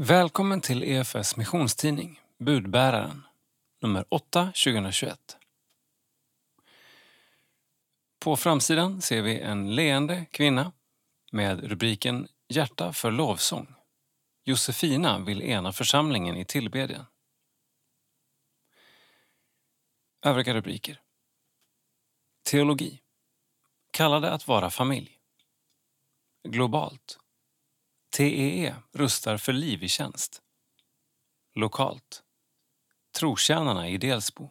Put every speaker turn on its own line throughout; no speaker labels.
Välkommen till EFS missionstidning Budbäraren, nummer 8 2021. På framsidan ser vi en leende kvinna med rubriken Hjärta för lovsång. Josefina vill ena församlingen i tillbedjan. Övriga rubriker. Teologi. Kallade att vara familj. Globalt. TEE rustar för liv i tjänst. Lokalt. Trotjänarna i Delsbo.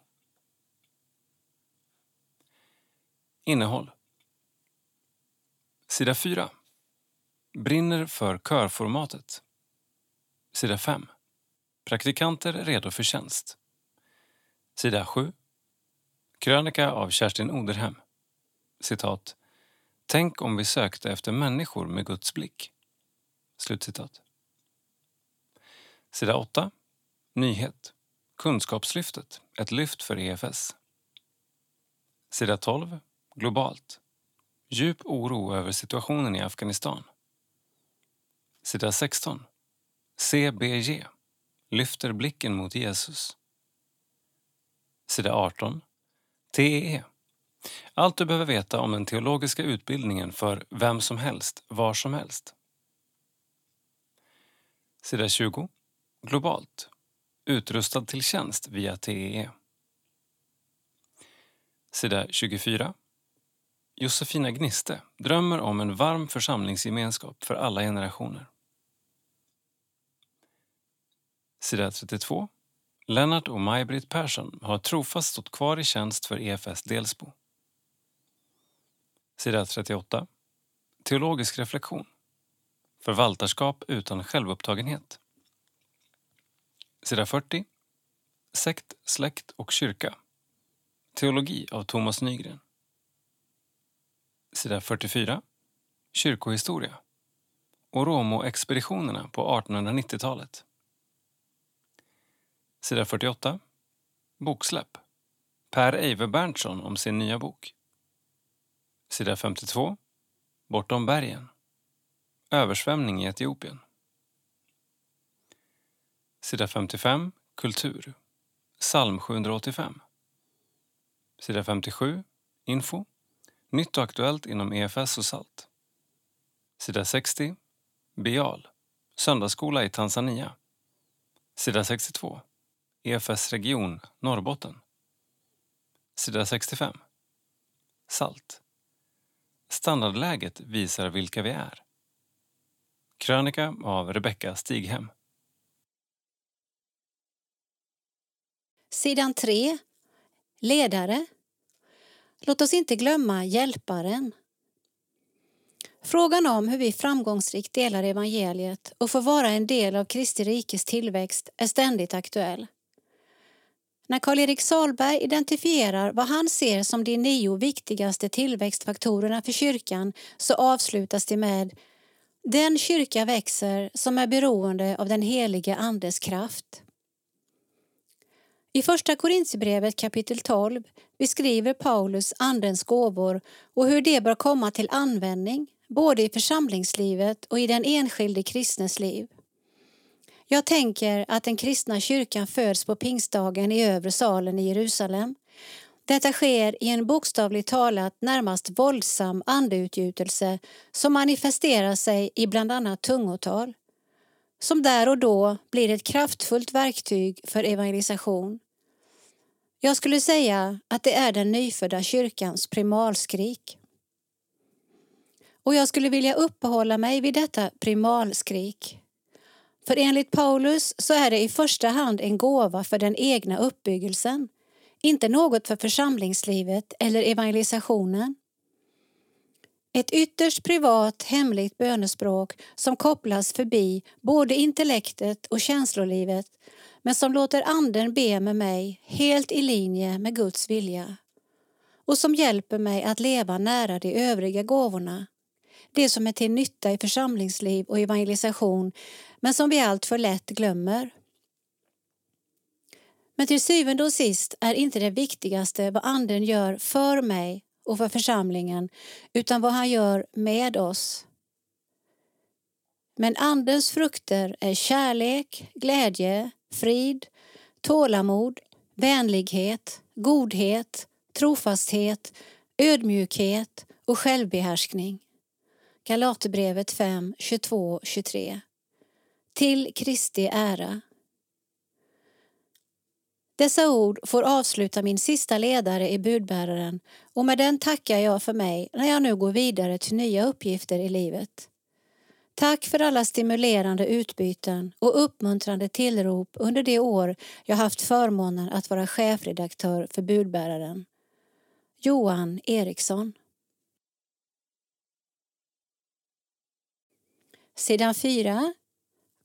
Innehåll. Sida 4. Brinner för körformatet. Sida 5. Praktikanter redo för tjänst. Sida 7. Krönika av Kerstin Oderhem. Citat. Tänk om vi sökte efter människor med Guds blick. Slutcitat. Sida 8. Nyhet. Kunskapslyftet. Ett lyft för EFS. Sida 12. Globalt. Djup oro över situationen i Afghanistan. Sida 16. CBG. Lyfter blicken mot Jesus. Sida 18. TEE. Allt du behöver veta om den teologiska utbildningen för vem som helst, var som helst. Sida 20. Globalt. Utrustad till tjänst via TEE. Sida 24. Josefina Gniste drömmer om en varm församlingsgemenskap för alla generationer. Sida 32. Lennart och Maj-Britt Persson har trofast stått kvar i tjänst för EFS Delsbo. Sida 38. Teologisk reflektion. Förvaltarskap utan självupptagenhet. Sida 40. Sekt, släkt och kyrka. Teologi av Thomas Nygren. Sida 44. Kyrkohistoria. Oromo-expeditionerna på 1890-talet. Sida 48. Boksläpp. Per Eive Berntsson om sin nya bok. Sida 52. Bortom bergen. Översvämning i Etiopien. Sida 55. Kultur. Psalm 785. Sida 57. Info. Nytt och aktuellt inom EFS och SALT. Sida 60. Bial. Söndagsskola i Tanzania. Sida 62. EFS region Norrbotten. Sida 65. SALT. Standardläget visar vilka vi är. Krönika av Rebecka Stighem.
Sidan 3. Ledare. Låt oss inte glömma Hjälparen. Frågan om hur vi framgångsrikt delar evangeliet och får vara en del av Kristi rikes tillväxt är ständigt aktuell. När Karl-Erik Salberg identifierar vad han ser som de nio viktigaste tillväxtfaktorerna för kyrkan så avslutas det med den kyrka växer som är beroende av den helige Andes kraft. I Första Korinthierbrevet kapitel 12 beskriver Paulus Andens gåvor och hur de bör komma till användning både i församlingslivet och i den enskilde kristnes liv. Jag tänker att den kristna kyrkan föds på pingstdagen i övre salen i Jerusalem. Detta sker i en bokstavligt talat närmast våldsam andeutgjutelse som manifesterar sig i bland annat tungotal, som där och då blir ett kraftfullt verktyg för evangelisation. Jag skulle säga att det är den nyfödda kyrkans primalskrik. Och jag skulle vilja uppehålla mig vid detta primalskrik. För enligt Paulus så är det i första hand en gåva för den egna uppbyggelsen, inte något för församlingslivet eller evangelisationen. Ett ytterst privat, hemligt bönespråk som kopplas förbi både intellektet och känslolivet men som låter Anden be med mig helt i linje med Guds vilja och som hjälper mig att leva nära de övriga gåvorna det som är till nytta i församlingsliv och evangelisation men som vi allt för lätt glömmer. Men till syvende och sist är inte det viktigaste vad Anden gör för mig och för församlingen utan vad han gör med oss. Men Andens frukter är kärlek, glädje, frid, tålamod, vänlighet, godhet, trofasthet, ödmjukhet och självbehärskning. Galaterbrevet 5, 22-23. Till Kristi ära. Dessa ord får avsluta min sista ledare i budbäraren och med den tackar jag för mig när jag nu går vidare till nya uppgifter i livet. Tack för alla stimulerande utbyten och uppmuntrande tillrop under de år jag haft förmånen att vara chefredaktör för budbäraren. Johan Eriksson Sidan 4.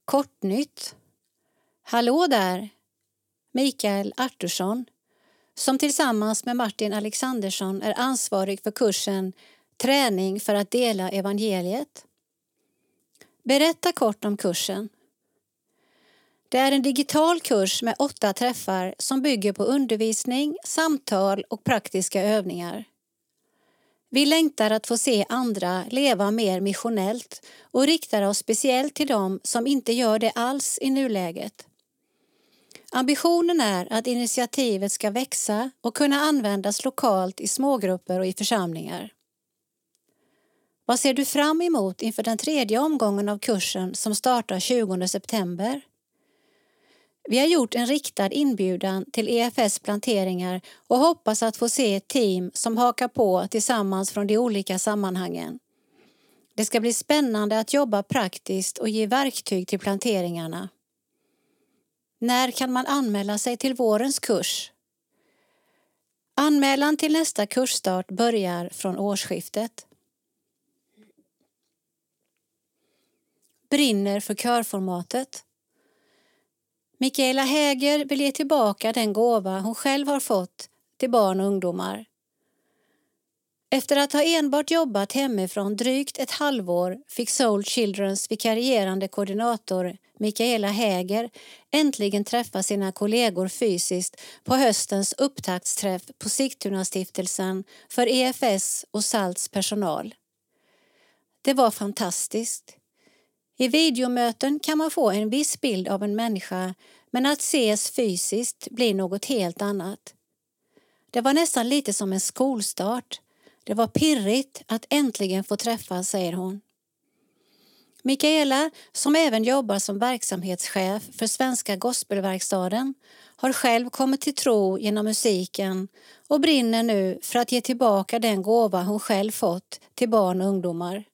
Kortnytt. Hallå där! Mikael Artursson som tillsammans med Martin Alexandersson är ansvarig för kursen Träning för att dela evangeliet. Berätta kort om kursen. Det är en digital kurs med åtta träffar som bygger på undervisning, samtal och praktiska övningar. Vi längtar att få se andra leva mer missionellt och riktar oss speciellt till dem som inte gör det alls i nuläget. Ambitionen är att initiativet ska växa och kunna användas lokalt i smågrupper och i församlingar. Vad ser du fram emot inför den tredje omgången av kursen som startar 20 september? Vi har gjort en riktad inbjudan till EFS planteringar och hoppas att få se ett team som hakar på tillsammans från de olika sammanhangen. Det ska bli spännande att jobba praktiskt och ge verktyg till planteringarna. När kan man anmäla sig till vårens kurs? Anmälan till nästa kursstart börjar från årsskiftet. Brinner för körformatet. Mikaela Häger vill ge tillbaka den gåva hon själv har fått till barn och ungdomar. Efter att ha enbart jobbat hemifrån drygt ett halvår fick Soul Childrens vikarierande koordinator Mikaela Häger äntligen träffa sina kollegor fysiskt på höstens upptaktsträff på Sigtunastiftelsen för EFS och SALTs personal. Det var fantastiskt. I videomöten kan man få en viss bild av en människa men att ses fysiskt blir något helt annat. Det var nästan lite som en skolstart. Det var pirrigt att äntligen få träffas, säger hon. Mikaela, som även jobbar som verksamhetschef för Svenska Gospelverkstaden, har själv kommit till tro genom musiken och brinner nu för att ge tillbaka den gåva hon själv fått till barn och ungdomar.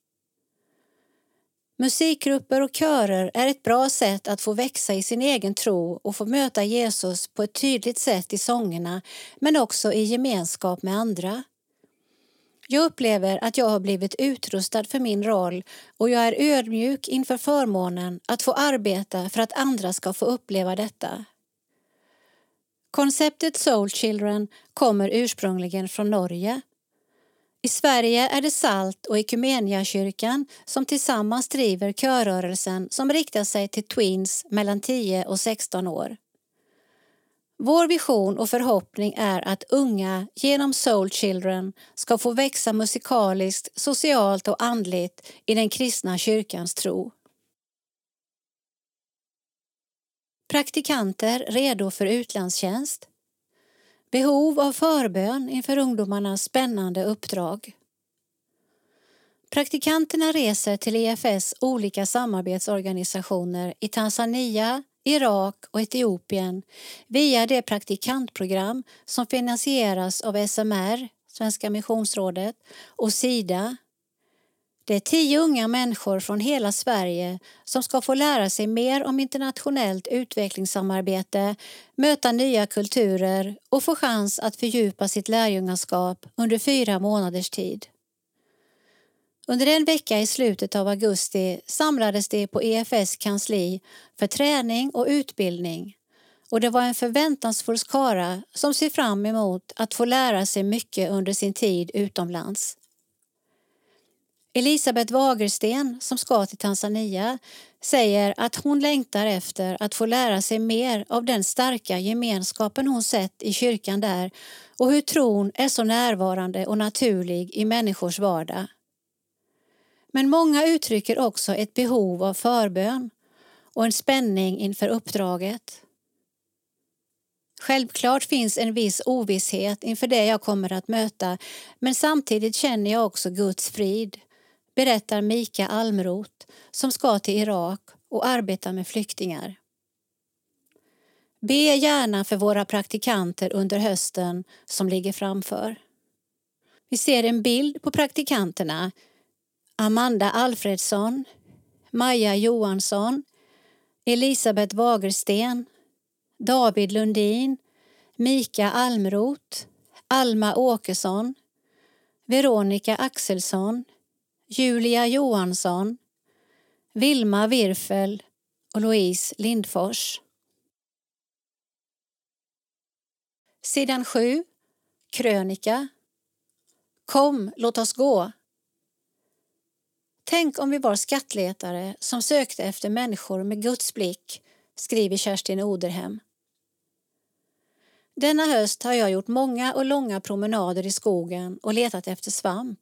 Musikgrupper och körer är ett bra sätt att få växa i sin egen tro och få möta Jesus på ett tydligt sätt i sångerna men också i gemenskap med andra. Jag upplever att jag har blivit utrustad för min roll och jag är ödmjuk inför förmånen att få arbeta för att andra ska få uppleva detta. Konceptet Soul Children kommer ursprungligen från Norge i Sverige är det Salt och Ekumeniakyrkan som tillsammans driver körrörelsen som riktar sig till tweens mellan 10 och 16 år. Vår vision och förhoppning är att unga genom Soul Children ska få växa musikaliskt, socialt och andligt i den kristna kyrkans tro. Praktikanter redo för utlandstjänst Behov av förbön inför ungdomarnas spännande uppdrag. Praktikanterna reser till EFS olika samarbetsorganisationer i Tanzania, Irak och Etiopien via det praktikantprogram som finansieras av SMR, Svenska missionsrådet, och Sida, det är tio unga människor från hela Sverige som ska få lära sig mer om internationellt utvecklingssamarbete, möta nya kulturer och få chans att fördjupa sitt lärjungaskap under fyra månaders tid. Under en vecka i slutet av augusti samlades de på EFS kansli för träning och utbildning och det var en förväntansfull skara som ser fram emot att få lära sig mycket under sin tid utomlands. Elisabeth Wagersten, som ska till Tanzania, säger att hon längtar efter att få lära sig mer av den starka gemenskapen hon sett i kyrkan där och hur tron är så närvarande och naturlig i människors vardag. Men många uttrycker också ett behov av förbön och en spänning inför uppdraget. Självklart finns en viss ovisshet inför det jag kommer att möta men samtidigt känner jag också Guds frid, berättar Mika Almroth som ska till Irak och arbeta med flyktingar. Be gärna för våra praktikanter under hösten som ligger framför. Vi ser en bild på praktikanterna. Amanda Alfredsson, Maja Johansson, Elisabeth Wagersten, David Lundin, Mika Almroth, Alma Åkesson, Veronica Axelsson, Julia Johansson, Vilma Wirfel och Louise Lindfors. Sidan 7. Krönika. Kom, låt oss gå. Tänk om vi var skattletare som sökte efter människor med Guds blick, skriver Kerstin Oderhem. Denna höst har jag gjort många och långa promenader i skogen och letat efter svamp.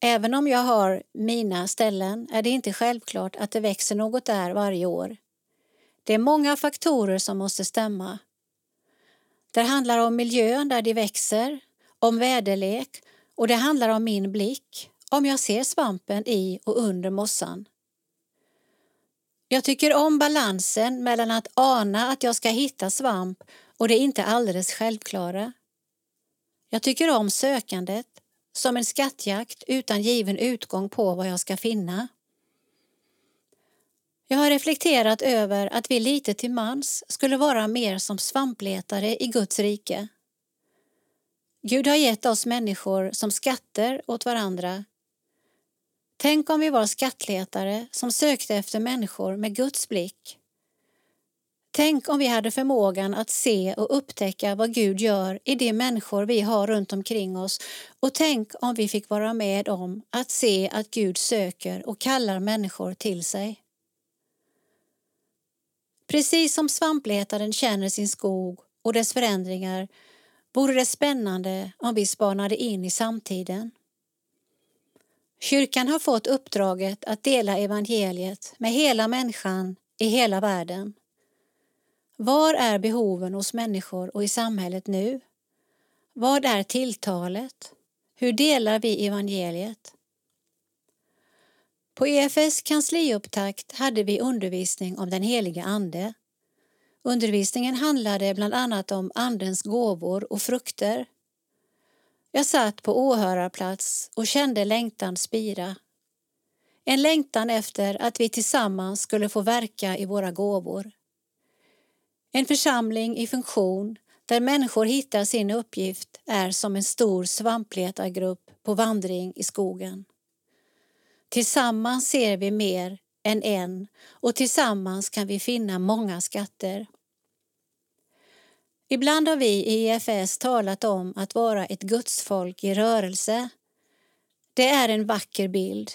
Även om jag har mina ställen är det inte självklart att det växer något där varje år. Det är många faktorer som måste stämma. Det handlar om miljön där de växer, om väderlek och det handlar om min blick, om jag ser svampen i och under mossan. Jag tycker om balansen mellan att ana att jag ska hitta svamp och det inte alldeles självklara. Jag tycker om sökandet, som en skattjakt utan given utgång på vad jag ska finna. Jag har reflekterat över att vi lite till mans skulle vara mer som svampletare i Guds rike. Gud har gett oss människor som skatter åt varandra. Tänk om vi var skattletare som sökte efter människor med Guds blick. Tänk om vi hade förmågan att se och upptäcka vad Gud gör i de människor vi har runt omkring oss och tänk om vi fick vara med om att se att Gud söker och kallar människor till sig. Precis som svampletaren känner sin skog och dess förändringar vore det spännande om vi spanade in i samtiden. Kyrkan har fått uppdraget att dela evangeliet med hela människan i hela världen. Var är behoven hos människor och i samhället nu? Vad är tilltalet? Hur delar vi evangeliet? På EFS kansliupptakt hade vi undervisning om den heliga Ande. Undervisningen handlade bland annat om Andens gåvor och frukter. Jag satt på åhörarplats och kände längtan spira. En längtan efter att vi tillsammans skulle få verka i våra gåvor. En församling i funktion där människor hittar sin uppgift är som en stor svampletargrupp på vandring i skogen. Tillsammans ser vi mer än en och tillsammans kan vi finna många skatter. Ibland har vi i EFS talat om att vara ett gudsfolk i rörelse. Det är en vacker bild.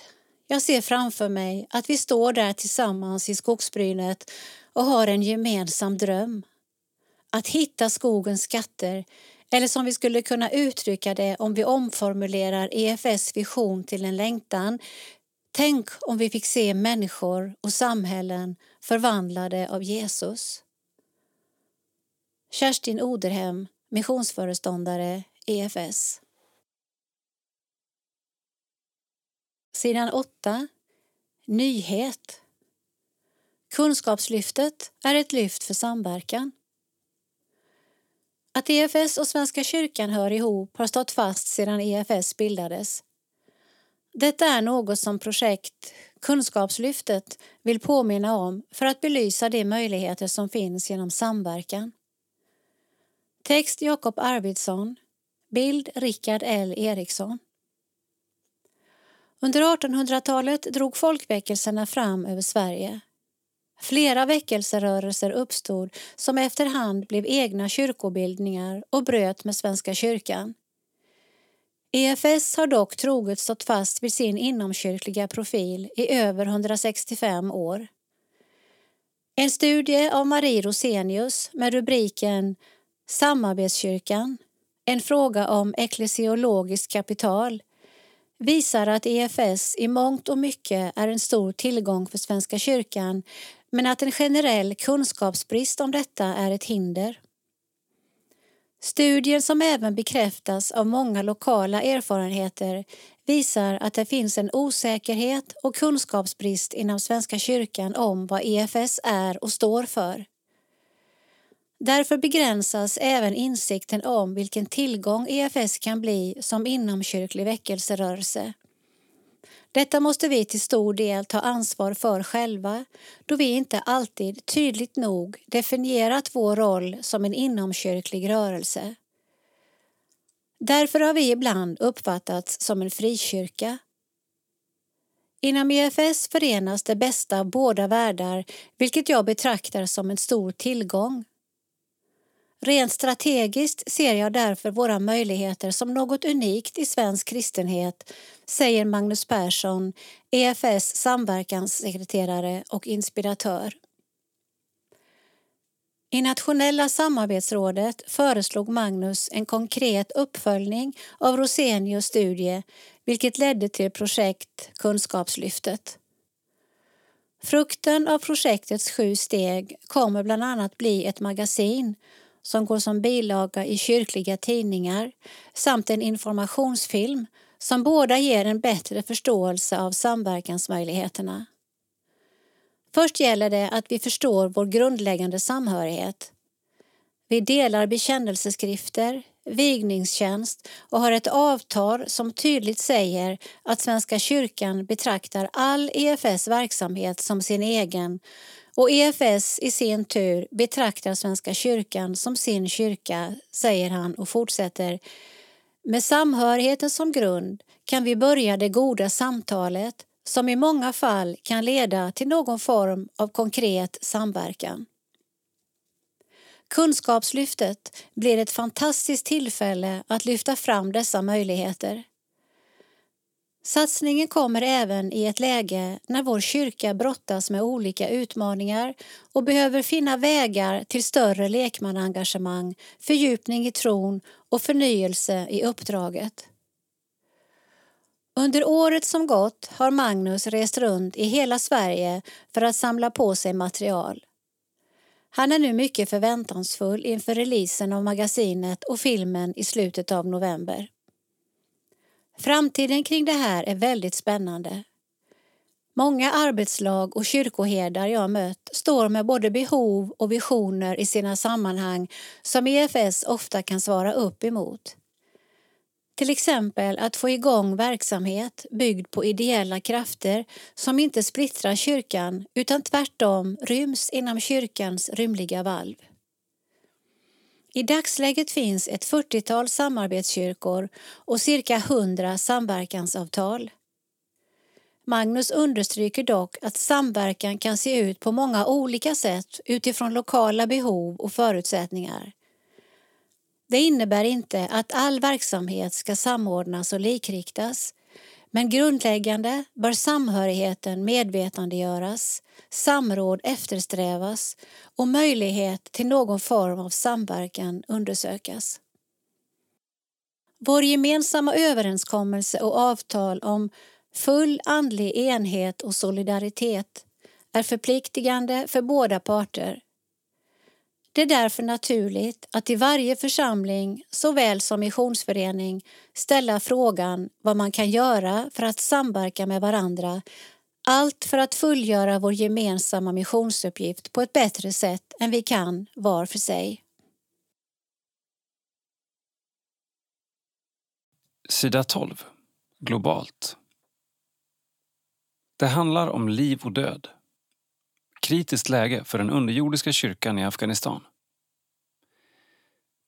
Jag ser framför mig att vi står där tillsammans i skogsbrynet och har en gemensam dröm. Att hitta skogens skatter, eller som vi skulle kunna uttrycka det om vi omformulerar EFS vision till en längtan. Tänk om vi fick se människor och samhällen förvandlade av Jesus. Kerstin Oderhem, missionsföreståndare, EFS. Sidan 8. Nyhet. Kunskapslyftet är ett lyft för samverkan. Att EFS och Svenska kyrkan hör ihop har stått fast sedan EFS bildades. Detta är något som projekt Kunskapslyftet vill påminna om för att belysa de möjligheter som finns genom samverkan. Text Jakob Arvidsson. Bild Rickard L Eriksson. Under 1800-talet drog folkväckelserna fram över Sverige. Flera väckelserörelser uppstod som efterhand blev egna kyrkobildningar och bröt med Svenska kyrkan. EFS har dock troget stått fast vid sin inomkyrkliga profil i över 165 år. En studie av Marie Rosenius med rubriken Samarbetskyrkan, en fråga om eklesiologiskt kapital visar att EFS i mångt och mycket är en stor tillgång för Svenska kyrkan men att en generell kunskapsbrist om detta är ett hinder. Studien, som även bekräftas av många lokala erfarenheter visar att det finns en osäkerhet och kunskapsbrist inom Svenska kyrkan om vad EFS är och står för. Därför begränsas även insikten om vilken tillgång EFS kan bli som inomkyrklig väckelserörelse. Detta måste vi till stor del ta ansvar för själva då vi inte alltid tydligt nog definierat vår roll som en inomkyrklig rörelse. Därför har vi ibland uppfattats som en frikyrka. Inom EFS förenas det bästa av båda världar vilket jag betraktar som en stor tillgång. Rent strategiskt ser jag därför våra möjligheter som något unikt i svensk kristenhet, säger Magnus Persson, EFS samverkanssekreterare och inspiratör. I nationella samarbetsrådet föreslog Magnus en konkret uppföljning av Rosenius studie vilket ledde till projekt Kunskapslyftet. Frukten av projektets sju steg kommer bland annat bli ett magasin som går som bilaga i kyrkliga tidningar samt en informationsfilm som båda ger en bättre förståelse av samverkansmöjligheterna. Först gäller det att vi förstår vår grundläggande samhörighet. Vi delar bekännelseskrifter, vigningstjänst och har ett avtal som tydligt säger att Svenska kyrkan betraktar all EFS verksamhet som sin egen och EFS i sin tur betraktar Svenska kyrkan som sin kyrka, säger han och fortsätter. Med samhörigheten som grund kan vi börja det goda samtalet som i många fall kan leda till någon form av konkret samverkan. Kunskapslyftet blir ett fantastiskt tillfälle att lyfta fram dessa möjligheter. Satsningen kommer även i ett läge när vår kyrka brottas med olika utmaningar och behöver finna vägar till större lekmannaengagemang, fördjupning i tron och förnyelse i uppdraget. Under året som gått har Magnus rest runt i hela Sverige för att samla på sig material. Han är nu mycket förväntansfull inför releasen av magasinet och filmen i slutet av november. Framtiden kring det här är väldigt spännande. Många arbetslag och kyrkoherdar jag mött står med både behov och visioner i sina sammanhang som EFS ofta kan svara upp emot. Till exempel att få igång verksamhet byggd på ideella krafter som inte splittrar kyrkan utan tvärtom ryms inom kyrkans rymliga valv. I dagsläget finns ett 40-tal samarbetskyrkor och cirka 100 samverkansavtal. Magnus understryker dock att samverkan kan se ut på många olika sätt utifrån lokala behov och förutsättningar. Det innebär inte att all verksamhet ska samordnas och likriktas men grundläggande bör samhörigheten medvetandegöras, samråd eftersträvas och möjlighet till någon form av samverkan undersökas. Vår gemensamma överenskommelse och avtal om full andlig enhet och solidaritet är förpliktigande för båda parter det är därför naturligt att i varje församling såväl som missionsförening ställa frågan vad man kan göra för att samverka med varandra allt för att fullgöra vår gemensamma missionsuppgift på ett bättre sätt än vi kan var för sig.
Sida 12. Globalt. Det handlar om liv och död kritiskt läge för den underjordiska kyrkan i Afghanistan.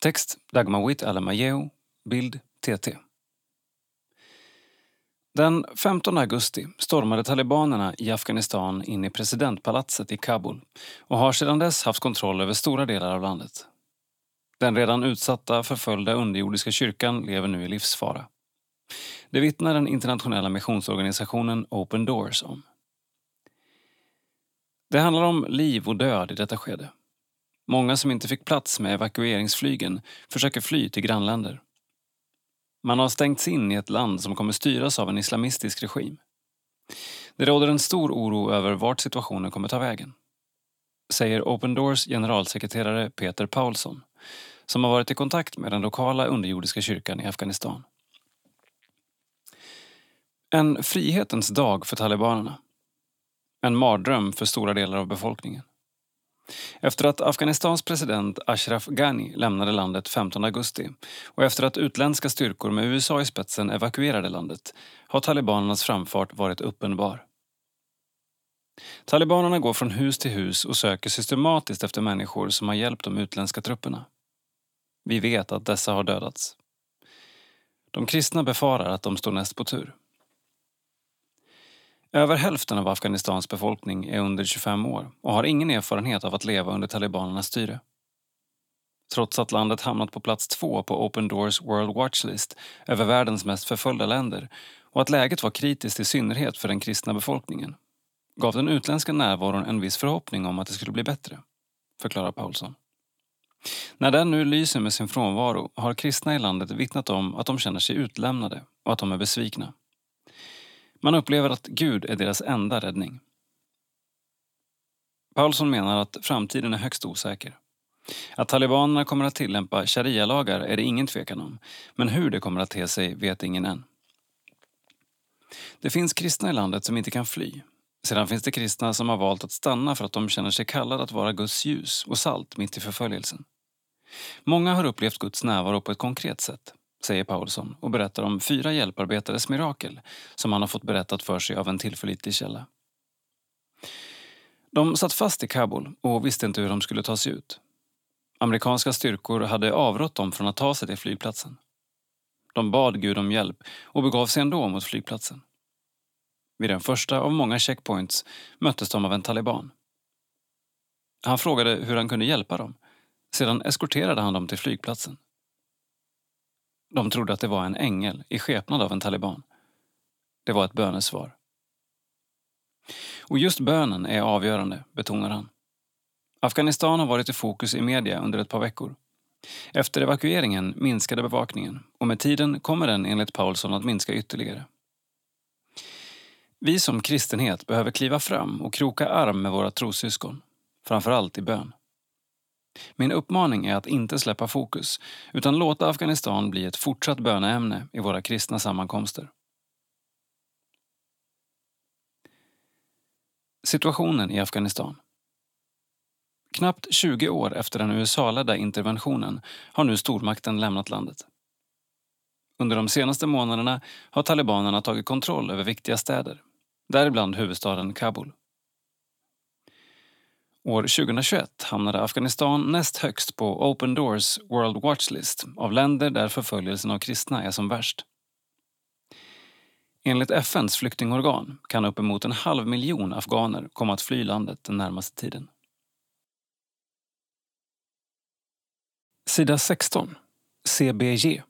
Text Dagmawit Alamayeu, bild TT. Den 15 augusti stormade talibanerna i Afghanistan in i presidentpalatset i Kabul och har sedan dess haft kontroll över stora delar av landet. Den redan utsatta, förföljda underjordiska kyrkan lever nu i livsfara. Det vittnar den internationella missionsorganisationen Open Doors om. Det handlar om liv och död i detta skede. Många som inte fick plats med evakueringsflygen försöker fly till grannländer. Man har stängts in i ett land som kommer styras av en islamistisk regim. Det råder en stor oro över vart situationen kommer ta vägen. Säger Open Doors generalsekreterare Peter Paulsson som har varit i kontakt med den lokala underjordiska kyrkan i Afghanistan. En frihetens dag för talibanerna. En mardröm för stora delar av befolkningen. Efter att Afghanistans president Ashraf Ghani lämnade landet 15 augusti och efter att utländska styrkor med USA i spetsen evakuerade landet har talibanernas framfart varit uppenbar. Talibanerna går från hus till hus och söker systematiskt efter människor som har hjälpt de utländska trupperna. Vi vet att dessa har dödats. De kristna befarar att de står näst på tur. Över hälften av Afghanistans befolkning är under 25 år och har ingen erfarenhet av att leva under talibanernas styre. Trots att landet hamnat på plats två på Open Doors World Watch List över världens mest förföljda länder och att läget var kritiskt i synnerhet för den kristna befolkningen gav den utländska närvaron en viss förhoppning om att det skulle bli bättre, förklarar Paulsson. När den nu lyser med sin frånvaro har kristna i landet vittnat om att de känner sig utlämnade och att de är besvikna. Man upplever att Gud är deras enda räddning. Paulsson menar att framtiden är högst osäker. Att talibanerna kommer att tillämpa sharia-lagar är det ingen tvekan om, men hur det kommer att te sig vet ingen än. Det finns kristna i landet som inte kan fly. Sedan finns det kristna som har valt att stanna för att de känner sig kallade att vara Guds ljus och salt mitt i förföljelsen. Många har upplevt Guds närvaro på ett konkret sätt säger Paulsson och berättar om fyra hjälparbetares mirakel som han har fått berättat för sig av en tillförlitlig källa. De satt fast i Kabul och visste inte hur de skulle ta sig ut. Amerikanska styrkor hade avrått dem från att ta sig till flygplatsen. De bad Gud om hjälp och begav sig ändå mot flygplatsen. Vid den första av många checkpoints möttes de av en taliban. Han frågade hur han kunde hjälpa dem. Sedan eskorterade han dem till flygplatsen. De trodde att det var en ängel i skepnad av en taliban. Det var ett bönesvar. Och just bönen är avgörande, betonar han. Afghanistan har varit i fokus i media under ett par veckor. Efter evakueringen minskade bevakningen och med tiden kommer den enligt Paulsson att minska ytterligare. Vi som kristenhet behöver kliva fram och kroka arm med våra trossyskon, framförallt i bön. Min uppmaning är att inte släppa fokus utan låta Afghanistan bli ett fortsatt böneämne i våra kristna sammankomster. Situationen i Afghanistan. Knappt 20 år efter den USA-ledda interventionen har nu stormakten lämnat landet. Under de senaste månaderna har talibanerna tagit kontroll över viktiga städer, däribland huvudstaden Kabul. År 2021 hamnade Afghanistan näst högst på Open Doors World Watch List av länder där förföljelsen av kristna är som värst. Enligt FNs flyktingorgan kan uppemot en halv miljon afghaner komma att fly landet den närmaste tiden. Sida 16. CBG.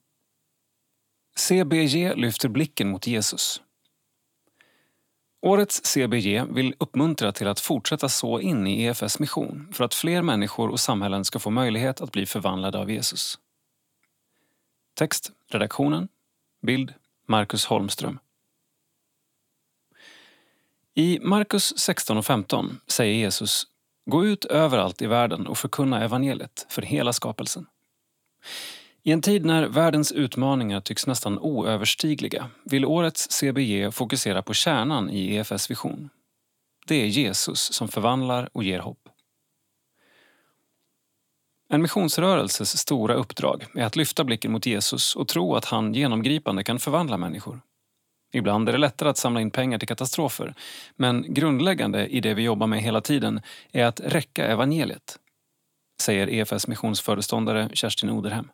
CBG lyfter blicken mot Jesus Årets CBG vill uppmuntra till att fortsätta så in i EFS mission för att fler människor och samhällen ska få möjlighet att bli förvandlade av Jesus. Text, redaktionen, bild, Marcus Holmström. I Markus 16 och 15 säger Jesus Gå ut överallt i världen och förkunna evangeliet för hela skapelsen. I en tid när världens utmaningar tycks nästan oöverstigliga vill årets CBG fokusera på kärnan i EFS vision. Det är Jesus som förvandlar och ger hopp. En missionsrörelses stora uppdrag är att lyfta blicken mot Jesus och tro att han genomgripande kan förvandla människor. Ibland är det lättare att samla in pengar till katastrofer men grundläggande i det vi jobbar med hela tiden är att räcka evangeliet, säger EFS missionsföreståndare Kerstin Oderhem.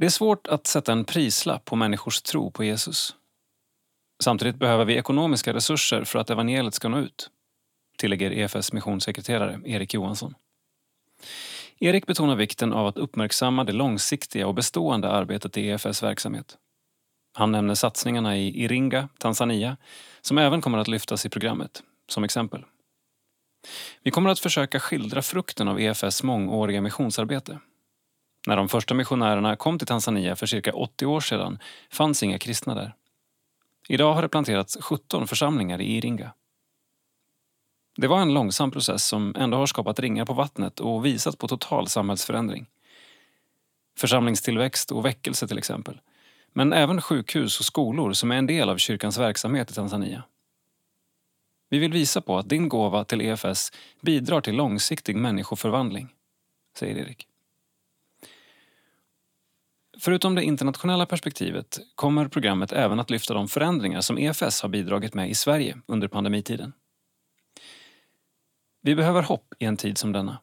Det är svårt att sätta en prislapp på människors tro på Jesus. Samtidigt behöver vi ekonomiska resurser för att evangeliet ska nå ut, tillägger EFS missionssekreterare Erik Johansson. Erik betonar vikten av att uppmärksamma det långsiktiga och bestående arbetet i EFS verksamhet. Han nämner satsningarna i Iringa, Tanzania, som även kommer att lyftas i programmet, som exempel. Vi kommer att försöka skildra frukten av EFS mångåriga missionsarbete när de första missionärerna kom till Tanzania för cirka 80 år sedan fanns inga kristna där. Idag har det planterats 17 församlingar i Iringa. Det var en långsam process som ändå har skapat ringar på vattnet och visat på total samhällsförändring. Församlingstillväxt och väckelse till exempel. Men även sjukhus och skolor som är en del av kyrkans verksamhet i Tanzania. Vi vill visa på att din gåva till EFS bidrar till långsiktig människoförvandling, säger Erik. Förutom det internationella perspektivet kommer programmet även att lyfta de förändringar som EFS har bidragit med i Sverige under pandemitiden. Vi behöver hopp i en tid som denna.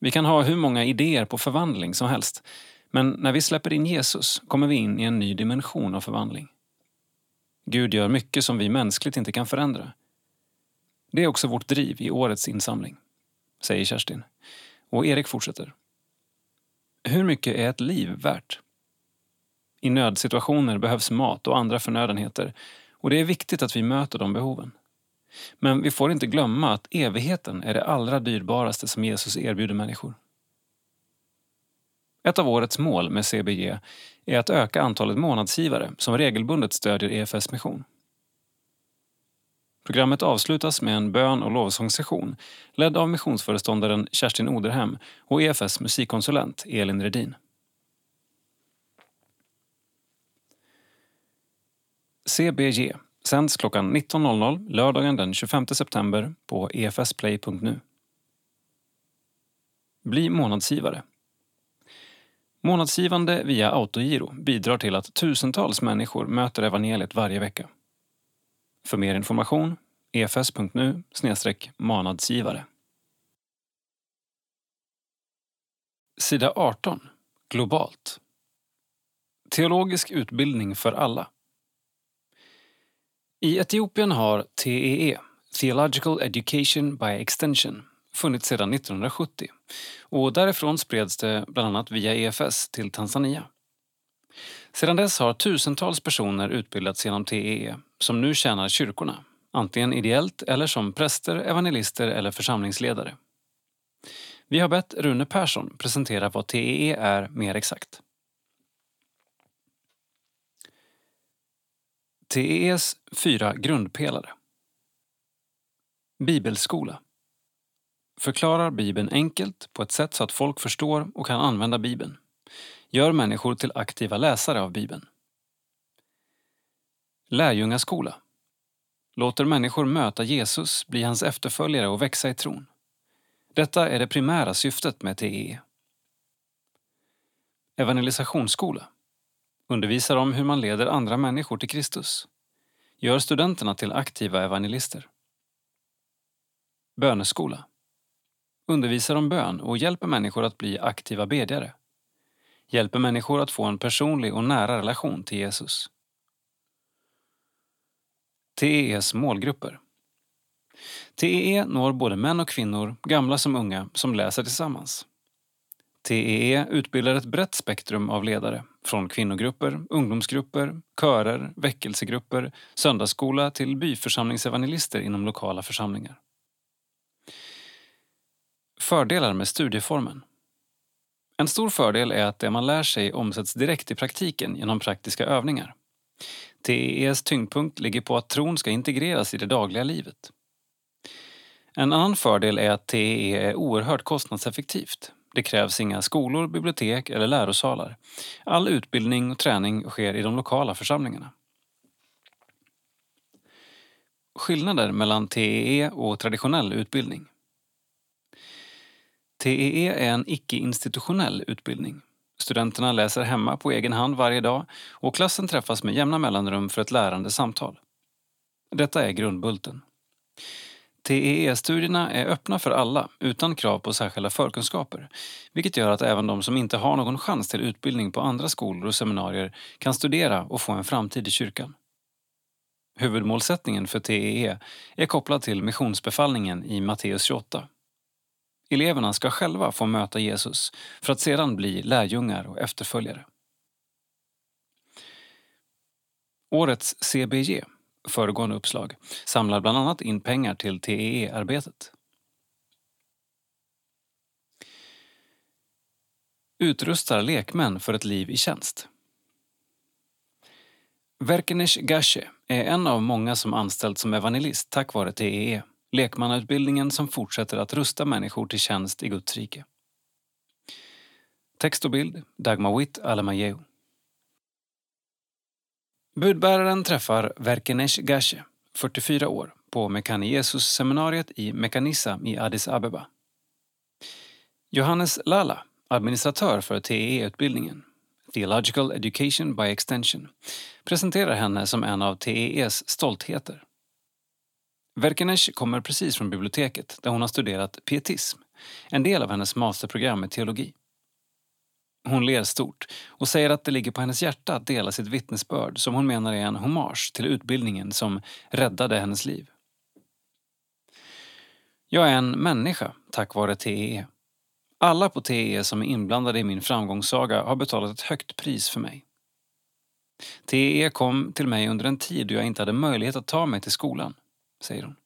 Vi kan ha hur många idéer på förvandling som helst men när vi släpper in Jesus kommer vi in i en ny dimension av förvandling. Gud gör mycket som vi mänskligt inte kan förändra. Det är också vårt driv i årets insamling, säger Kerstin. Och Erik fortsätter. Hur mycket är ett liv värt? I nödsituationer behövs mat och andra förnödenheter och det är viktigt att vi möter de behoven. Men vi får inte glömma att evigheten är det allra dyrbaraste som Jesus erbjuder människor. Ett av årets mål med CBG är att öka antalet månadsgivare som regelbundet stödjer EFS mission. Programmet avslutas med en bön och lovsångssession ledd av missionsföreståndaren Kerstin Oderhem och EFS musikkonsulent Elin Redin. CBG sänds klockan 19.00 lördagen den 25 september på efsplay.nu. Bli månadsgivare. Månadsgivande via autogiro bidrar till att tusentals människor möter evangeliet varje vecka. För mer information efs.nu månadsgivare. Sida 18. Globalt. Teologisk utbildning för alla. I Etiopien har TEE, Theological Education by Extension, funnits sedan 1970 och därifrån spreds det bland annat via EFS till Tanzania. Sedan dess har tusentals personer utbildats genom TEE som nu tjänar kyrkorna, antingen ideellt eller som präster, evangelister eller församlingsledare. Vi har bett Rune Persson presentera vad TEE är mer exakt. TEEs fyra grundpelare. Bibelskola. Förklarar Bibeln enkelt på ett sätt så att folk förstår och kan använda Bibeln. Gör människor till aktiva läsare av Bibeln. Lärjungaskola. Låter människor möta Jesus, bli hans efterföljare och växa i tron. Detta är det primära syftet med TEE. Evangelisationsskola undervisar om hur man leder andra människor till Kristus. Gör studenterna till aktiva evangelister. Böneskola undervisar om bön och hjälper människor att bli aktiva bedjare. Hjälper människor att få en personlig och nära relation till Jesus. TEEs målgrupper TEE når både män och kvinnor, gamla som unga, som läser tillsammans. TEE utbildar ett brett spektrum av ledare, från kvinnogrupper, ungdomsgrupper, körer, väckelsegrupper, söndagsskola till byförsamlingsevangelister inom lokala församlingar. Fördelar med studieformen en stor fördel är att det man lär sig omsätts direkt i praktiken genom praktiska övningar. TEEs tyngdpunkt ligger på att tron ska integreras i det dagliga livet. En annan fördel är att TEE är oerhört kostnadseffektivt. Det krävs inga skolor, bibliotek eller lärosalar. All utbildning och träning sker i de lokala församlingarna. Skillnader mellan TEE och traditionell utbildning. TEE är en icke-institutionell utbildning. Studenterna läser hemma på egen hand varje dag och klassen träffas med jämna mellanrum för ett lärande samtal. Detta är grundbulten. TEE-studierna är öppna för alla utan krav på särskilda förkunskaper vilket gör att även de som inte har någon chans till utbildning på andra skolor och seminarier kan studera och få en framtid i kyrkan. Huvudmålsättningen för TEE är kopplad till missionsbefallningen i Matteus 28. Eleverna ska själva få möta Jesus för att sedan bli lärjungar och efterföljare. Årets CBG föregående uppslag, samlar bland annat in pengar till TEE-arbetet. utrustar lekmän för ett liv i tjänst. Verkenesh Gashe är en av många som anställts som evangelist tack vare TEE, lekmannautbildningen som fortsätter att rusta människor till tjänst i Guds rike. Text och bild Dagmar Witt Alamayeu. Budbäraren träffar Verkenesh Gashe, 44 år, på Mekane Jesus-seminariet i Mekanissa i Addis Abeba. Johannes Lala, administratör för TEE-utbildningen, Theological Education by Extension, presenterar henne som en av TEEs stoltheter. Verkenesh kommer precis från biblioteket där hon har studerat pietism, en del av hennes masterprogram i teologi. Hon ler stort och säger att det ligger på hennes hjärta att dela sitt vittnesbörd som hon menar är en hommage till utbildningen som räddade hennes liv. Jag är en människa tack vare TEE. Alla på TEE som är inblandade i min framgångssaga har betalat ett högt pris för mig. TEE kom till mig under en tid då jag inte hade möjlighet att ta mig till skolan, säger hon.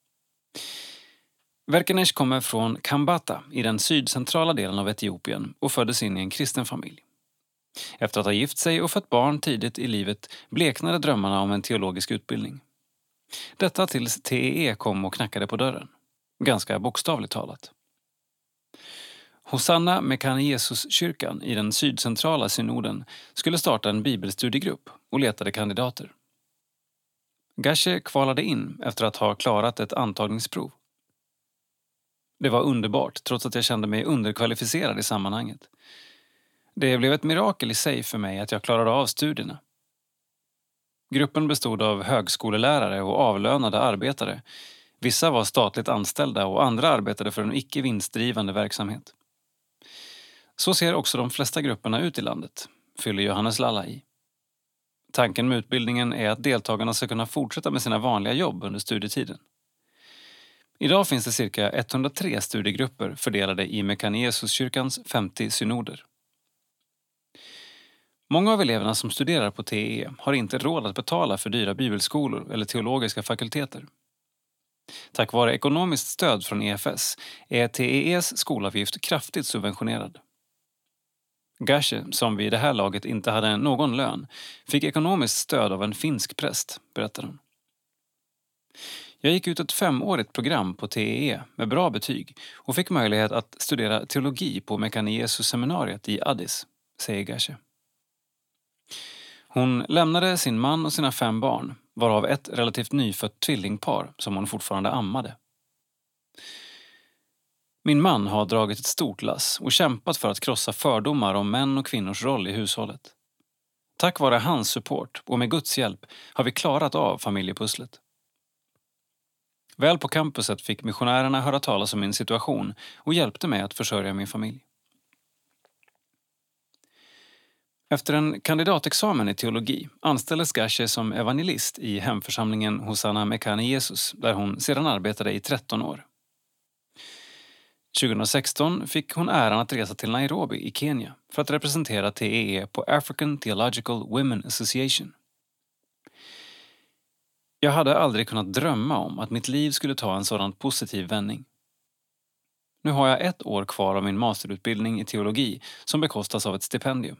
Verkenesh kommer från Kambata i den sydcentrala delen av Etiopien och föddes in i en kristen familj. Efter att ha gift sig och fött barn tidigt i livet bleknade drömmarna om en teologisk utbildning. Detta tills TEE kom och knackade på dörren. Ganska bokstavligt talat. Hosanna Mekane Jesus-kyrkan i den sydcentrala synoden skulle starta en bibelstudiegrupp och letade kandidater. Gashe kvalade in efter att ha klarat ett antagningsprov. Det var underbart, trots att jag kände mig underkvalificerad i sammanhanget. Det blev ett mirakel i sig för mig att jag klarade av studierna. Gruppen bestod av högskolelärare och avlönade arbetare. Vissa var statligt anställda och andra arbetade för en icke vinstdrivande verksamhet. Så ser också de flesta grupperna ut i landet, fyller Johannes Lalla i. Tanken med utbildningen är att deltagarna ska kunna fortsätta med sina vanliga jobb under studietiden. Idag finns det cirka 103 studiegrupper fördelade i Mekanesuskyrkans 50 synoder. Många av eleverna som studerar på TE har inte råd att betala för dyra bibelskolor eller teologiska fakulteter. Tack vare ekonomiskt stöd från EFS är TEEs skolavgift kraftigt subventionerad. Gashe, som vid det här laget inte hade någon lön, fick ekonomiskt stöd av en finsk präst, berättar hon. Jag gick ut ett femårigt program på TEE med bra betyg och fick möjlighet att studera teologi på Mekaniesus-seminariet i Addis, säger Gashe. Hon lämnade sin man och sina fem barn, varav ett relativt nyfött tvillingpar som hon fortfarande ammade. Min man har dragit ett stort lass och kämpat för att krossa fördomar om män och kvinnors roll i hushållet. Tack vare hans support och med Guds hjälp har vi klarat av familjepusslet. Väl på campuset fick missionärerna höra talas om min situation och hjälpte mig att försörja min familj. Efter en kandidatexamen i teologi anställdes Gashe som evangelist i hemförsamlingen Hosanna Mekane Jesus där hon sedan arbetade i 13 år. 2016 fick hon äran att resa till Nairobi i Kenya för att representera TEE på African Theological Women Association. Jag hade aldrig kunnat drömma om att mitt liv skulle ta en sådan positiv vändning. Nu har jag ett år kvar av min masterutbildning i teologi som bekostas av ett stipendium.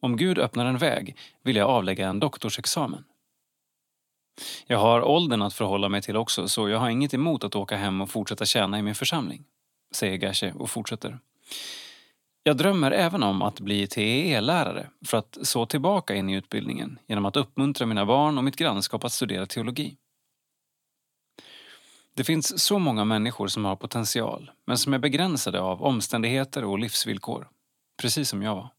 Om Gud öppnar en väg vill jag avlägga en doktorsexamen. Jag har åldern att förhålla mig till också så jag har inget emot att åka hem och fortsätta tjäna i min församling, säger Gashe och fortsätter. Jag drömmer även om att bli TEE-lärare för att så tillbaka in i utbildningen genom att uppmuntra mina barn och mitt grannskap att studera teologi. Det finns så många människor som har potential men som är begränsade av omständigheter och livsvillkor. Precis som jag var.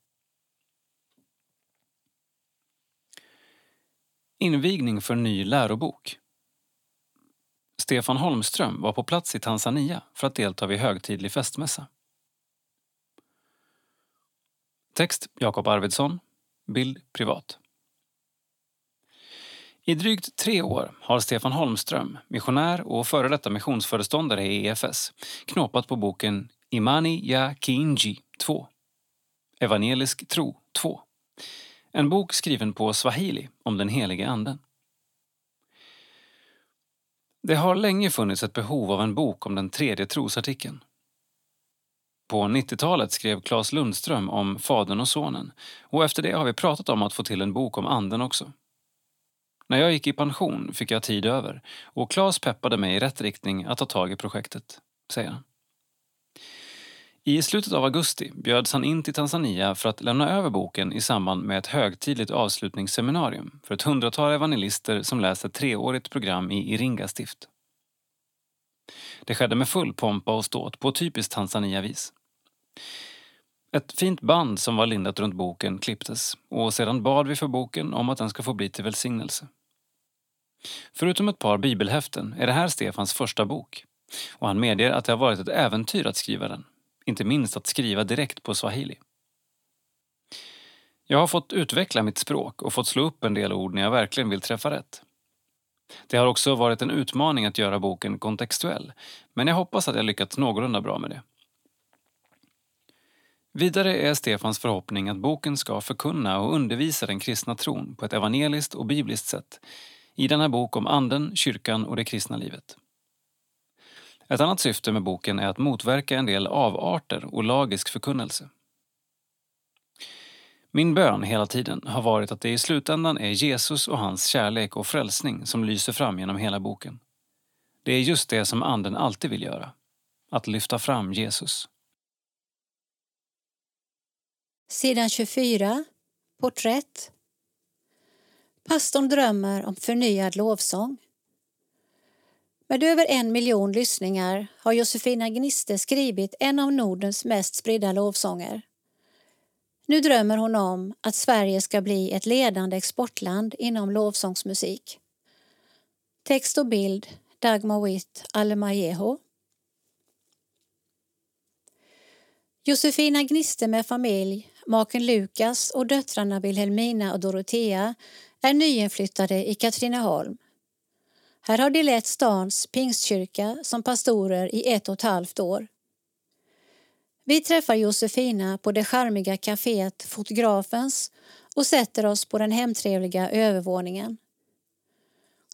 Invigning för ny lärobok. Stefan Holmström var på plats i Tanzania för att delta vid högtidlig festmässa. Text Jakob Arvidsson. Bild privat. I drygt tre år har Stefan Holmström, missionär och före detta missionsföreståndare i EFS, knåpat på boken Imani ya Kinji 2. Evangelisk tro 2. En bok skriven på swahili om den helige anden. Det har länge funnits ett behov av en bok om den tredje trosartikeln. På 90-talet skrev Claes Lundström om Fadern och Sonen och efter det har vi pratat om att få till en bok om Anden också. När jag gick i pension fick jag tid över och Claes peppade mig i rätt riktning att ta tag i projektet, säger han. I slutet av augusti bjöds han in till Tanzania för att lämna över boken i samband med ett högtidligt avslutningsseminarium för ett hundratal evangelister som läser ett treårigt program i Iringa stift. Det skedde med full pompa och ståt på typiskt Tanzania-vis. Ett fint band som var lindat runt boken klipptes och sedan bad vi för boken om att den ska få bli till välsignelse. Förutom ett par bibelhäften är det här Stefans första bok och han medger att det har varit ett äventyr att skriva den, inte minst att skriva direkt på swahili. Jag har fått utveckla mitt språk och fått slå upp en del ord när jag verkligen vill träffa rätt. Det har också varit en utmaning att göra boken kontextuell, men jag hoppas att jag lyckats någorlunda bra med det. Vidare är Stefans förhoppning att boken ska förkunna och undervisa den kristna tron på ett evangeliskt och bibliskt sätt i denna bok om anden, kyrkan och det kristna livet. Ett annat syfte med boken är att motverka en del avarter och lagisk förkunnelse. Min bön hela tiden har varit att det i slutändan är Jesus och hans kärlek och frälsning som lyser fram genom hela boken. Det är just det som Anden alltid vill göra. Att lyfta fram Jesus.
Sidan 24. Porträtt. Pastorn drömmer om förnyad lovsång. Med över en miljon lyssningar har Josefina Gniste skrivit en av Nordens mest spridda lovsånger. Nu drömmer hon om att Sverige ska bli ett ledande exportland inom lovsångsmusik. Text och bild Dagmar Witt Alemajeho. Josefina Gniste med familj, maken Lukas och döttrarna Wilhelmina och Dorotea är nyinflyttade i Katrineholm. Här har de lett stans pingstkyrka som pastorer i ett och ett halvt år. Vi träffar Josefina på det charmiga kaféet Fotografens och sätter oss på den hemtrevliga övervåningen.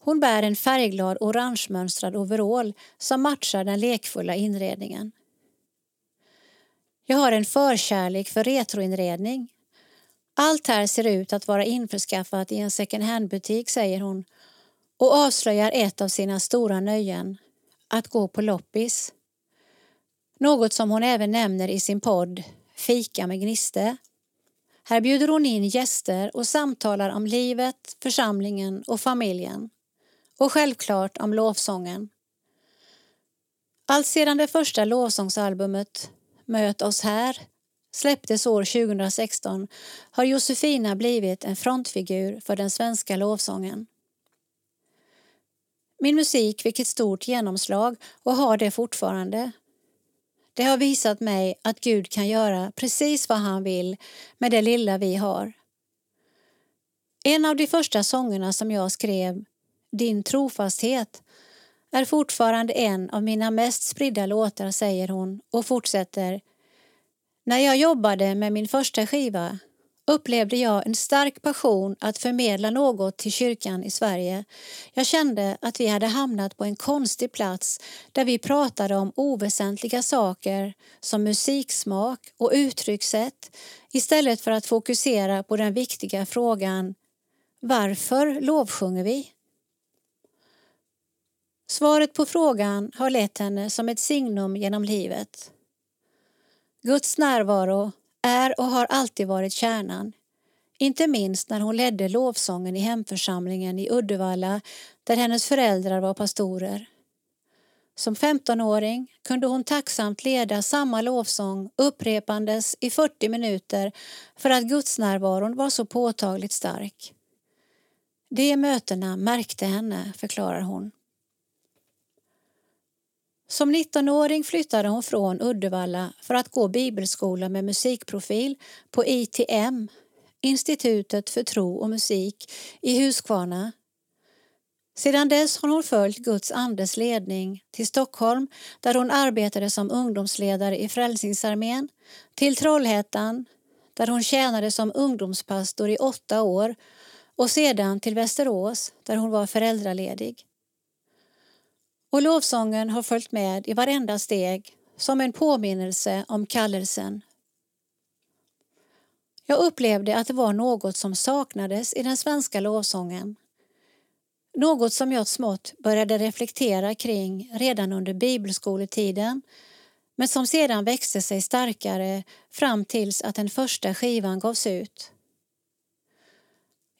Hon bär en färgglad orangemönstrad overall som matchar den lekfulla inredningen. Jag har en förkärlek för retroinredning. Allt här ser ut att vara införskaffat i en second hand-butik, säger hon och avslöjar ett av sina stora nöjen, att gå på loppis. Något som hon även nämner i sin podd Fika med Gniste. Här bjuder hon in gäster och samtalar om livet, församlingen och familjen. Och självklart om lovsången. Allt sedan det första lovsångsalbumet Möt oss här släpptes år 2016 har Josefina blivit en frontfigur för den svenska lovsången. Min musik fick ett stort genomslag och har det fortfarande. Det har visat mig att Gud kan göra precis vad han vill med det lilla vi har. En av de första sångerna som jag skrev, Din trofasthet, är fortfarande en av mina mest spridda låtar, säger hon och fortsätter. När jag jobbade med min första skiva upplevde jag en stark passion att förmedla något till kyrkan i Sverige. Jag kände att vi hade hamnat på en konstig plats där vi pratade om oväsentliga saker som musiksmak och uttryckssätt istället för att fokusera på den viktiga frågan Varför lovsjunger vi? Svaret på frågan har lett henne som ett signum genom livet. Guds närvaro är och har alltid varit kärnan. Inte minst när hon ledde lovsången i hemförsamlingen i Uddevalla där hennes föräldrar var pastorer. Som 15-åring kunde hon tacksamt leda samma lovsång upprepandes i 40 minuter för att gudsnärvaron var så påtagligt stark. De mötena märkte henne, förklarar hon. Som 19-åring flyttade hon från Uddevalla för att gå bibelskola med musikprofil på ITM, Institutet för tro och musik, i Huskvarna. Sedan dess har hon följt Guds andes ledning till Stockholm där hon arbetade som ungdomsledare i Frälsningsarmén, till Trollhättan där hon tjänade som ungdomspastor i åtta år och sedan till Västerås där hon var föräldraledig. Och lovsången har följt med i varenda steg som en påminnelse om kallelsen. Jag upplevde att det var något som saknades i den svenska lovsången. Något som jag smått började reflektera kring redan under bibelskoletiden men som sedan växte sig starkare fram tills att den första skivan gavs ut.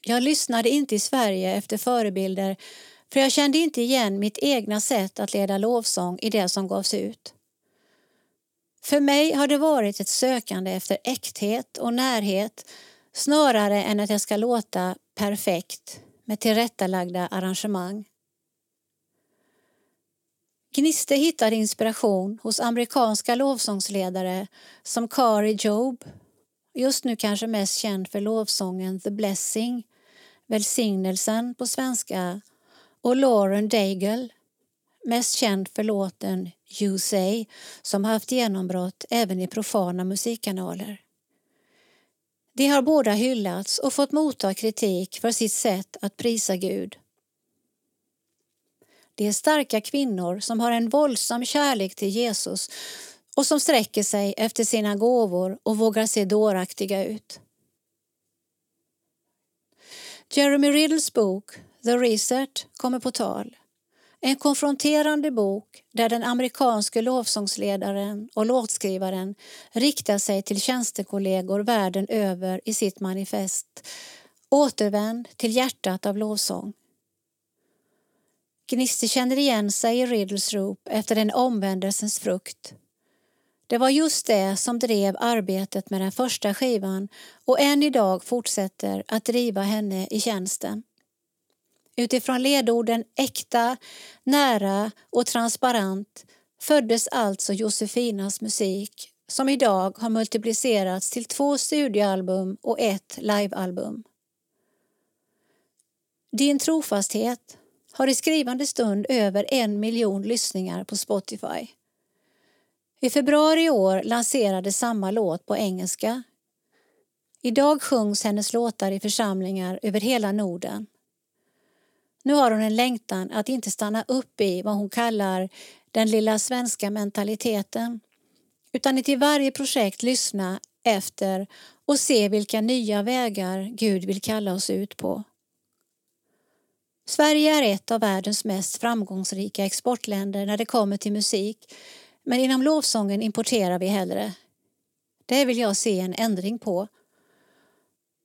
Jag lyssnade inte i Sverige efter förebilder för jag kände inte igen mitt egna sätt att leda lovsång i det som gavs ut. För mig har det varit ett sökande efter äkthet och närhet snarare än att jag ska låta perfekt med tillrättalagda arrangemang. Gniste hittade inspiration hos amerikanska lovsångsledare som Kari Job, just nu kanske mest känd för lovsången The Blessing, Välsignelsen på svenska, och Lauren Daigle, mest känd för låten You Say som haft genombrott även i profana musikkanaler. De har båda hyllats och fått motta kritik för sitt sätt att prisa Gud. Det är starka kvinnor som har en våldsam kärlek till Jesus och som sträcker sig efter sina gåvor och vågar se dåraktiga ut. Jeremy Riddles bok The Reset kommer på tal. En konfronterande bok där den amerikanske lovsångsledaren och låtskrivaren riktar sig till tjänstekollegor världen över i sitt manifest Återvänd till hjärtat av lovsång. Gnister känner igen sig i Riddles rop efter en omvändelsens frukt. Det var just det som drev arbetet med den första skivan och än idag fortsätter att driva henne i tjänsten. Utifrån ledorden äkta, nära och transparent föddes alltså Josefinas musik som idag har multiplicerats till två studioalbum och ett livealbum. Din trofasthet har i skrivande stund över en miljon lyssningar på Spotify. I februari i år lanserades samma låt på engelska. Idag sjungs hennes låtar i församlingar över hela Norden. Nu har hon en längtan att inte stanna upp i vad hon kallar den lilla svenska mentaliteten utan att i varje projekt lyssna efter och se vilka nya vägar Gud vill kalla oss ut på. Sverige är ett av världens mest framgångsrika exportländer när det kommer till musik men inom lovsången importerar vi hellre. Det vill jag se en ändring på.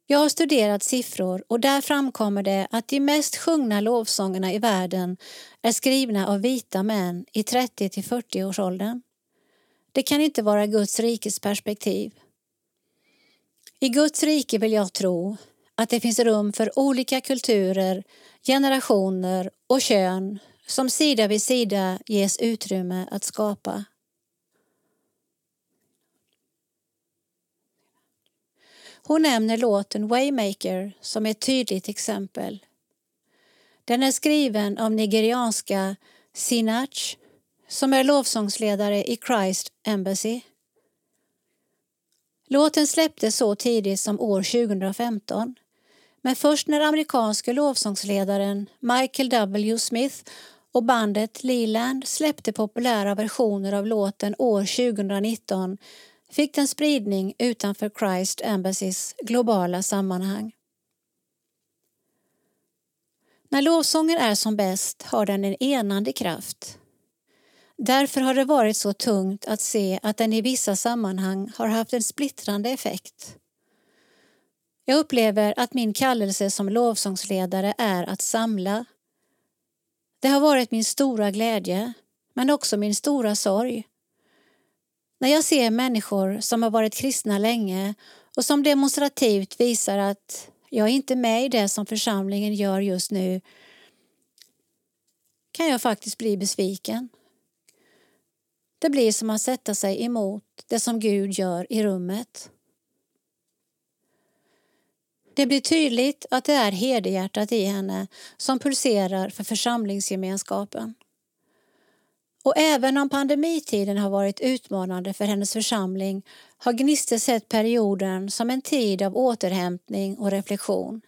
Jag har studerat siffror och där framkommer det att de mest sjungna lovsångerna i världen är skrivna av vita män i 30 till 40 års åldern. Det kan inte vara Guds rikes perspektiv. I Guds rike vill jag tro att det finns rum för olika kulturer, generationer och kön som sida vid sida ges utrymme att skapa. Hon nämner låten Waymaker som ett tydligt exempel. Den är skriven av nigerianska Sinach som är lovsångsledare i Christ Embassy. Låten släpptes så tidigt som år 2015 men först när amerikanske lovsångsledaren Michael W. Smith och bandet Leland släppte populära versioner av låten år 2019 fick den spridning utanför Christ Embassys globala sammanhang. När lovsången är som bäst har den en enande kraft. Därför har det varit så tungt att se att den i vissa sammanhang har haft en splittrande effekt. Jag upplever att min kallelse som lovsångsledare är att samla. Det har varit min stora glädje, men också min stora sorg. När jag ser människor som har varit kristna länge och som demonstrativt visar att jag är inte med i det som församlingen gör just nu kan jag faktiskt bli besviken. Det blir som att sätta sig emot det som Gud gör i rummet. Det blir tydligt att det är hederhjärtat i henne som pulserar för församlingsgemenskapen. Och även om pandemitiden har varit utmanande för hennes församling har Gniste sett perioden som en tid av återhämtning och reflektion.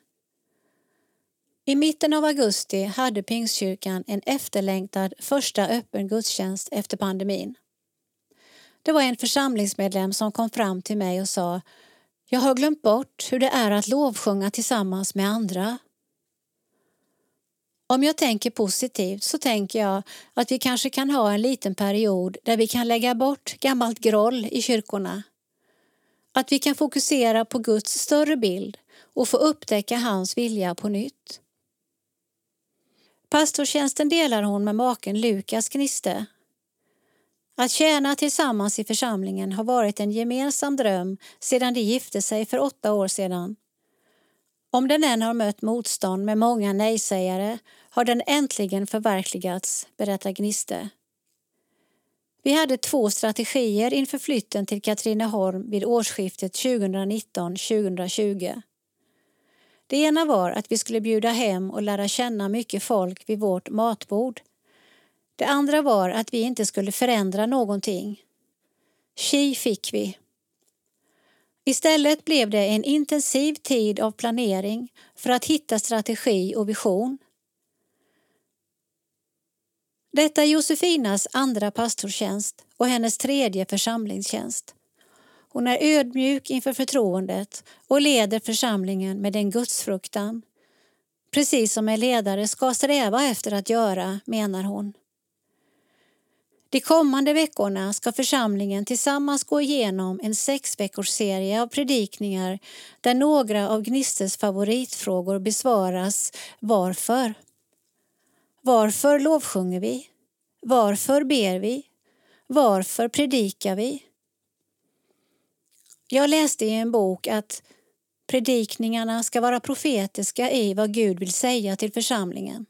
I mitten av augusti hade Pingstkyrkan en efterlängtad första öppen gudstjänst efter pandemin. Det var en församlingsmedlem som kom fram till mig och sa Jag har glömt bort hur det är att lovsjunga tillsammans med andra. Om jag tänker positivt så tänker jag att vi kanske kan ha en liten period där vi kan lägga bort gammalt groll i kyrkorna. Att vi kan fokusera på Guds större bild och få upptäcka hans vilja på nytt. Pastortjänsten delar hon med maken Lukas Gniste. Att tjäna tillsammans i församlingen har varit en gemensam dröm sedan de gifte sig för åtta år sedan. Om den än har mött motstånd med många nejsägare har den äntligen förverkligats, berättar Gniste. Vi hade två strategier inför flytten till Katrineholm vid årsskiftet 2019-2020. Det ena var att vi skulle bjuda hem och lära känna mycket folk vid vårt matbord. Det andra var att vi inte skulle förändra någonting. Tji fick vi. Istället blev det en intensiv tid av planering för att hitta strategi och vision. Detta är Josefinas andra pastortjänst och hennes tredje församlingstjänst. Hon är ödmjuk inför förtroendet och leder församlingen med en gudsfruktan. Precis som en ledare ska sträva efter att göra, menar hon. De kommande veckorna ska församlingen tillsammans gå igenom en sex veckors serie av predikningar där några av Gnistes favoritfrågor besvaras Varför? Varför lovsjunger vi? Varför ber vi? Varför predikar vi? Jag läste i en bok att predikningarna ska vara profetiska i vad Gud vill säga till församlingen.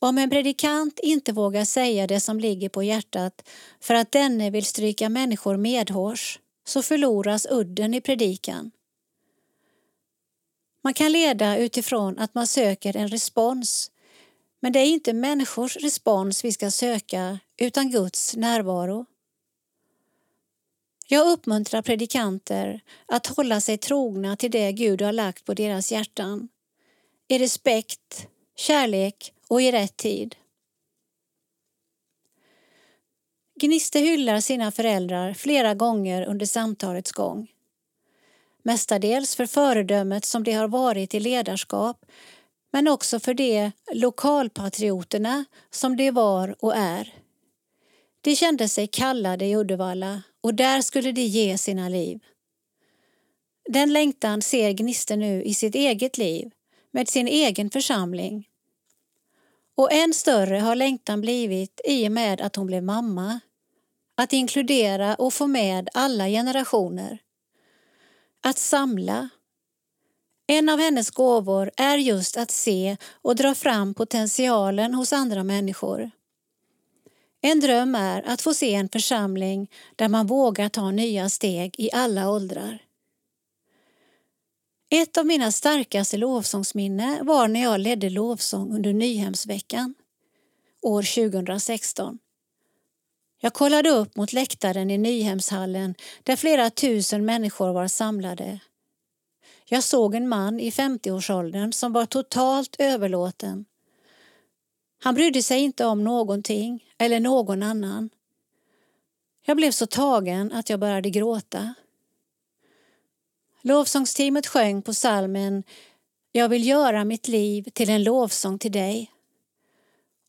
Om en predikant inte vågar säga det som ligger på hjärtat för att denne vill stryka människor medhårs så förloras udden i predikan. Man kan leda utifrån att man söker en respons men det är inte människors respons vi ska söka utan Guds närvaro. Jag uppmuntrar predikanter att hålla sig trogna till det Gud har lagt på deras hjärtan. I respekt, kärlek och i rätt tid. Gniste hyllar sina föräldrar flera gånger under samtalets gång. Mestadels för föredömet som de har varit i ledarskap men också för de lokalpatrioterna som de var och är. De kände sig kallade i Uddevalla och där skulle de ge sina liv. Den längtan ser Gniste nu i sitt eget liv, med sin egen församling. Och än större har längtan blivit i och med att hon blev mamma. Att inkludera och få med alla generationer. Att samla. En av hennes gåvor är just att se och dra fram potentialen hos andra människor. En dröm är att få se en församling där man vågar ta nya steg i alla åldrar. Ett av mina starkaste lovsångsminne var när jag ledde lovsång under Nyhemsveckan år 2016. Jag kollade upp mot läktaren i Nyhemshallen där flera tusen människor var samlade. Jag såg en man i 50-årsåldern som var totalt överlåten han brydde sig inte om någonting eller någon annan. Jag blev så tagen att jag började gråta. Lovsångsteamet sjöng på salmen Jag vill göra mitt liv till en lovsång till dig.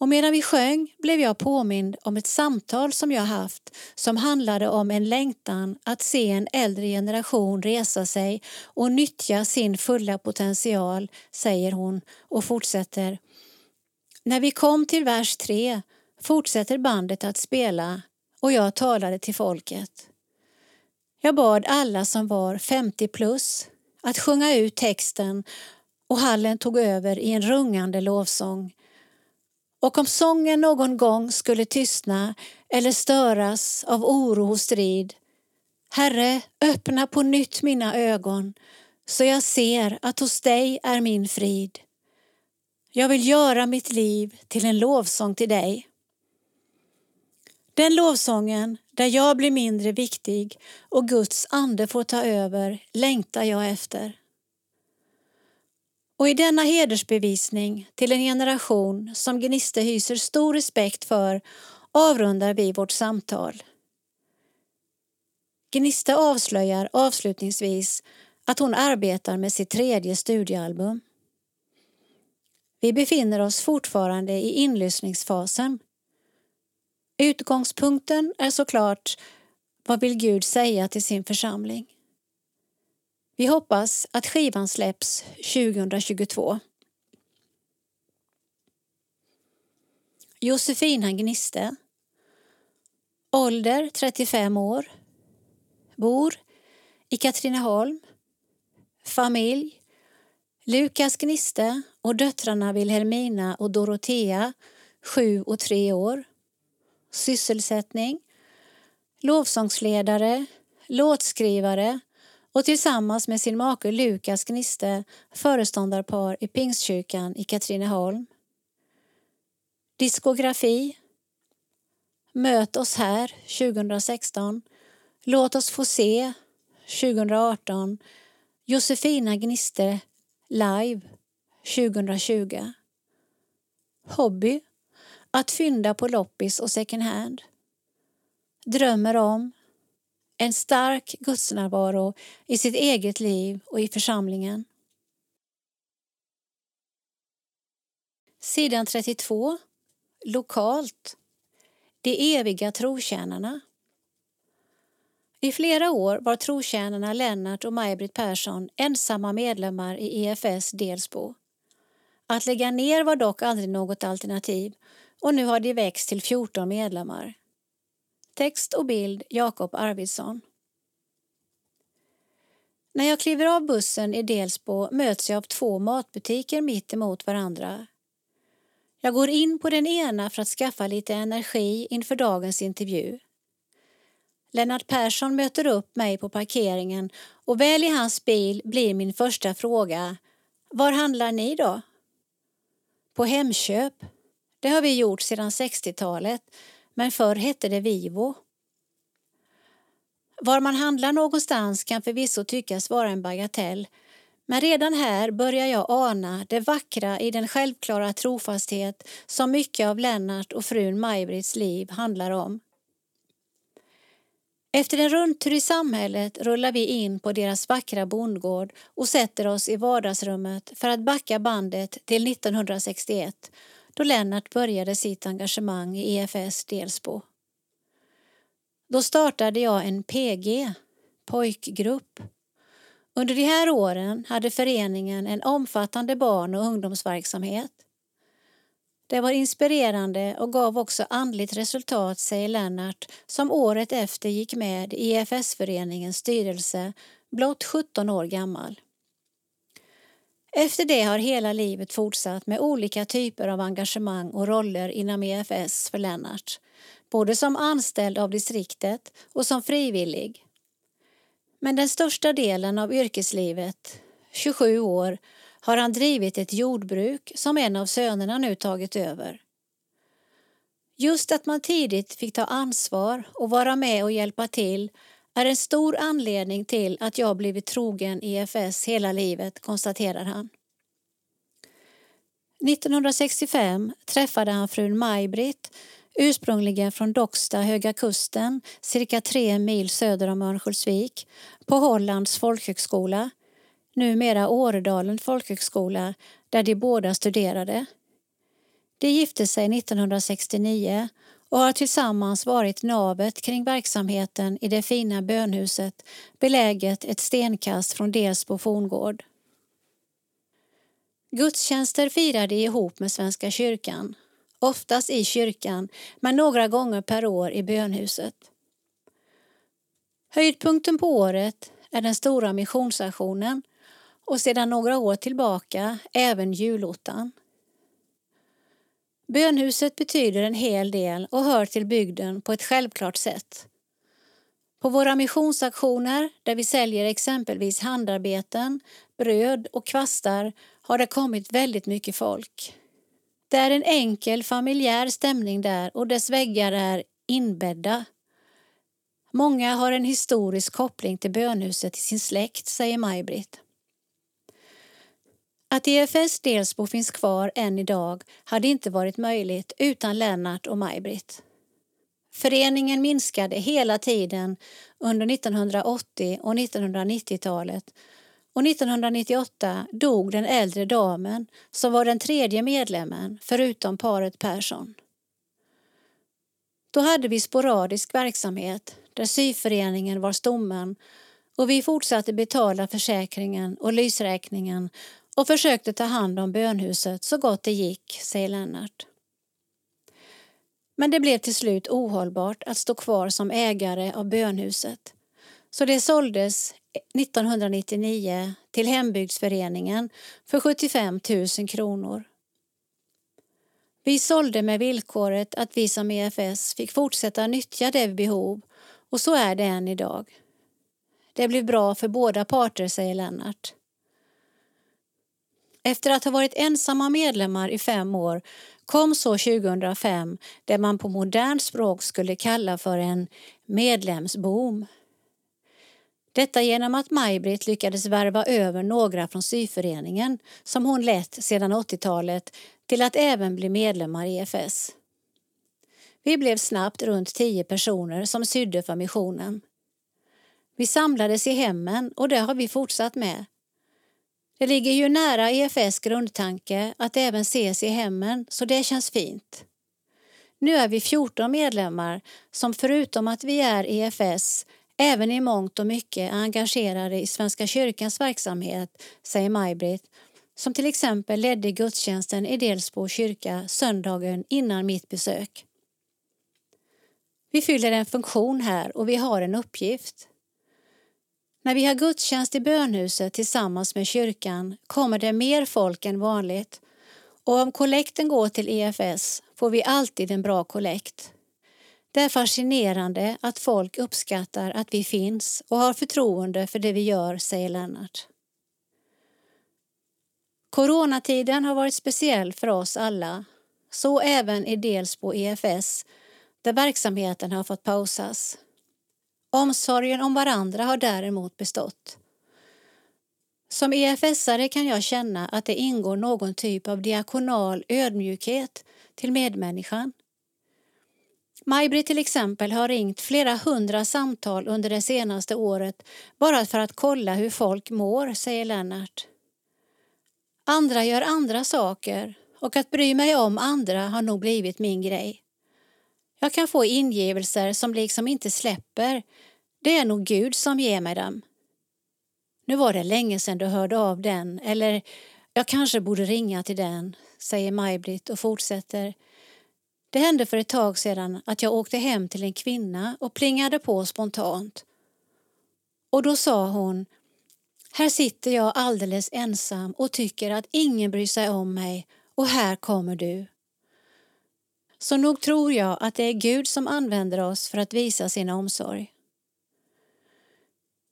Och medan vi sjöng blev jag påmind om ett samtal som jag haft som handlade om en längtan att se en äldre generation resa sig och nyttja sin fulla potential, säger hon och fortsätter. När vi kom till vers 3 fortsätter bandet att spela och jag talade till folket. Jag bad alla som var 50 plus att sjunga ut texten och hallen tog över i en rungande lovsång. Och om sången någon gång skulle tystna eller störas av oro och strid Herre, öppna på nytt mina ögon så jag ser att hos dig är min frid. Jag vill göra mitt liv till en lovsång till dig. Den lovsången där jag blir mindre viktig och Guds ande får ta över längtar jag efter. Och i denna hedersbevisning till en generation som Gniste hyser stor respekt för avrundar vi vårt samtal. Gnista avslöjar avslutningsvis att hon arbetar med sitt tredje studiealbum. Vi befinner oss fortfarande i inlyssningsfasen. Utgångspunkten är såklart vad vill Gud säga till sin församling? Vi hoppas att skivan släpps 2022. Josefina Gniste Ålder 35 år. Bor i Katrineholm. Familj. Lukas Gniste och döttrarna Wilhelmina och Dorotea, 7 och 3 år. Sysselsättning. Lovsångsledare, låtskrivare och tillsammans med sin make Lukas Gniste föreståndarpar i Pingstkyrkan i Katrineholm. Diskografi. Möt oss här 2016 Låt oss få se 2018 Josefina Gniste live 2020 Hobby. Att fynda på loppis och second hand. Drömmer om en stark gudsnärvaro i sitt eget liv och i församlingen. Sidan 32. Lokalt. De eviga trotjänarna. I flera år var trotjänarna Lennart och Maj-Britt Persson ensamma medlemmar i EFS Delsbo. Att lägga ner var dock aldrig något alternativ och nu har de växt till 14 medlemmar. Text och bild Jakob Arvidsson. När jag kliver av bussen i Delsbo möts jag av två matbutiker mitt emot varandra. Jag går in på den ena för att skaffa lite energi inför dagens intervju. Lennart Persson möter upp mig på parkeringen och väl i hans bil blir min första fråga Var handlar ni då? På Hemköp. Det har vi gjort sedan 60-talet men förr hette det Vivo. Var man handlar någonstans kan förvisso tyckas vara en bagatell men redan här börjar jag ana det vackra i den självklara trofasthet som mycket av Lennart och frun Maj-Britts liv handlar om. Efter en rundtur i samhället rullar vi in på deras vackra bondgård och sätter oss i vardagsrummet för att backa bandet till 1961 då Lennart började sitt engagemang i EFS Delsbo. Då startade jag en PG, pojkgrupp. Under de här åren hade föreningen en omfattande barn och ungdomsverksamhet. Det var inspirerande och gav också andligt resultat, säger Lennart som året efter gick med i EFS-föreningens styrelse, blott 17 år gammal. Efter det har hela livet fortsatt med olika typer av engagemang och roller inom EFS för Lennart, både som anställd av distriktet och som frivillig. Men den största delen av yrkeslivet, 27 år, har han drivit ett jordbruk som en av sönerna nu tagit över. Just att man tidigt fick ta ansvar och vara med och hjälpa till är en stor anledning till att jag blivit trogen EFS hela livet, konstaterar han. 1965 träffade han frun Maj-Britt, ursprungligen från Docksta, Höga Kusten, cirka tre mil söder om Örnsköldsvik, på Hollands folkhögskola, numera Åredalen folkhögskola, där de båda studerade. De gifte sig 1969 och har tillsammans varit navet kring verksamheten i det fina bönhuset beläget ett stenkast från Delsbo forngård. Gudstjänster firar de ihop med Svenska kyrkan, oftast i kyrkan men några gånger per år i bönhuset. Höjdpunkten på året är den stora missionsaktionen och sedan några år tillbaka även julottan. Bönhuset betyder en hel del och hör till bygden på ett självklart sätt. På våra missionsaktioner där vi säljer exempelvis handarbeten, bröd och kvastar har det kommit väldigt mycket folk. Det är en enkel familjär stämning där och dess väggar är inbädda. Många har en historisk koppling till bönhuset i sin släkt, säger Maj-Britt. Att EFS Delsbo finns kvar än idag hade inte varit möjligt utan Lennart och Maj-Britt. Föreningen minskade hela tiden under 1980 och 1990-talet och 1998 dog den äldre damen som var den tredje medlemmen förutom paret Persson. Då hade vi sporadisk verksamhet där syföreningen var stommen och vi fortsatte betala försäkringen och lysräkningen och försökte ta hand om bönhuset så gott det gick, säger Lennart. Men det blev till slut ohållbart att stå kvar som ägare av bönhuset. Så det såldes 1999 till Hembygdsföreningen för 75 000 kronor. Vi sålde med villkoret att vi som EFS fick fortsätta nyttja det vid behov och så är det än idag. Det blev bra för båda parter, säger Lennart. Efter att ha varit ensamma medlemmar i fem år kom så 2005 det man på modernt språk skulle kalla för en medlemsboom. Detta genom att Maj-Britt lyckades värva över några från syföreningen som hon lett sedan 80-talet till att även bli medlemmar i EFS. Vi blev snabbt runt tio personer som sydde för missionen. Vi samlades i hemmen och det har vi fortsatt med. Det ligger ju nära EFS grundtanke att även ses i hemmen så det känns fint. Nu är vi 14 medlemmar som förutom att vi är EFS även i mångt och mycket är engagerade i Svenska kyrkans verksamhet, säger Maj-Britt som till exempel ledde gudstjänsten i Delsbo kyrka söndagen innan mitt besök. Vi fyller en funktion här och vi har en uppgift. När vi har gudstjänst i bönhuset tillsammans med kyrkan kommer det mer folk än vanligt och om kollekten går till EFS får vi alltid en bra kollekt. Det är fascinerande att folk uppskattar att vi finns och har förtroende för det vi gör, säger Lennart. Coronatiden har varit speciell för oss alla, så även i Delsbo EFS där verksamheten har fått pausas. Omsorgen om varandra har däremot bestått. Som EFS-are kan jag känna att det ingår någon typ av diakonal ödmjukhet till medmänniskan. Maj-Britt till exempel har ringt flera hundra samtal under det senaste året bara för att kolla hur folk mår, säger Lennart. Andra gör andra saker och att bry mig om andra har nog blivit min grej. Jag kan få ingivelser som liksom inte släpper. Det är nog Gud som ger mig dem. Nu var det länge sedan du hörde av den eller jag kanske borde ringa till den, säger Maj-Britt och fortsätter. Det hände för ett tag sedan att jag åkte hem till en kvinna och plingade på spontant. Och då sa hon här sitter jag alldeles ensam och tycker att ingen bryr sig om mig och här kommer du. Så nog tror jag att det är Gud som använder oss för att visa sin omsorg.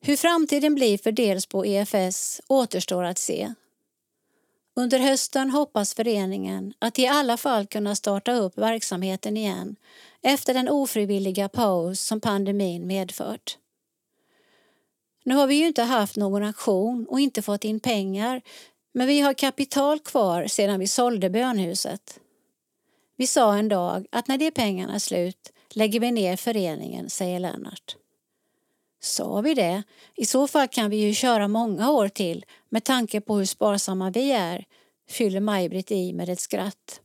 Hur framtiden blir för Delsbo EFS återstår att se. Under hösten hoppas föreningen att i alla fall kunna starta upp verksamheten igen efter den ofrivilliga paus som pandemin medfört. Nu har vi ju inte haft någon aktion och inte fått in pengar men vi har kapital kvar sedan vi sålde bönhuset. Vi sa en dag att när de pengarna är slut lägger vi ner föreningen, säger Lennart. Sa vi det? I så fall kan vi ju köra många år till med tanke på hur sparsamma vi är, fyller Maj-Britt i med ett skratt.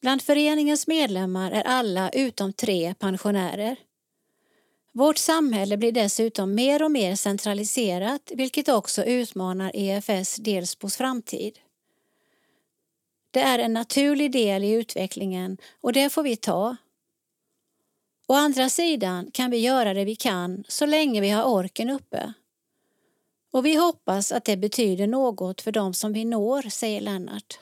Bland föreningens medlemmar är alla utom tre pensionärer. Vårt samhälle blir dessutom mer och mer centraliserat vilket också utmanar EFS Delsbos framtid. Det är en naturlig del i utvecklingen och det får vi ta. Å andra sidan kan vi göra det vi kan så länge vi har orken uppe. Och vi hoppas att det betyder något för dem som vi når, säger Lennart.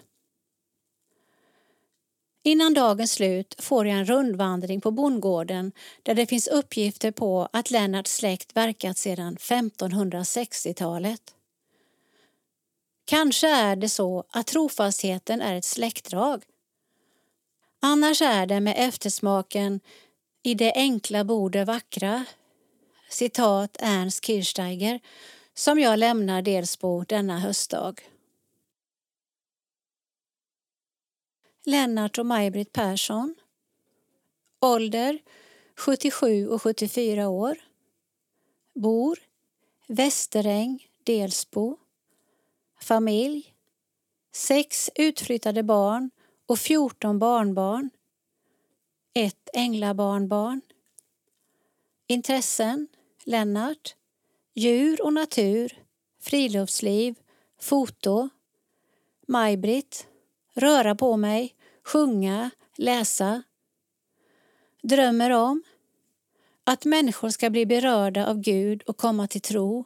Innan dagens slut får jag en rundvandring på bondgården där det finns uppgifter på att Lennarts släkt verkat sedan 1560-talet. Kanske är det så att trofastheten är ett släktdrag. Annars är det med eftersmaken i det enkla bor det vackra, citat Ernst Kirchsteiger, som jag lämnar Delsbo denna höstdag. Lennart och Maj-Britt Persson Ålder 77 och 74 år. Bor Västeräng, Delsbo. Familj Sex utflyttade barn och 14 barnbarn. Ett änglabarnbarn. Intressen Lennart Djur och natur, friluftsliv, foto. Maj-Britt Röra på mig, sjunga, läsa. Drömmer om att människor ska bli berörda av Gud och komma till tro.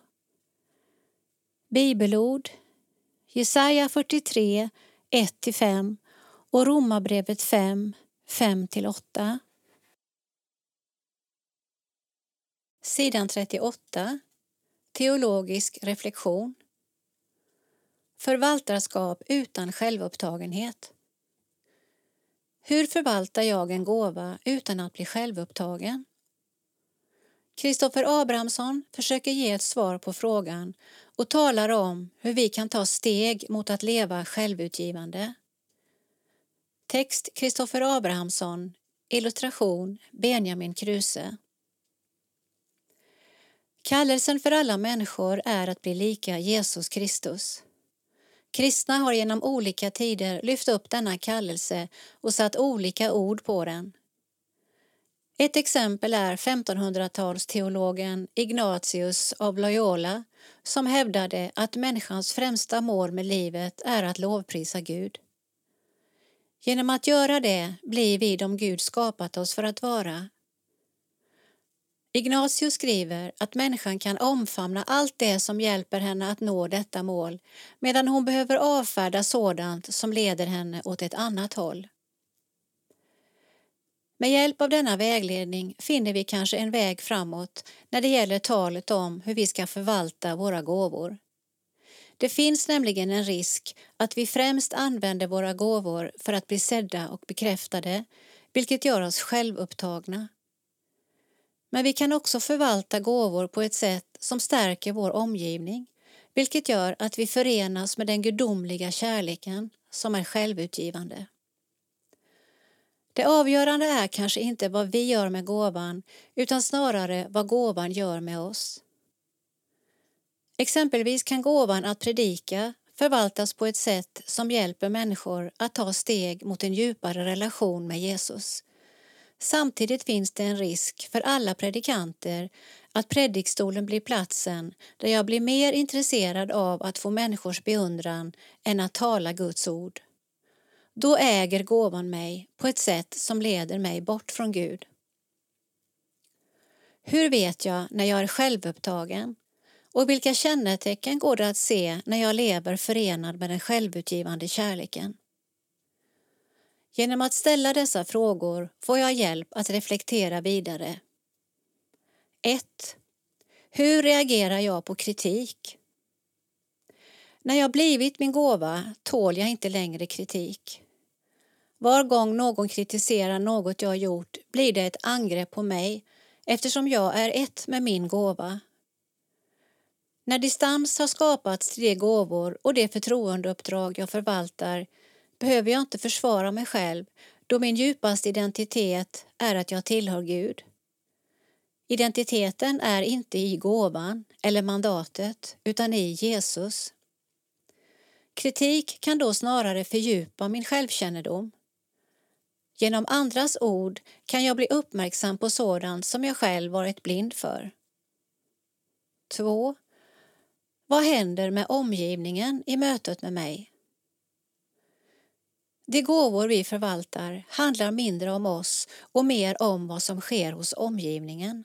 Bibelord Jesaja 43, 1-5 och Romarbrevet 5, 5-8. Sidan 38. Teologisk reflektion. Förvaltarskap utan självupptagenhet. Hur förvaltar jag en gåva utan att bli självupptagen? Kristoffer Abrahamsson försöker ge ett svar på frågan och talar om hur vi kan ta steg mot att leva självutgivande. Text Kristoffer Abrahamsson Illustration Benjamin Kruse Kallelsen för alla människor är att bli lika Jesus Kristus. Kristna har genom olika tider lyft upp denna kallelse och satt olika ord på den. Ett exempel är 1500-talsteologen Ignatius av Loyola som hävdade att människans främsta mål med livet är att lovprisa Gud. Genom att göra det blir vi de Gud skapat oss för att vara. Ignatius skriver att människan kan omfamna allt det som hjälper henne att nå detta mål medan hon behöver avfärda sådant som leder henne åt ett annat håll. Med hjälp av denna vägledning finner vi kanske en väg framåt när det gäller talet om hur vi ska förvalta våra gåvor. Det finns nämligen en risk att vi främst använder våra gåvor för att bli sedda och bekräftade, vilket gör oss självupptagna. Men vi kan också förvalta gåvor på ett sätt som stärker vår omgivning, vilket gör att vi förenas med den gudomliga kärleken som är självutgivande. Det avgörande är kanske inte vad vi gör med gåvan utan snarare vad gåvan gör med oss. Exempelvis kan gåvan att predika förvaltas på ett sätt som hjälper människor att ta steg mot en djupare relation med Jesus. Samtidigt finns det en risk för alla predikanter att predikstolen blir platsen där jag blir mer intresserad av att få människors beundran än att tala Guds ord. Då äger gåvan mig på ett sätt som leder mig bort från Gud. Hur vet jag när jag är självupptagen? Och vilka kännetecken går det att se när jag lever förenad med den självutgivande kärleken? Genom att ställa dessa frågor får jag hjälp att reflektera vidare. 1. Hur reagerar jag på kritik? När jag blivit min gåva tål jag inte längre kritik. Var gång någon kritiserar något jag gjort blir det ett angrepp på mig eftersom jag är ett med min gåva. När distans har skapats till de gåvor och det förtroendeuppdrag jag förvaltar behöver jag inte försvara mig själv då min djupaste identitet är att jag tillhör Gud. Identiteten är inte i gåvan eller mandatet utan i Jesus. Kritik kan då snarare fördjupa min självkännedom. Genom andras ord kan jag bli uppmärksam på sådant som jag själv varit blind för. 2. Vad händer med omgivningen i mötet med mig? De gåvor vi förvaltar handlar mindre om oss och mer om vad som sker hos omgivningen.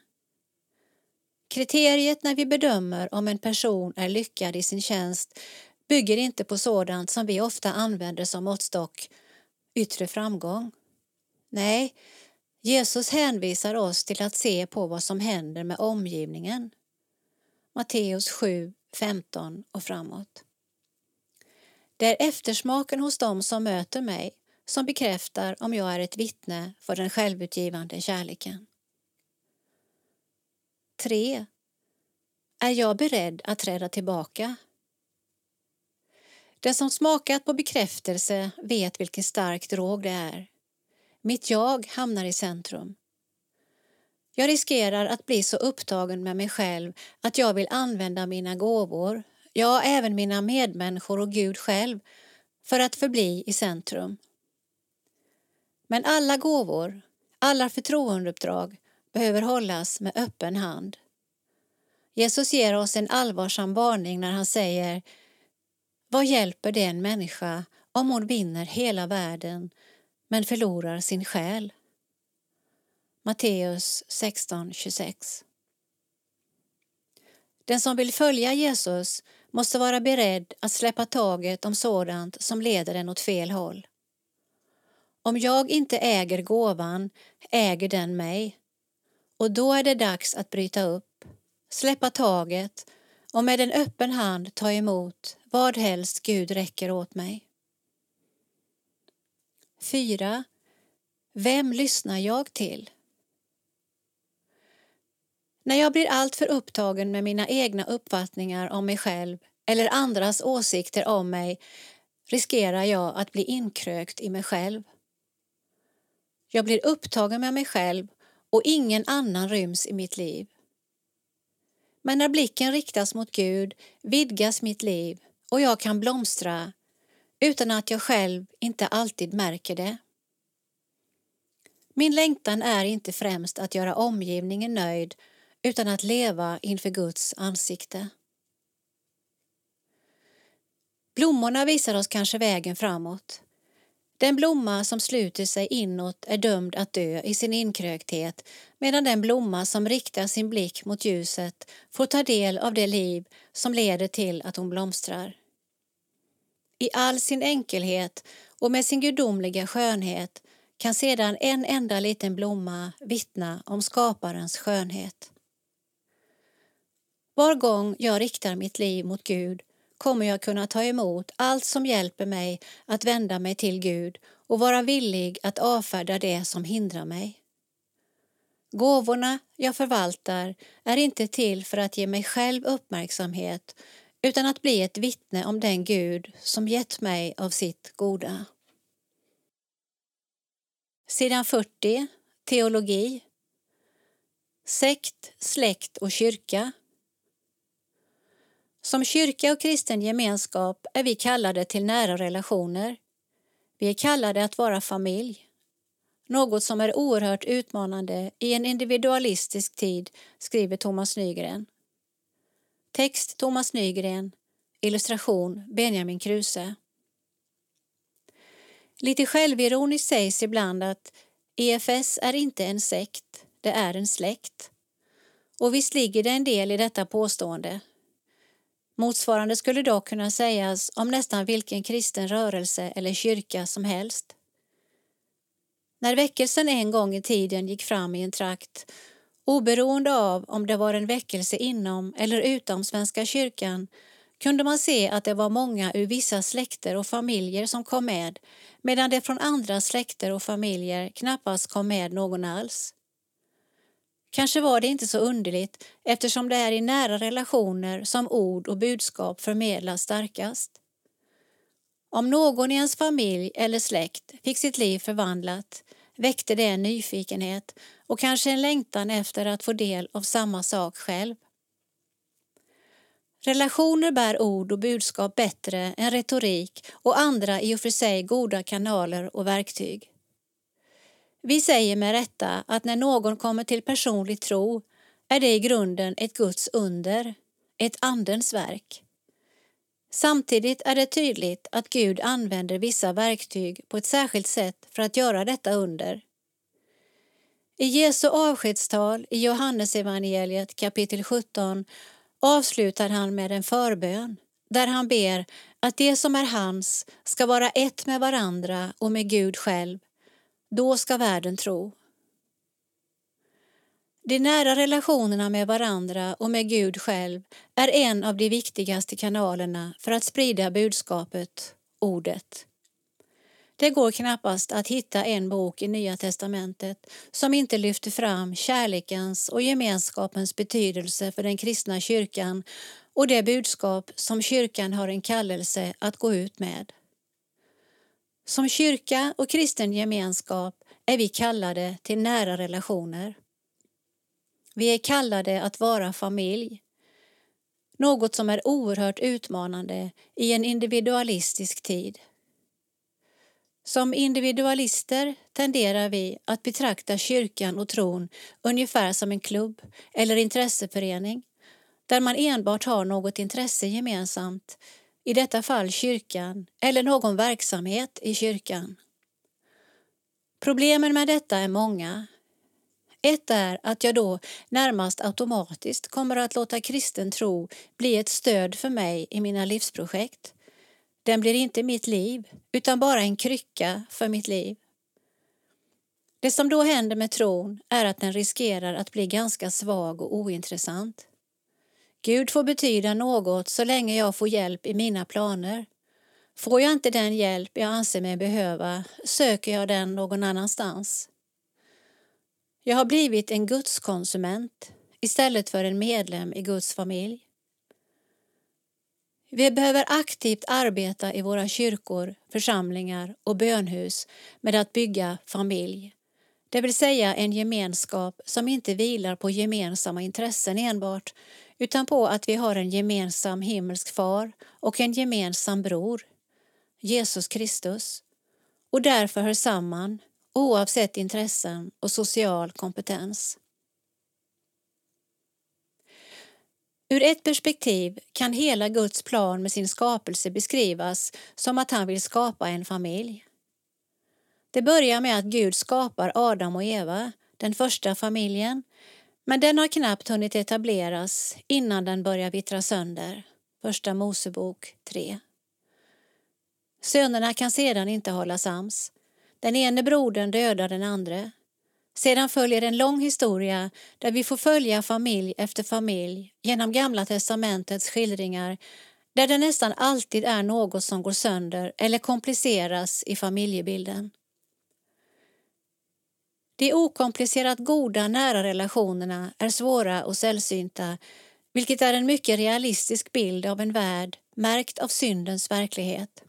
Kriteriet när vi bedömer om en person är lyckad i sin tjänst bygger inte på sådant som vi ofta använder som måttstock, yttre framgång. Nej, Jesus hänvisar oss till att se på vad som händer med omgivningen. Matteus 7, 15 och framåt. Det är eftersmaken hos dem som möter mig som bekräftar om jag är ett vittne för den självutgivande kärleken. 3. Är jag beredd att träda tillbaka? Den som smakat på bekräftelse vet vilken stark drog det är. Mitt jag hamnar i centrum. Jag riskerar att bli så upptagen med mig själv att jag vill använda mina gåvor, ja, även mina medmänniskor och Gud själv, för att förbli i centrum. Men alla gåvor, alla förtroendeuppdrag behöver hållas med öppen hand. Jesus ger oss en allvarsam varning när han säger Vad hjälper det en människa om hon vinner hela världen men förlorar sin själ? Matteus 16.26 Den som vill följa Jesus måste vara beredd att släppa taget om sådant som leder en åt fel håll. Om jag inte äger gåvan äger den mig och då är det dags att bryta upp, släppa taget och med en öppen hand ta emot vad helst Gud räcker åt mig. 4. Vem lyssnar jag till? När jag blir alltför upptagen med mina egna uppfattningar om mig själv eller andras åsikter om mig riskerar jag att bli inkrökt i mig själv. Jag blir upptagen med mig själv och ingen annan ryms i mitt liv. Men när blicken riktas mot Gud vidgas mitt liv och jag kan blomstra utan att jag själv inte alltid märker det. Min längtan är inte främst att göra omgivningen nöjd utan att leva inför Guds ansikte. Blommorna visar oss kanske vägen framåt. Den blomma som sluter sig inåt är dömd att dö i sin inkrökthet medan den blomma som riktar sin blick mot ljuset får ta del av det liv som leder till att hon blomstrar. I all sin enkelhet och med sin gudomliga skönhet kan sedan en enda liten blomma vittna om skaparens skönhet. Var gång jag riktar mitt liv mot Gud kommer jag kunna ta emot allt som hjälper mig att vända mig till Gud och vara villig att avfärda det som hindrar mig. Gåvorna jag förvaltar är inte till för att ge mig själv uppmärksamhet utan att bli ett vittne om den Gud som gett mig av sitt goda. Sidan 40, Teologi Sekt, släkt och kyrka som kyrka och kristen gemenskap är vi kallade till nära relationer. Vi är kallade att vara familj. Något som är oerhört utmanande i en individualistisk tid, skriver Thomas Nygren. Text Thomas Nygren, illustration Benjamin Kruse. Lite självironiskt sägs ibland att EFS är inte en sekt, det är en släkt. Och visst ligger det en del i detta påstående. Motsvarande skulle dock kunna sägas om nästan vilken kristen rörelse eller kyrka som helst. När väckelsen en gång i tiden gick fram i en trakt oberoende av om det var en väckelse inom eller utom Svenska kyrkan kunde man se att det var många ur vissa släkter och familjer som kom med medan det från andra släkter och familjer knappast kom med någon alls. Kanske var det inte så underligt eftersom det är i nära relationer som ord och budskap förmedlas starkast. Om någon i ens familj eller släkt fick sitt liv förvandlat väckte det en nyfikenhet och kanske en längtan efter att få del av samma sak själv. Relationer bär ord och budskap bättre än retorik och andra i och för sig goda kanaler och verktyg. Vi säger med rätta att när någon kommer till personlig tro är det i grunden ett Guds under, ett Andens verk. Samtidigt är det tydligt att Gud använder vissa verktyg på ett särskilt sätt för att göra detta under. I Jesu avskedstal i Johannesevangeliet kapitel 17 avslutar han med en förbön där han ber att det som är hans ska vara ett med varandra och med Gud själv då ska världen tro. De nära relationerna med varandra och med Gud själv är en av de viktigaste kanalerna för att sprida budskapet, ordet. Det går knappast att hitta en bok i Nya testamentet som inte lyfter fram kärlekens och gemenskapens betydelse för den kristna kyrkan och det budskap som kyrkan har en kallelse att gå ut med. Som kyrka och kristen gemenskap är vi kallade till nära relationer. Vi är kallade att vara familj. Något som är oerhört utmanande i en individualistisk tid. Som individualister tenderar vi att betrakta kyrkan och tron ungefär som en klubb eller intresseförening där man enbart har något intresse gemensamt, i detta fall kyrkan eller någon verksamhet i kyrkan. Problemen med detta är många. Ett är att jag då närmast automatiskt kommer att låta kristen tro bli ett stöd för mig i mina livsprojekt den blir inte mitt liv, utan bara en krycka för mitt liv. Det som då händer med tron är att den riskerar att bli ganska svag och ointressant. Gud får betyda något så länge jag får hjälp i mina planer. Får jag inte den hjälp jag anser mig behöva söker jag den någon annanstans. Jag har blivit en gudskonsument istället för en medlem i Guds familj. Vi behöver aktivt arbeta i våra kyrkor, församlingar och bönhus med att bygga familj. Det vill säga en gemenskap som inte vilar på gemensamma intressen enbart utan på att vi har en gemensam himmelsk far och en gemensam bror, Jesus Kristus, och därför hör samman oavsett intressen och social kompetens. Ur ett perspektiv kan hela Guds plan med sin skapelse beskrivas som att han vill skapa en familj. Det börjar med att Gud skapar Adam och Eva, den första familjen, men den har knappt hunnit etableras innan den börjar vittra sönder. Första Mosebok 3. Sönerna kan sedan inte hålla sams. Den ene brodern dödar den andra. Sedan följer en lång historia där vi får följa familj efter familj genom Gamla testamentets skildringar där det nästan alltid är något som går sönder eller kompliceras i familjebilden. De okomplicerat goda nära relationerna är svåra och sällsynta vilket är en mycket realistisk bild av en värld märkt av syndens verklighet.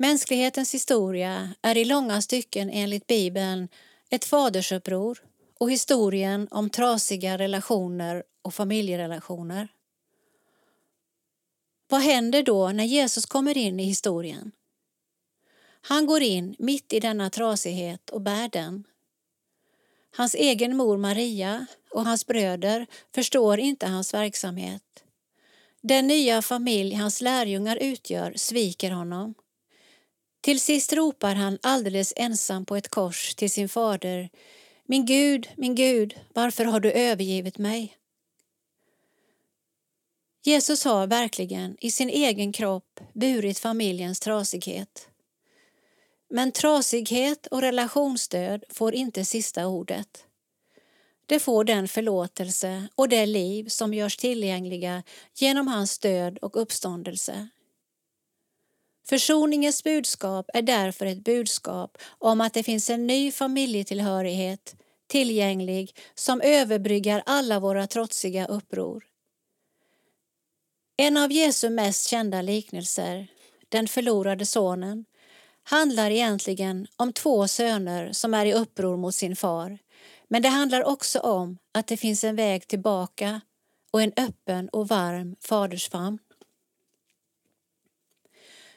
Mänsklighetens historia är i långa stycken enligt Bibeln ett fadersuppror och historien om trasiga relationer och familjerelationer. Vad händer då när Jesus kommer in i historien? Han går in mitt i denna trasighet och bär den. Hans egen mor Maria och hans bröder förstår inte hans verksamhet. Den nya familj hans lärjungar utgör sviker honom. Till sist ropar han alldeles ensam på ett kors till sin fader. Min Gud, min Gud, varför har du övergivit mig? Jesus har verkligen i sin egen kropp burit familjens trasighet. Men trasighet och relationsdöd får inte sista ordet. Det får den förlåtelse och det liv som görs tillgängliga genom hans död och uppståndelse. Försoningens budskap är därför ett budskap om att det finns en ny familjetillhörighet tillgänglig som överbryggar alla våra trotsiga uppror. En av Jesu mest kända liknelser, den förlorade sonen, handlar egentligen om två söner som är i uppror mot sin far. Men det handlar också om att det finns en väg tillbaka och en öppen och varm fadersfamn.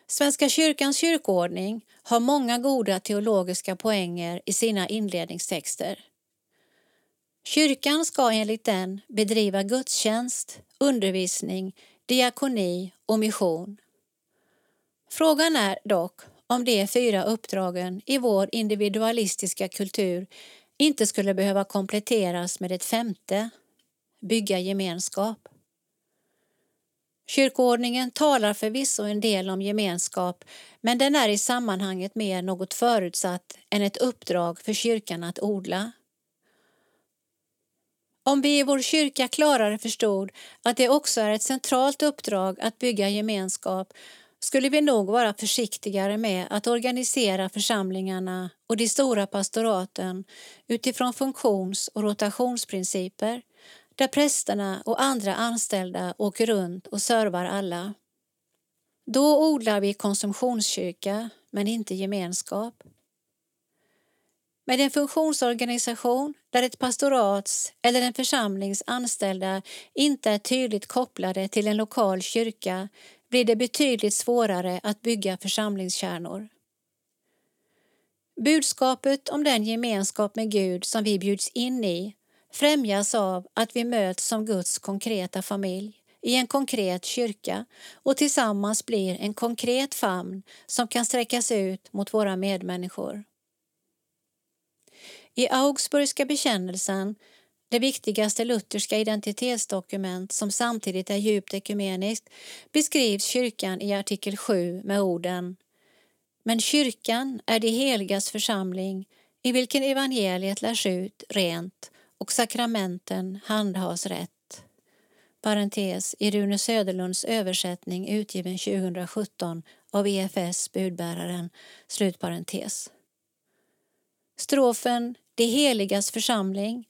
Svenska kyrkans kyrkoordning har många goda teologiska poänger i sina inledningstexter. Kyrkan ska enligt den bedriva gudstjänst, undervisning, diakoni och mission. Frågan är dock om de fyra uppdragen i vår individualistiska kultur inte skulle behöva kompletteras med ett femte, bygga gemenskap. Kyrkoordningen talar förvisso en del om gemenskap men den är i sammanhanget mer något förutsatt än ett uppdrag för kyrkan att odla. Om vi i vår kyrka klarare förstod att det också är ett centralt uppdrag att bygga gemenskap skulle vi nog vara försiktigare med att organisera församlingarna och de stora pastoraten utifrån funktions och rotationsprinciper där prästerna och andra anställda åker runt och servar alla. Då odlar vi konsumtionskyrka, men inte gemenskap. Med en funktionsorganisation där ett pastorats eller en församlings anställda inte är tydligt kopplade till en lokal kyrka blir det betydligt svårare att bygga församlingskärnor. Budskapet om den gemenskap med Gud som vi bjuds in i främjas av att vi möts som Guds konkreta familj i en konkret kyrka och tillsammans blir en konkret famn som kan sträckas ut mot våra medmänniskor. I Augsburgska bekännelsen, det viktigaste lutherska identitetsdokument som samtidigt är djupt ekumeniskt, beskrivs kyrkan i artikel 7 med orden Men kyrkan är de heligas församling i vilken evangeliet lärs ut rent och sakramenten handhas rätt. Parentes i Rune Söderlunds översättning utgiven 2017 av EFS budbäraren. Slutparentes. Strofen De heligas församling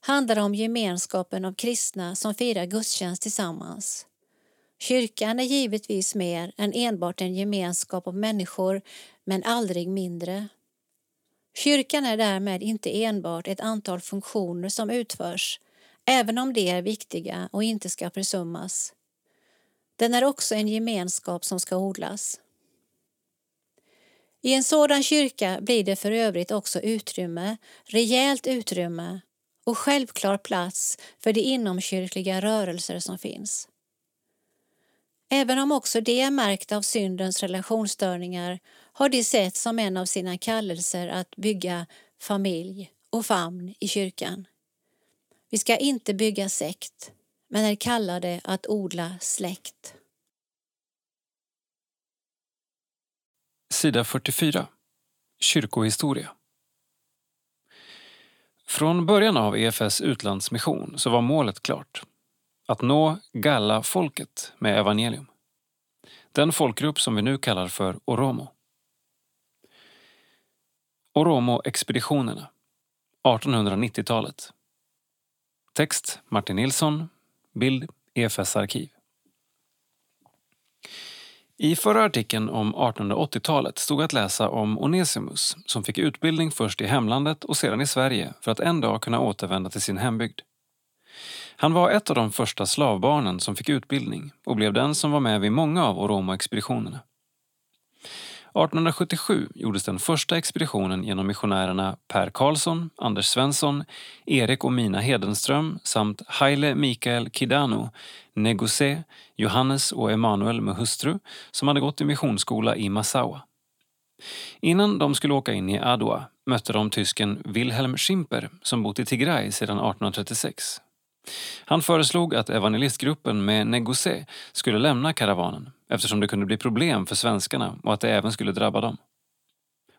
handlar om gemenskapen av kristna som firar gudstjänst tillsammans. Kyrkan är givetvis mer än enbart en gemenskap av människor, men aldrig mindre. Kyrkan är därmed inte enbart ett antal funktioner som utförs, även om de är viktiga och inte ska försummas. Den är också en gemenskap som ska odlas. I en sådan kyrka blir det för övrigt också utrymme, rejält utrymme och självklar plats för de inomkyrkliga rörelser som finns. Även om också de är märkta av syndens relationsstörningar har de sett som en av sina kallelser att bygga familj och famn i kyrkan. Vi ska inte bygga sekt, men är kallade att odla släkt.
Sida 44. Kyrkohistoria. Från början av EFS utlandsmission så var målet klart. Att nå Galla-folket med evangelium. Den folkgrupp som vi nu kallar för Oromo. Oromo-expeditionerna. 1890-talet. Text Martin Nilsson. Bild EFS arkiv. I förra artikeln om 1880-talet stod att läsa om Onesimus som fick utbildning först i hemlandet och sedan i Sverige för att en dag kunna återvända till sin hembygd. Han var ett av de första slavbarnen som fick utbildning och blev den som var med vid många av Oromo-expeditionerna. 1877 gjordes den första expeditionen genom missionärerna Per Karlsson, Anders Svensson, Erik och Mina Hedenström samt Haile Mikael Kidano, Negose, Johannes och Emanuel med hustru som hade gått i missionsskola i Massawa. Innan de skulle åka in i Adwa mötte de tysken Wilhelm Schimper som bott i Tigray sedan 1836. Han föreslog att evangelistgruppen med Negosé skulle lämna karavanen eftersom det kunde bli problem för svenskarna och att det även skulle drabba dem.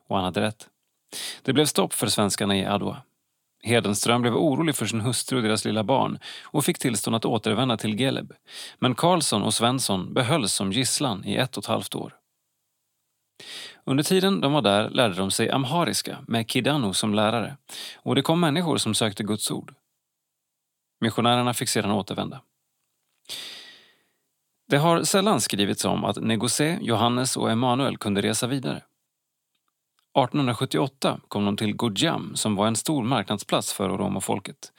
Och han hade rätt. Det blev stopp för svenskarna i Adwa. Hedenström blev orolig för sin hustru och deras lilla barn och fick tillstånd att återvända till Geleb. Men Karlsson och Svensson behölls som gisslan i ett och ett halvt år. Under tiden de var där lärde de sig amhariska med Kidano som lärare och det kom människor som sökte Guds ord. Missionärerna fick sedan återvända. Det har sällan skrivits om att Negocé, Johannes och Emanuel kunde resa vidare. 1878 kom de till Gojam som var en stor marknadsplats för oromofolket.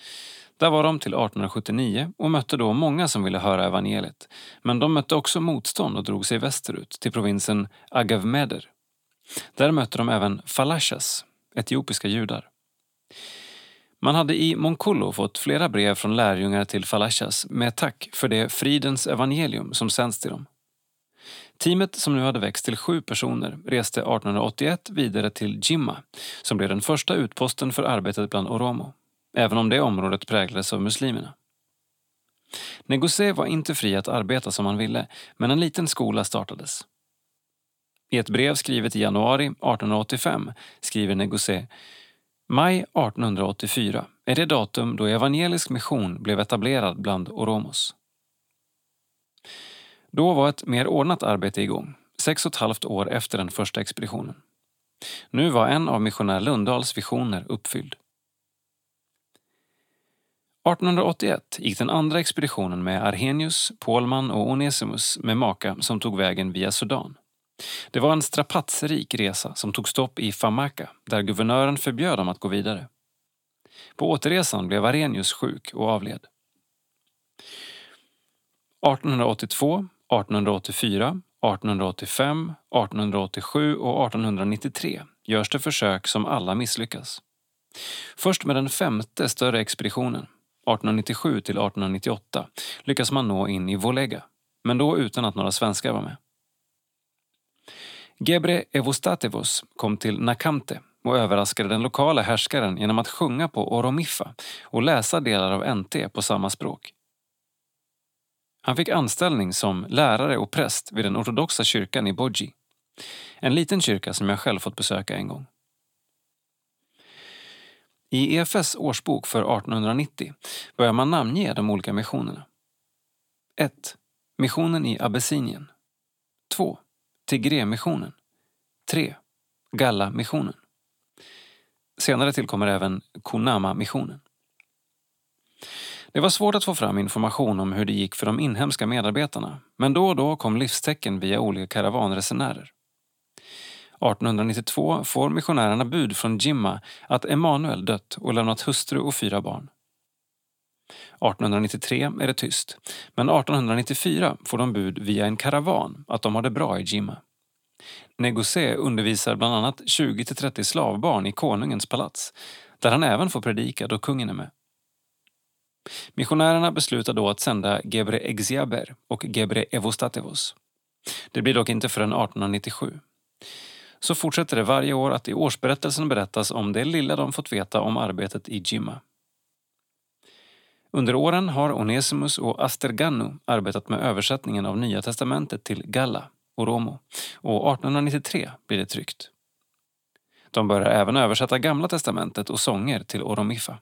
Där var de till 1879 och mötte då många som ville höra evangeliet. Men de mötte också motstånd och drog sig västerut till provinsen Agavmeder. Där mötte de även falashas, etiopiska judar. Man hade i Monkullo fått flera brev från lärjungar till Falashas med tack för det fridens evangelium som sänds till dem. Teamet, som nu hade växt till sju personer, reste 1881 vidare till Jimma som blev den första utposten för arbetet bland Oromo, även om det området präglades av muslimerna. Negosé var inte fri att arbeta som han ville, men en liten skola startades. I ett brev skrivet i januari 1885 skriver Negosé Maj 1884 är det datum då evangelisk mission blev etablerad bland oromos. Då var ett mer ordnat arbete igång, sex och ett halvt år efter den första expeditionen. Nu var en av missionär Lundahls visioner uppfylld. 1881 gick den andra expeditionen med Arrhenius, Pålman och Onesimus med maka som tog vägen via Sudan. Det var en strapatsrik resa som tog stopp i Famaka där guvernören förbjöd dem att gå vidare. På återresan blev Arrhenius sjuk och avled. 1882, 1884, 1885, 1887 och 1893 görs det försök som alla misslyckas. Först med den femte större expeditionen, 1897 till 1898, lyckas man nå in i Volega, men då utan att några svenskar var med. Gebre Evostatevos kom till Nakamte och överraskade den lokala härskaren genom att sjunga på oromiffa och läsa delar av NT på samma språk. Han fick anställning som lärare och präst vid den ortodoxa kyrkan i Bodji. En liten kyrka som jag själv fått besöka en gång. I EFS årsbok för 1890 börjar man namnge de olika missionerna. 1. Missionen i Abessinien. 2. Tigremissionen. 3. Galla-missionen. Senare tillkommer även Kunama-missionen. Det var svårt att få fram information om hur det gick för de inhemska medarbetarna men då och då kom livstecken via olika karavanresenärer. 1892 får missionärerna bud från Jimma att Emanuel dött och lämnat hustru och fyra barn. 1893 är det tyst, men 1894 får de bud via en karavan att de har det bra i Jimma. Negosé undervisar bland annat 20-30 slavbarn i konungens palats, där han även får predika då kungen är med. Missionärerna beslutar då att sända Gebre Exiaber och Gebre Evostatevos. Det blir dock inte förrän 1897. Så fortsätter det varje år att i årsberättelsen berättas om det lilla de fått veta om arbetet i Jimma. Under åren har Onesimus och Astergannu arbetat med översättningen av Nya testamentet till Galla, Oromo, och 1893 blir det tryckt. De börjar även översätta Gamla testamentet och sånger till Oromifa.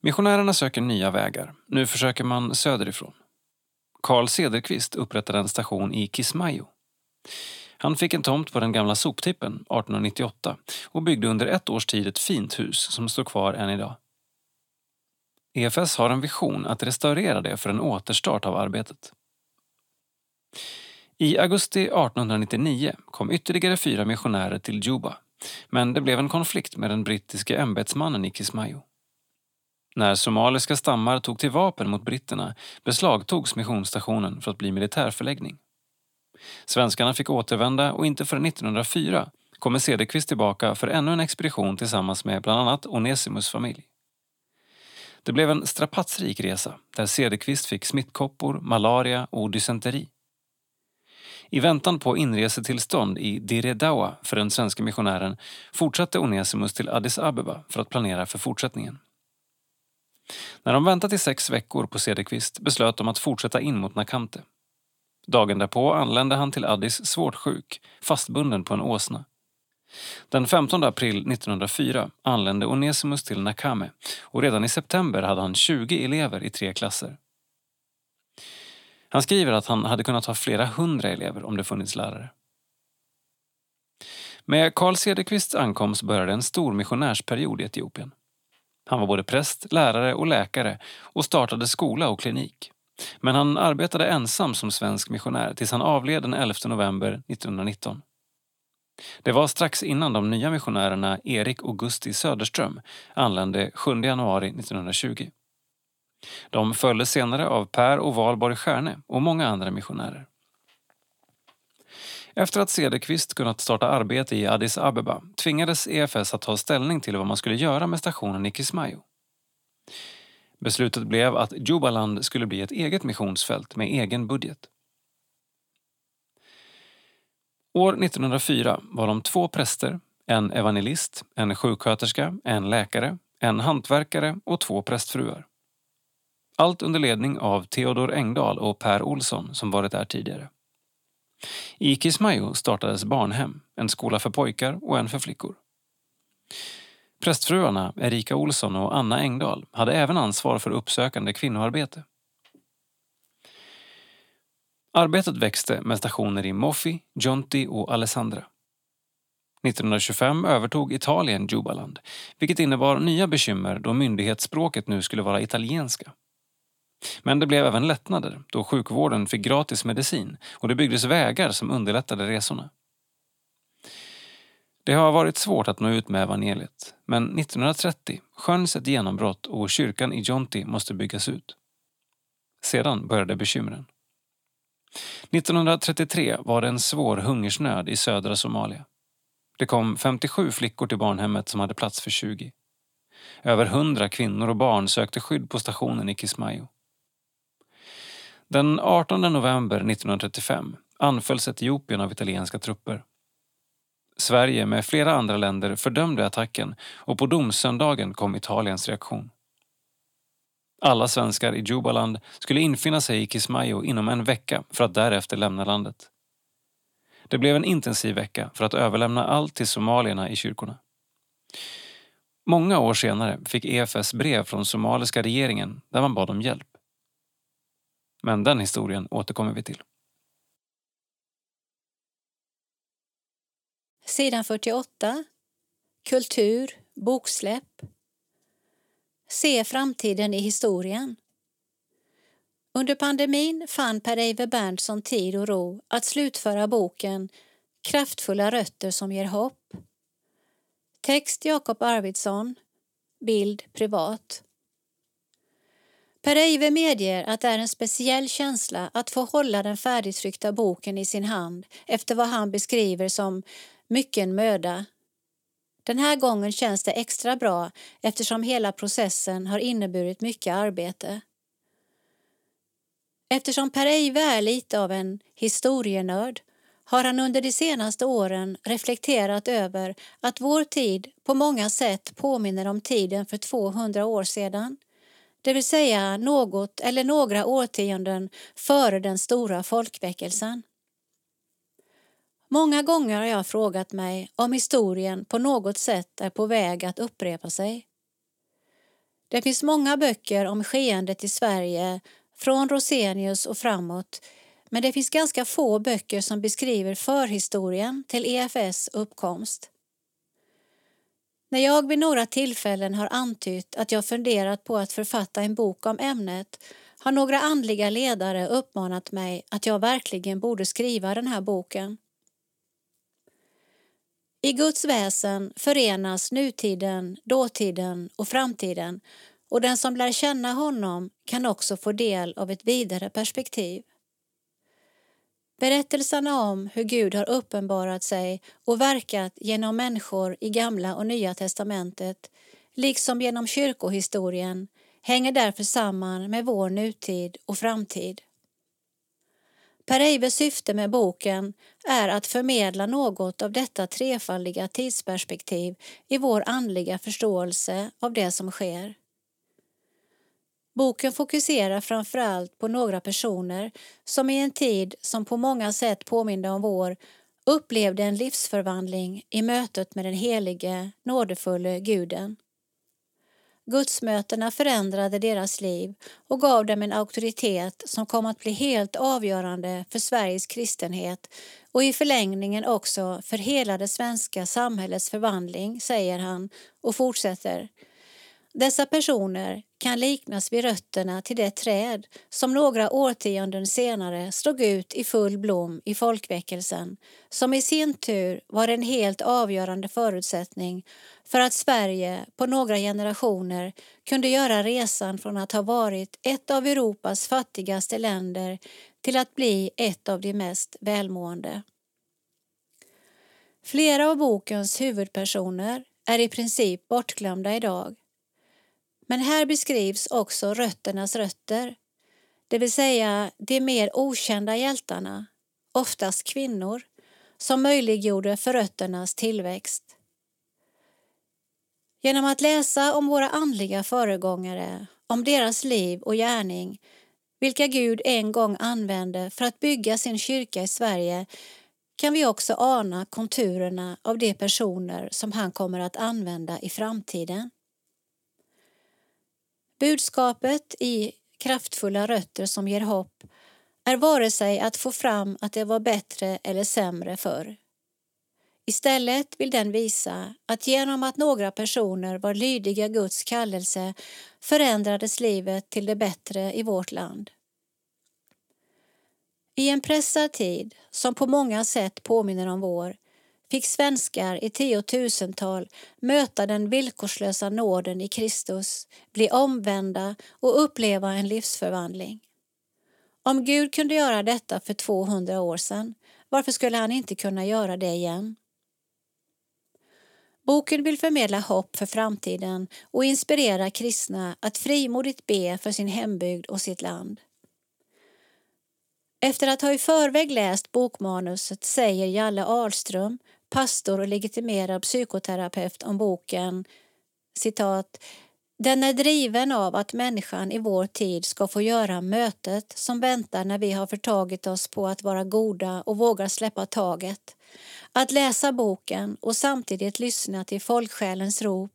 Missionärerna söker nya vägar. Nu försöker man söderifrån. Karl Cederqvist upprättade en station i Kismayo. Han fick en tomt på den gamla soptippen 1898 och byggde under ett års tid ett fint hus som står kvar än idag. EFS har en vision att restaurera det för en återstart av arbetet. I augusti 1899 kom ytterligare fyra missionärer till Juba men det blev en konflikt med den brittiske ämbetsmannen i Kismayo. När somaliska stammar tog till vapen mot britterna beslagtogs missionsstationen för att bli militärförläggning. Svenskarna fick återvända och inte förrän 1904 kommer Cederqvist tillbaka för ännu en expedition tillsammans med bland annat Onesimus familj. Det blev en strapatsrik resa där Cederqvist fick smittkoppor, malaria och dysenteri. I väntan på inresetillstånd i Diredawa för den svenska missionären fortsatte Onesimus till Addis Abeba för att planera för fortsättningen. När de väntat i sex veckor på Cederqvist beslöt de att fortsätta in mot Nakamte. Dagen därpå anlände han till Addis svårt sjuk, fastbunden på en åsna. Den 15 april 1904 anlände Onesimus till Nakame och redan i september hade han 20 elever i tre klasser. Han skriver att han hade kunnat ha flera hundra elever om det funnits lärare. Med Carl Cederqvists ankomst började en stor missionärsperiod i Etiopien. Han var både präst, lärare och läkare och startade skola och klinik. Men han arbetade ensam som svensk missionär tills han avled den 11 november 1919. Det var strax innan de nya missionärerna Erik och Gusti Söderström anlände 7 januari 1920. De följdes senare av Per och Valborg Stjärne och många andra missionärer. Efter att Cederqvist kunnat starta arbete i Addis Abeba tvingades EFS att ta ställning till vad man skulle göra med stationen i Kismayo. Beslutet blev att Jubaland skulle bli ett eget missionsfält med egen budget. År 1904 var de två präster, en evangelist, en sjuksköterska, en läkare, en hantverkare och två prästfruar. Allt under ledning av Theodor Engdahl och Per Olsson som varit där tidigare. I Kismayo startades barnhem, en skola för pojkar och en för flickor. Prästfruarna Erika Olsson och Anna Engdahl hade även ansvar för uppsökande kvinnoarbete. Arbetet växte med stationer i Moffi, Jonti och Alessandra. 1925 övertog Italien Jubaland, vilket innebar nya bekymmer då myndighetsspråket nu skulle vara italienska. Men det blev även lättnader då sjukvården fick gratis medicin och det byggdes vägar som underlättade resorna. Det har varit svårt att nå ut med evangeliet, men 1930 skönjs ett genombrott och kyrkan i Jonti måste byggas ut. Sedan började bekymren. 1933 var det en svår hungersnöd i södra Somalia. Det kom 57 flickor till barnhemmet som hade plats för 20. Över 100 kvinnor och barn sökte skydd på stationen i Kismayo. Den 18 november 1935 anfölls Etiopien av italienska trupper. Sverige med flera andra länder fördömde attacken och på domsöndagen kom Italiens reaktion. Alla svenskar i Jubaland skulle infinna sig i Kismayo inom en vecka för att därefter lämna landet. Det blev en intensiv vecka för att överlämna allt till somalierna i kyrkorna. Många år senare fick EFS brev från somaliska regeringen där man bad om hjälp. Men den historien återkommer vi till.
Sidan 48. Kultur, boksläpp. Se framtiden i historien. Under pandemin fann Per-Eive Berntsson tid och ro att slutföra boken Kraftfulla rötter som ger hopp. Text Jakob Arvidsson. Bild privat. Per-Eive medger att det är en speciell känsla att få hålla den färdigtryckta boken i sin hand efter vad han beskriver som mycken möda. Den här gången känns det extra bra eftersom hela processen har inneburit mycket arbete. Eftersom Per-Eive är lite av en historienörd har han under de senaste åren reflekterat över att vår tid på många sätt påminner om tiden för 200 år sedan. Det vill säga något eller några årtionden före den stora folkväckelsen. Många gånger har jag frågat mig om historien på något sätt är på väg att upprepa sig. Det finns många böcker om skeendet i Sverige från Rosenius och framåt men det finns ganska få böcker som beskriver förhistorien till EFS uppkomst. När jag vid några tillfällen har antytt att jag funderat på att författa en bok om ämnet har några andliga ledare uppmanat mig att jag verkligen borde skriva den här boken. I Guds väsen förenas nutiden, dåtiden och framtiden och den som lär känna honom kan också få del av ett vidare perspektiv. Berättelserna om hur Gud har uppenbarat sig och verkat genom människor i Gamla och Nya testamentet liksom genom kyrkohistorien hänger därför samman med vår nutid och framtid. Per Eivers syfte med boken är att förmedla något av detta trefaldiga tidsperspektiv i vår andliga förståelse av det som sker. Boken fokuserar framför allt på några personer som i en tid som på många sätt påminde om vår upplevde en livsförvandling i mötet med den helige, nådefulle guden. Gudsmötena förändrade deras liv och gav dem en auktoritet som kom att bli helt avgörande för Sveriges kristenhet och i förlängningen också för hela det svenska samhällets förvandling, säger han och fortsätter. Dessa personer kan liknas vid rötterna till det träd som några årtionden senare slog ut i full blom i folkväckelsen som i sin tur var en helt avgörande förutsättning för att Sverige på några generationer kunde göra resan från att ha varit ett av Europas fattigaste länder till att bli ett av de mest välmående. Flera av bokens huvudpersoner är i princip bortglömda idag men här beskrivs också rötternas rötter, det vill säga de mer okända hjältarna, oftast kvinnor, som möjliggjorde för rötternas tillväxt. Genom att läsa om våra andliga föregångare, om deras liv och gärning, vilka Gud en gång använde för att bygga sin kyrka i Sverige kan vi också ana konturerna av de personer som han kommer att använda i framtiden. Budskapet i Kraftfulla rötter som ger hopp är vare sig att få fram att det var bättre eller sämre förr. Istället vill den visa att genom att några personer var lydiga Guds kallelse förändrades livet till det bättre i vårt land. I en pressad tid, som på många sätt påminner om vår, fick svenskar i tiotusental möta den villkorslösa nåden i Kristus, bli omvända och uppleva en livsförvandling. Om Gud kunde göra detta för 200 år sedan, varför skulle han inte kunna göra det igen? Boken vill förmedla hopp för framtiden och inspirera kristna att frimodigt be för sin hembygd och sitt land. Efter att ha i förväg läst bokmanuset säger Jalle Ahlström, pastor och legitimerad psykoterapeut om boken citat den är driven av att människan i vår tid ska få göra mötet som väntar när vi har förtagit oss på att vara goda och vågar släppa taget. Att läsa boken och samtidigt lyssna till folksjälens rop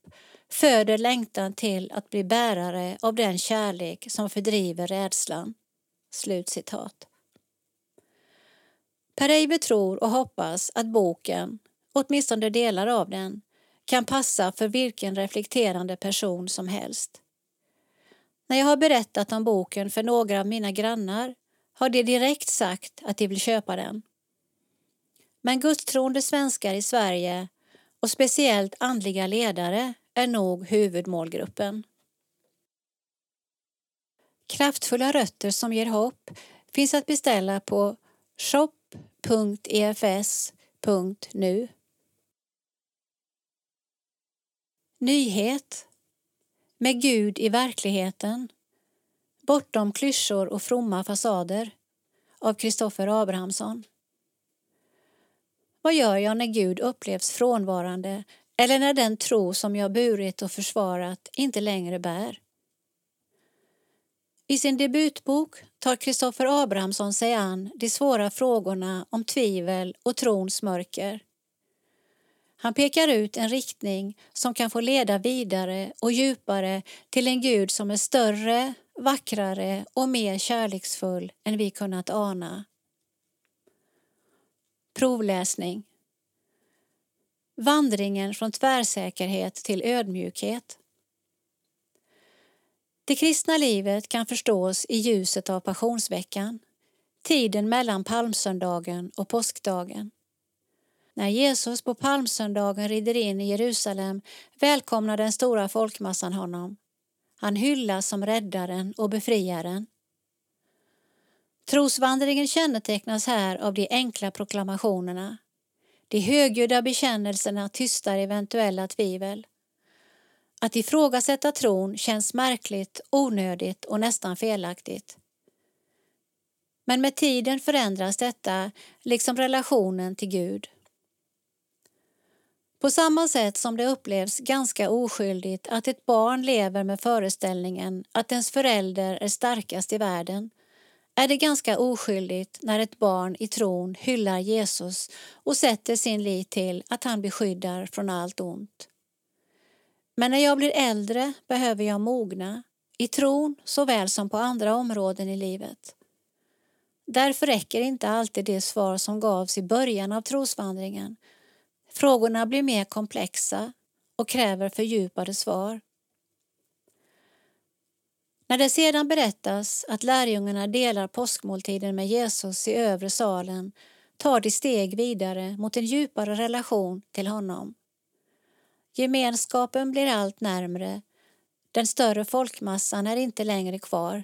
föder längtan till att bli bärare av den kärlek som fördriver rädslan." Slutcitat. Per Eiber tror och hoppas att boken, åtminstone delar av den, kan passa för vilken reflekterande person som helst. När jag har berättat om boken för några av mina grannar har de direkt sagt att de vill köpa den. Men gudstroende svenskar i Sverige och speciellt andliga ledare är nog huvudmålgruppen. Kraftfulla rötter som ger hopp finns att beställa på shop.efs.nu. Nyhet Med Gud i verkligheten Bortom klyschor och fromma fasader av Kristoffer Abrahamsson. Vad gör jag när Gud upplevs frånvarande eller när den tro som jag burit och försvarat inte längre bär? I sin debutbok tar Kristoffer Abrahamsson sig an de svåra frågorna om tvivel och trons mörker. Han pekar ut en riktning som kan få leda vidare och djupare till en Gud som är större, vackrare och mer kärleksfull än vi kunnat ana. Provläsning Vandringen från tvärsäkerhet till ödmjukhet. Det kristna livet kan förstås i ljuset av passionsveckan, tiden mellan palmsöndagen och påskdagen. När Jesus på palmsöndagen rider in i Jerusalem välkomnar den stora folkmassan honom. Han hyllas som räddaren och befriaren. Trosvandringen kännetecknas här av de enkla proklamationerna. De högljudda bekännelserna tystar eventuella tvivel. Att ifrågasätta tron känns märkligt, onödigt och nästan felaktigt. Men med tiden förändras detta, liksom relationen till Gud. På samma sätt som det upplevs ganska oskyldigt att ett barn lever med föreställningen att ens förälder är starkast i världen är det ganska oskyldigt när ett barn i tron hyllar Jesus och sätter sin lit till att han beskyddar från allt ont. Men när jag blir äldre behöver jag mogna, i tron såväl som på andra områden i livet. Därför räcker inte alltid det svar som gavs i början av trosvandringen Frågorna blir mer komplexa och kräver fördjupade svar. När det sedan berättas att lärjungarna delar påskmåltiden med Jesus i övre salen tar de steg vidare mot en djupare relation till honom. Gemenskapen blir allt närmre. Den större folkmassan är inte längre kvar.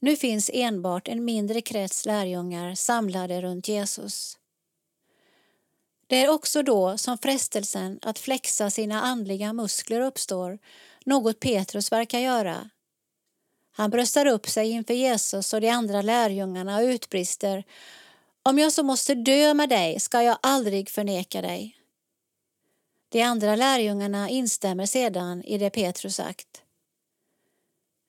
Nu finns enbart en mindre krets lärjungar samlade runt Jesus. Det är också då som frestelsen att flexa sina andliga muskler uppstår, något Petrus verkar göra. Han bröstar upp sig inför Jesus och de andra lärjungarna och utbrister Om jag så måste dö med dig ska jag aldrig förneka dig. De andra lärjungarna instämmer sedan i det Petrus sagt.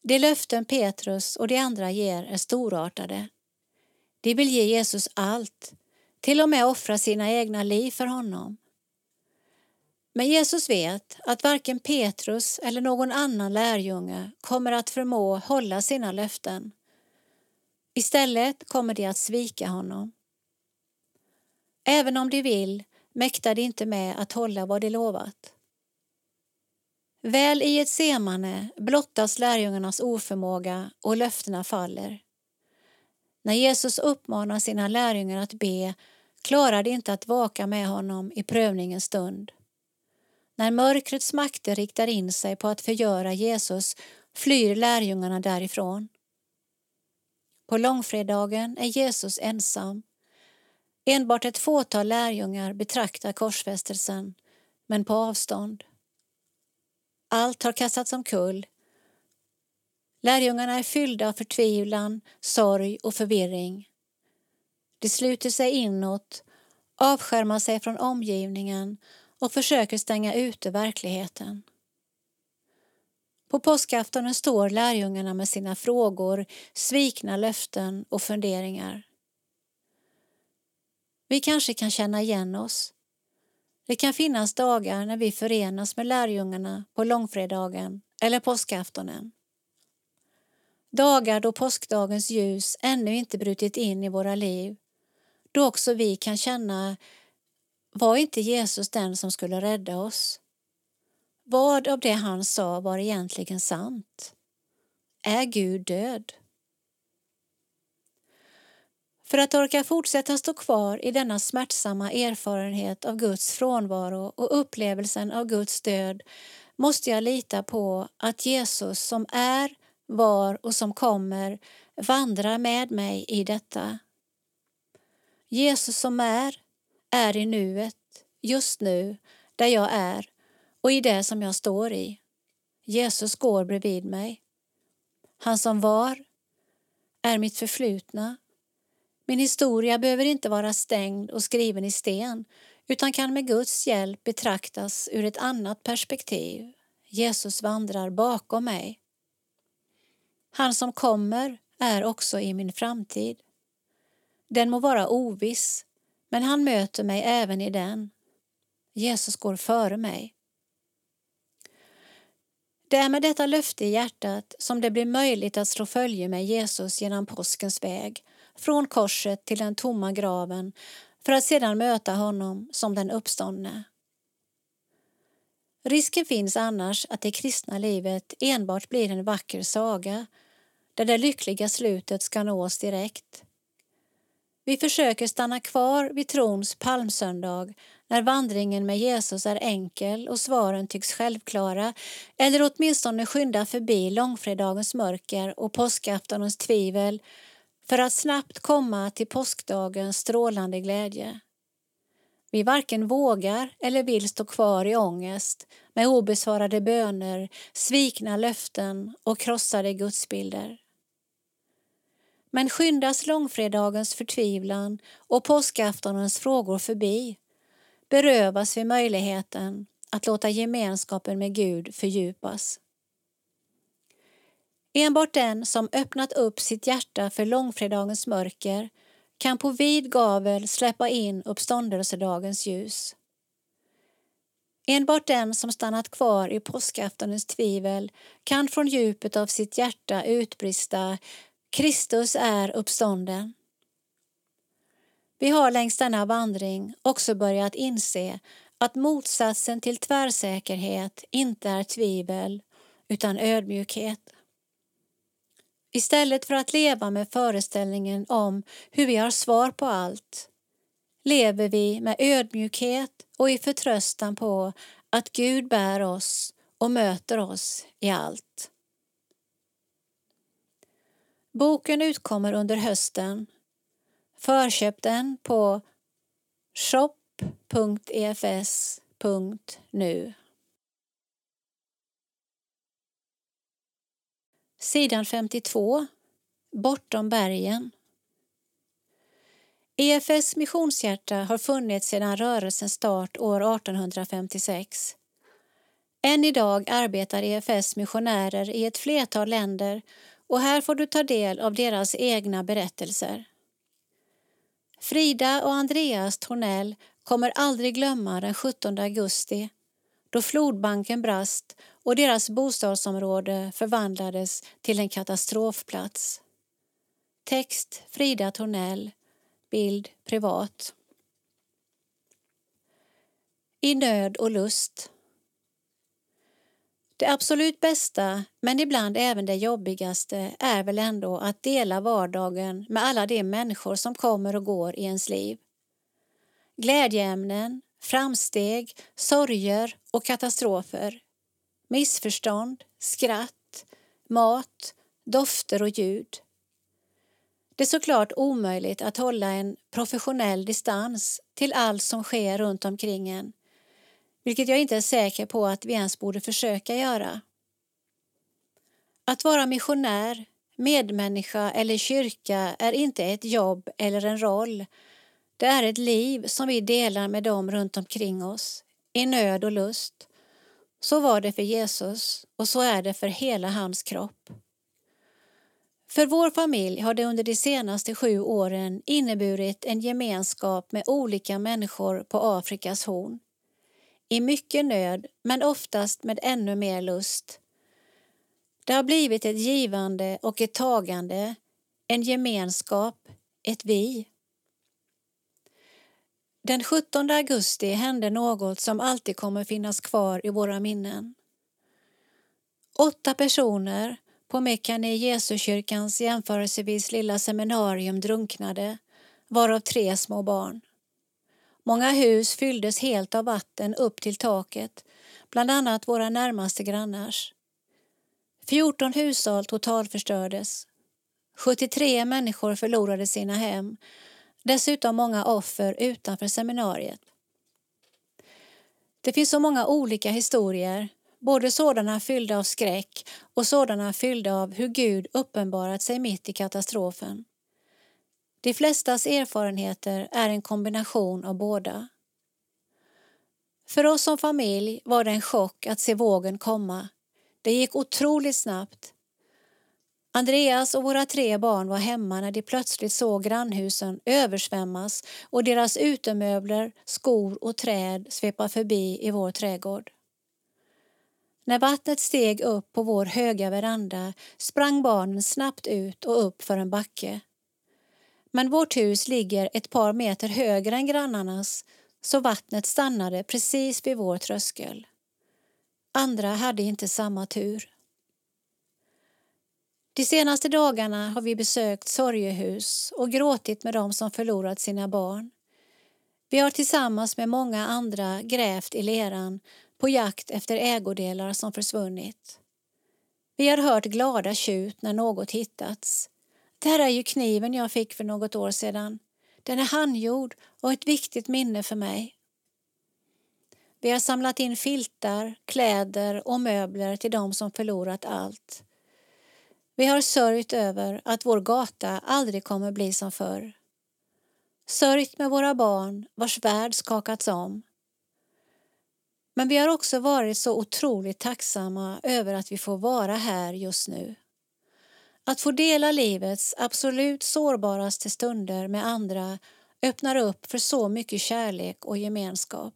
De löften Petrus och de andra ger är storartade. De vill ge Jesus allt, till och med offra sina egna liv för honom. Men Jesus vet att varken Petrus eller någon annan lärjunge kommer att förmå hålla sina löften. Istället kommer de att svika honom. Även om de vill mäktar de inte med att hålla vad de lovat. Väl i ett semane blottas lärjungarnas oförmåga och löftena faller. När Jesus uppmanar sina lärjungar att be klarar de inte att vaka med honom i prövningens stund. När mörkrets makter riktar in sig på att förgöra Jesus flyr lärjungarna därifrån. På långfredagen är Jesus ensam. Enbart ett fåtal lärjungar betraktar korsfästelsen, men på avstånd. Allt har kastats omkull. Lärjungarna är fyllda av förtvivlan, sorg och förvirring. De sluter sig inåt, avskärmar sig från omgivningen och försöker stänga ute verkligheten. På påskaftonen står lärjungarna med sina frågor, svikna löften och funderingar. Vi kanske kan känna igen oss. Det kan finnas dagar när vi förenas med lärjungarna på långfredagen eller påskaftonen. Dagar då påskdagens ljus ännu inte brutit in i våra liv. Då också vi kan känna, var inte Jesus den som skulle rädda oss? Vad av det han sa var egentligen sant? Är Gud död? För att orka fortsätta stå kvar i denna smärtsamma erfarenhet av Guds frånvaro och upplevelsen av Guds död måste jag lita på att Jesus som är, var och som kommer vandrar med mig i detta. Jesus som är, är i nuet, just nu, där jag är och i det som jag står i. Jesus går bredvid mig. Han som var är mitt förflutna. Min historia behöver inte vara stängd och skriven i sten utan kan med Guds hjälp betraktas ur ett annat perspektiv. Jesus vandrar bakom mig. Han som kommer är också i min framtid. Den må vara oviss, men han möter mig även i den. Jesus går före mig. Det är med detta löfte i hjärtat som det blir möjligt att slå följe med Jesus genom påskens väg, från korset till den tomma graven, för att sedan möta honom som den uppståndne. Risken finns annars att det kristna livet enbart blir en vacker saga där det lyckliga slutet ska nås direkt. Vi försöker stanna kvar vid trons palmsöndag när vandringen med Jesus är enkel och svaren tycks självklara eller åtminstone skynda förbi långfredagens mörker och påskaftonens tvivel för att snabbt komma till påskdagens strålande glädje. Vi varken vågar eller vill stå kvar i ångest med obesvarade böner, svikna löften och krossade gudsbilder. Men skyndas långfredagens förtvivlan och påskaftonens frågor förbi berövas vi möjligheten att låta gemenskapen med Gud fördjupas. Enbart den som öppnat upp sitt hjärta för långfredagens mörker kan på vid gavel släppa in uppståndelsedagens ljus. Enbart den som stannat kvar i påskaftonens tvivel kan från djupet av sitt hjärta utbrista Kristus är uppstånden. Vi har längs denna vandring också börjat inse att motsatsen till tvärsäkerhet inte är tvivel utan ödmjukhet. Istället för att leva med föreställningen om hur vi har svar på allt lever vi med ödmjukhet och i förtröstan på att Gud bär oss och möter oss i allt. Boken utkommer under hösten Förköp den på shop.efs.nu. Sidan 52. Bortom bergen. EFS missionshjärta har funnits sedan rörelsens start år 1856. Än idag arbetar EFS missionärer i ett flertal länder och här får du ta del av deras egna berättelser. Frida och Andreas Tornell kommer aldrig glömma den 17 augusti då flodbanken brast och deras bostadsområde förvandlades till en katastrofplats. Text Frida Tornell, bild privat. i nöd och lust. Det absolut bästa, men ibland även det jobbigaste, är väl ändå att dela vardagen med alla de människor som kommer och går i ens liv. Glädjeämnen, framsteg, sorger och katastrofer. Missförstånd, skratt, mat, dofter och ljud. Det är såklart omöjligt att hålla en professionell distans till allt som sker runt omkring en vilket jag inte är säker på att vi ens borde försöka göra. Att vara missionär, medmänniska eller kyrka är inte ett jobb eller en roll. Det är ett liv som vi delar med dem runt omkring oss, i nöd och lust. Så var det för Jesus och så är det för hela hans kropp. För vår familj har det under de senaste sju åren inneburit en gemenskap med olika människor på Afrikas horn i mycket nöd men oftast med ännu mer lust. Det har blivit ett givande och ett tagande, en gemenskap, ett vi. Den 17 augusti hände något som alltid kommer finnas kvar i våra minnen. Åtta personer på Mekane Jesuskyrkans jämförelsevis lilla seminarium drunknade, varav tre små barn. Många hus fylldes helt av vatten upp till taket, bland annat våra närmaste grannars. 14 hushåll totalförstördes. 73 människor förlorade sina hem, dessutom många offer utanför seminariet. Det finns så många olika historier, både sådana fyllda av skräck och sådana fyllda av hur Gud uppenbarat sig mitt i katastrofen. De flestas erfarenheter är en kombination av båda. För oss som familj var det en chock att se vågen komma. Det gick otroligt snabbt. Andreas och våra tre barn var hemma när de plötsligt såg grannhusen översvämmas och deras utemöbler, skor och träd svepa förbi i vår trädgård. När vattnet steg upp på vår höga veranda sprang barnen snabbt ut och upp för en backe. Men vårt hus ligger ett par meter högre än grannarnas så vattnet stannade precis vid vår tröskel. Andra hade inte samma tur. De senaste dagarna har vi besökt sorgehus och gråtit med dem som förlorat sina barn. Vi har tillsammans med många andra grävt i leran på jakt efter ägodelar som försvunnit. Vi har hört glada tjut när något hittats det här är ju kniven jag fick för något år sedan. Den är handgjord och ett viktigt minne för mig. Vi har samlat in filtar, kläder och möbler till dem som förlorat allt. Vi har sörjt över att vår gata aldrig kommer bli som förr. Sörjt med våra barn vars värld skakats om. Men vi har också varit så otroligt tacksamma över att vi får vara här just nu. Att få dela livets absolut sårbaraste stunder med andra öppnar upp för så mycket kärlek och gemenskap.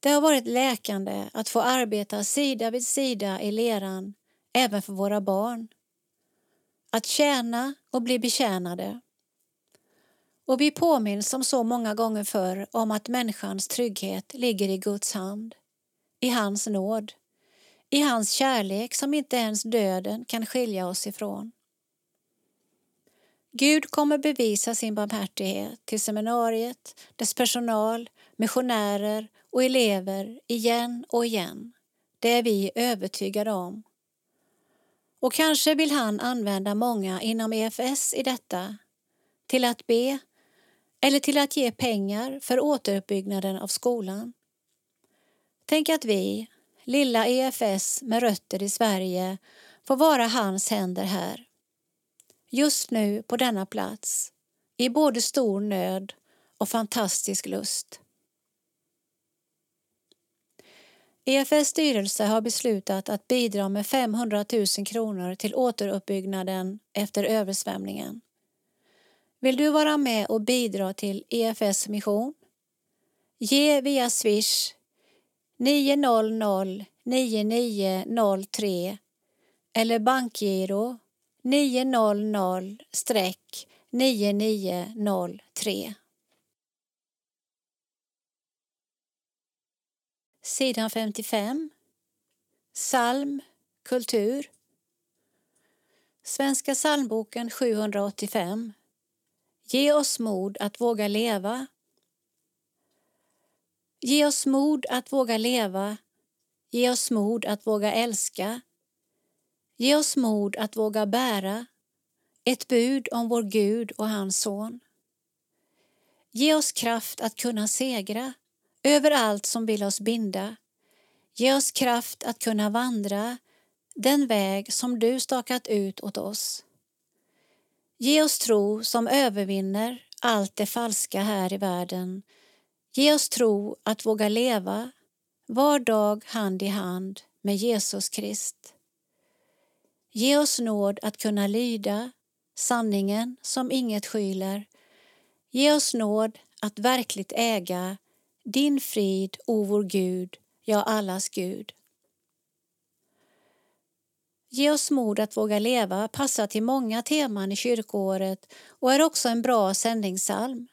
Det har varit läkande att få arbeta sida vid sida i leran även för våra barn. Att tjäna och bli betjänade. Och vi påminns som så många gånger förr om att människans trygghet ligger i Guds hand, i hans nåd i hans kärlek som inte ens döden kan skilja oss ifrån. Gud kommer bevisa sin barmhärtighet till seminariet, dess personal, missionärer och elever igen och igen. Det är vi övertygade om. Och kanske vill han använda många inom EFS i detta, till att be eller till att ge pengar för återuppbyggnaden av skolan. Tänk att vi, lilla EFS med rötter i Sverige får vara hans händer här. Just nu på denna plats, i både stor nöd och fantastisk lust. EFS styrelse har beslutat att bidra med 500 000 kronor till återuppbyggnaden efter översvämningen. Vill du vara med och bidra till EFS mission? Ge via Swish 900 9903 eller bankgiro 900 9903. sidan 55. Psalm, kultur. Svenska psalmboken 785. Ge oss mod att våga leva. Ge oss mod att våga leva. Ge oss mod att våga älska. Ge oss mod att våga bära ett bud om vår Gud och hans son. Ge oss kraft att kunna segra över allt som vill oss binda. Ge oss kraft att kunna vandra den väg som du stakat ut åt oss. Ge oss tro som övervinner allt det falska här i världen. Ge oss tro att våga leva var dag hand i hand med Jesus Krist. Ge oss nåd att kunna lyda sanningen som inget skyler. Ge oss nåd att verkligt äga din frid, o vår Gud, ja, allas Gud. Ge oss mod att våga leva passar till många teman i kyrkoåret och är också en bra sändningssalm.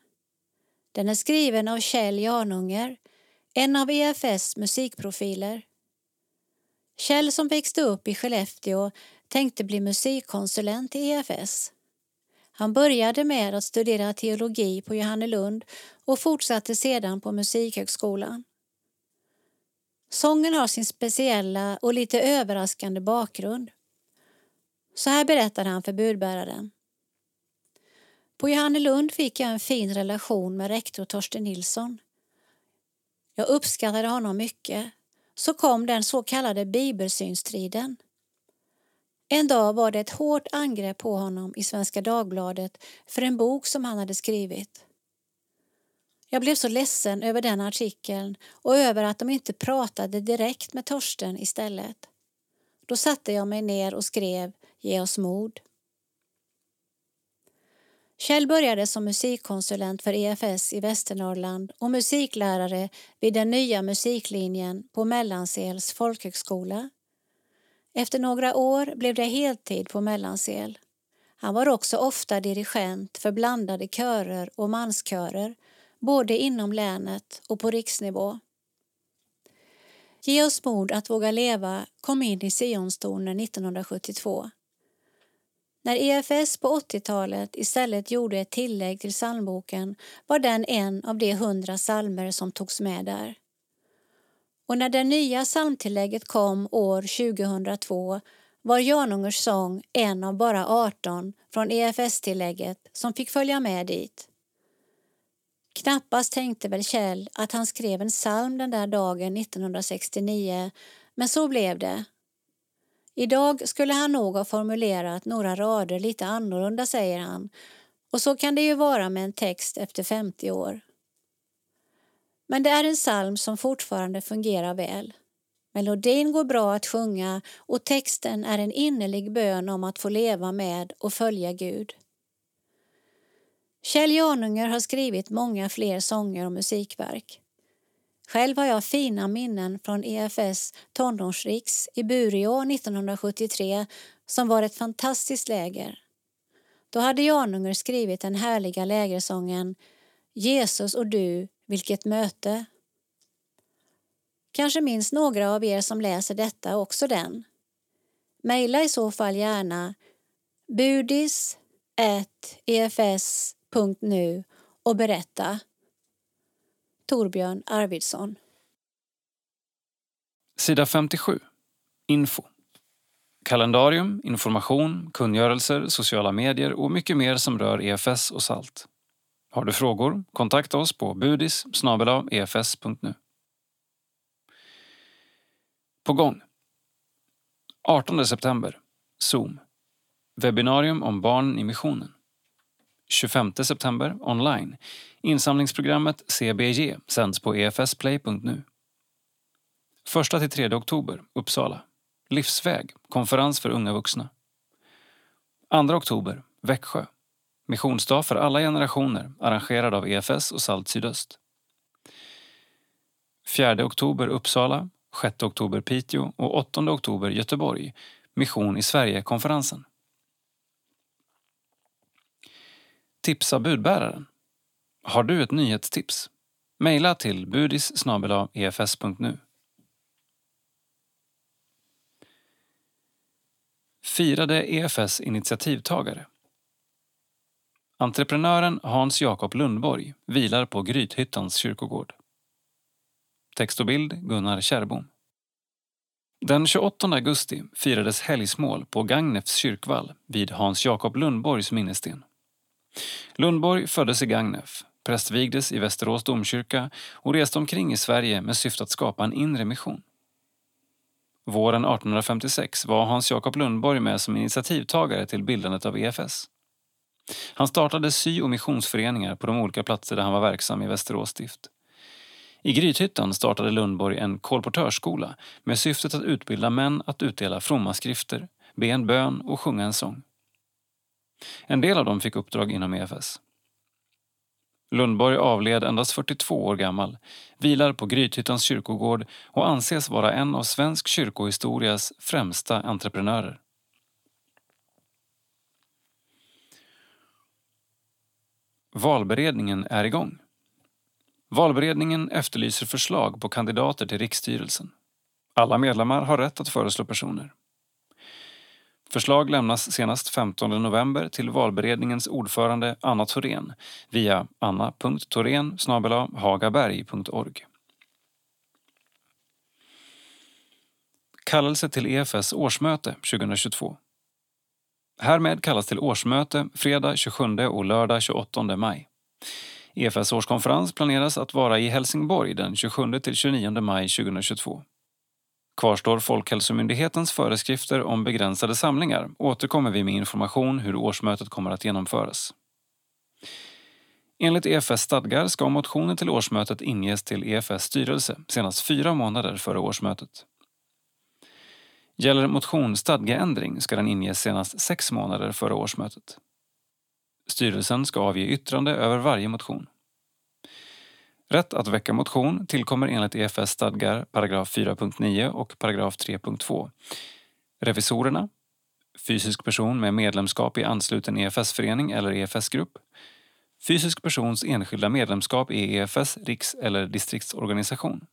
Den är skriven av Kjell Janunger, en av EFS musikprofiler. Kjell som växte upp i Skellefteå tänkte bli musikkonsulent i EFS. Han började med att studera teologi på Johannelund och fortsatte sedan på Musikhögskolan. Sången har sin speciella och lite överraskande bakgrund. Så här berättar han för budbäraren. På Johannelund fick jag en fin relation med rektor Torsten Nilsson. Jag uppskattade honom mycket. Så kom den så kallade bibelsynstriden. En dag var det ett hårt angrepp på honom i Svenska Dagbladet för en bok som han hade skrivit. Jag blev så ledsen över den artikeln och över att de inte pratade direkt med Torsten istället. Då satte jag mig ner och skrev Ge oss mod. Kjell började som musikkonsulent för EFS i Västernorrland och musiklärare vid den nya musiklinjen på Mellansels folkhögskola. Efter några år blev det heltid på Mellansel. Han var också ofta dirigent för blandade körer och manskörer både inom länet och på riksnivå. Ge oss mod att våga leva kom in i Sionstonen 1972. När EFS på 80-talet istället gjorde ett tillägg till psalmboken var den en av de hundra psalmer som togs med där. Och när det nya psalmtillägget kom år 2002 var Janungers sång en av bara 18 från EFS-tillägget som fick följa med dit. Knappast tänkte väl Kjell att han skrev en psalm den där dagen 1969, men så blev det. Idag skulle han nog ha formulerat några rader lite annorlunda, säger han. Och så kan det ju vara med en text efter 50 år. Men det är en psalm som fortfarande fungerar väl. Melodin går bra att sjunga och texten är en innerlig bön om att få leva med och följa Gud. Kjell Janunger har skrivit många fler sånger och musikverk. Själv har jag fina minnen från EFS tonårsriks i Bureå 1973 som var ett fantastiskt läger. Då hade Janunger skrivit den härliga lägersången Jesus och du, vilket möte. Kanske minns några av er som läser detta också den. Maila i så fall gärna budis efs.nu och berätta. Torbjörn Arvidsson.
Sida 57. Info. Kalendarium, information, kungörelser, sociala medier och mycket mer som rör EFS och SALT. Har du frågor? Kontakta oss på budis efs.nu. På gång. 18 september. Zoom. Webbinarium om barn i missionen. 25 september online. Insamlingsprogrammet CBG sänds på efsplay.nu. 1-3 oktober, Uppsala. Livsväg, konferens för unga vuxna. 2 oktober, Växjö. Missionsdag för alla generationer arrangerad av EFS och Salt Sydöst. 4 oktober Uppsala, 6 oktober Piteå och 8 oktober Göteborg. Mission i Sverige-konferensen. Tipsa budbäraren. Har du ett nyhetstips? Mejla till budis efs.nu. E Firade EFS initiativtagare. Entreprenören Hans Jakob Lundborg vilar på Grythyttans kyrkogård. Text och bild Gunnar Kärrbom. Den 28 augusti firades helgsmål på Gagnefs kyrkvall vid Hans Jakob Lundborgs minnessten. Lundborg föddes i Gagnef, prästvigdes i Västerås domkyrka och reste omkring i Sverige med syfte att skapa en inre mission. Våren 1856 var Hans Jakob Lundborg med som initiativtagare till bildandet av EFS. Han startade sy och missionsföreningar på de olika platser där han var verksam i Västerås stift. I Grythyttan startade Lundborg en kolportörsskola med syftet att utbilda män att utdela fromma skrifter, be en bön och sjunga en sång. En del av dem fick uppdrag inom EFS. Lundborg avled endast 42 år gammal, vilar på Grythyttans kyrkogård och anses vara en av svensk kyrkohistorias främsta entreprenörer. Valberedningen är igång. Valberedningen efterlyser förslag på kandidater till riksstyrelsen. Alla medlemmar har rätt att föreslå personer. Förslag lämnas senast 15 november till valberedningens ordförande Anna Thorén via anna.thorén hagaberg.org. Kallelse till EFS årsmöte 2022. Härmed kallas till årsmöte fredag 27 och lördag 28 maj. EFS årskonferens planeras att vara i Helsingborg den 27 till 29 maj 2022. Kvarstår Folkhälsomyndighetens föreskrifter om begränsade samlingar återkommer vi med information hur årsmötet kommer att genomföras. Enligt EFS stadgar ska motioner till årsmötet inges till EFS styrelse senast fyra månader före årsmötet. Gäller motion stadgeändring ska den inges senast sex månader före årsmötet. Styrelsen ska avge yttrande över varje motion. Rätt att väcka motion tillkommer enligt EFS stadgar paragraf 4.9 och paragraf 3.2. Revisorerna, fysisk person med medlemskap i ansluten EFS-förening eller EFS-grupp, fysisk persons enskilda medlemskap i EFS riks eller distriktsorganisation.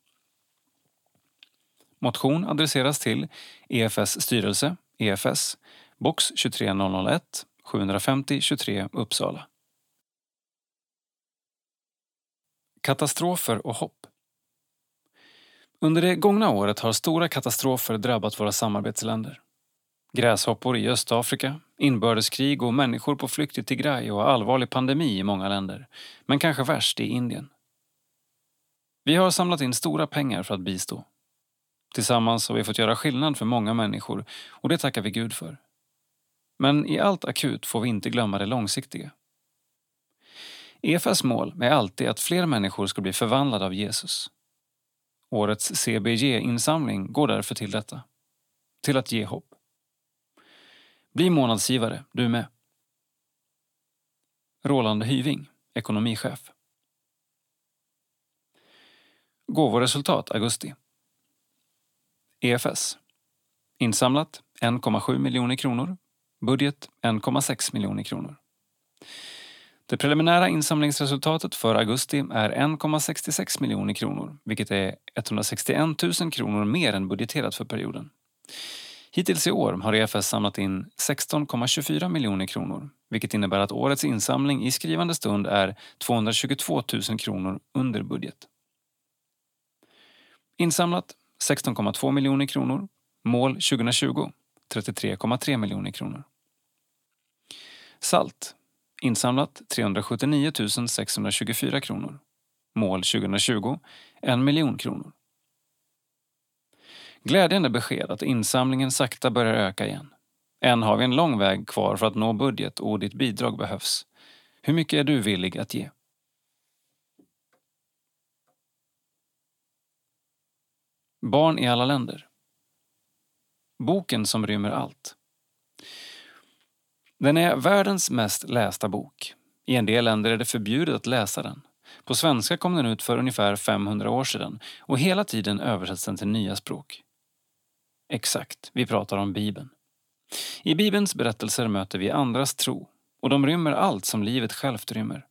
Motion adresseras till EFS styrelse, EFS, box 23001 750 23 Uppsala. Katastrofer och hopp. Under det gångna året har stora katastrofer drabbat våra samarbetsländer. Gräshoppor i Östafrika, inbördeskrig och människor på flykt i Tigray och allvarlig pandemi i många länder. Men kanske värst i Indien. Vi har samlat in stora pengar för att bistå. Tillsammans har vi fått göra skillnad för många människor och det tackar vi Gud för. Men i allt akut får vi inte glömma det långsiktiga. EFAs mål är alltid att fler människor ska bli förvandlade av Jesus. Årets CBG-insamling går därför till detta. Till att ge hopp. Bli månadsgivare, du med. Roland Hyving, ekonomichef. Gåvoresultat augusti. EFS. Insamlat 1,7 miljoner kronor. Budget 1,6 miljoner kronor. Det preliminära insamlingsresultatet för augusti är 1,66 miljoner kronor vilket är 161 000 kronor mer än budgeterat för perioden. Hittills i år har EFS samlat in 16,24 miljoner kronor vilket innebär att årets insamling i skrivande stund är 222 000 kronor under budget. Insamlat 16,2 miljoner kronor. Mål 2020 33,3 miljoner kronor. Salt Insamlat 379 624 kronor. Mål 2020 1 miljon kronor. Glädjande besked att insamlingen sakta börjar öka igen. Än har vi en lång väg kvar för att nå budget och ditt bidrag behövs. Hur mycket är du villig att ge? Barn i alla länder. Boken som rymmer allt. Den är världens mest lästa bok. I en del länder är det förbjudet att läsa den. På svenska kom den ut för ungefär 500 år sedan och hela tiden översätts den till nya språk. Exakt, vi pratar om Bibeln. I Bibelns berättelser möter vi andras tro och de rymmer allt som livet självt rymmer.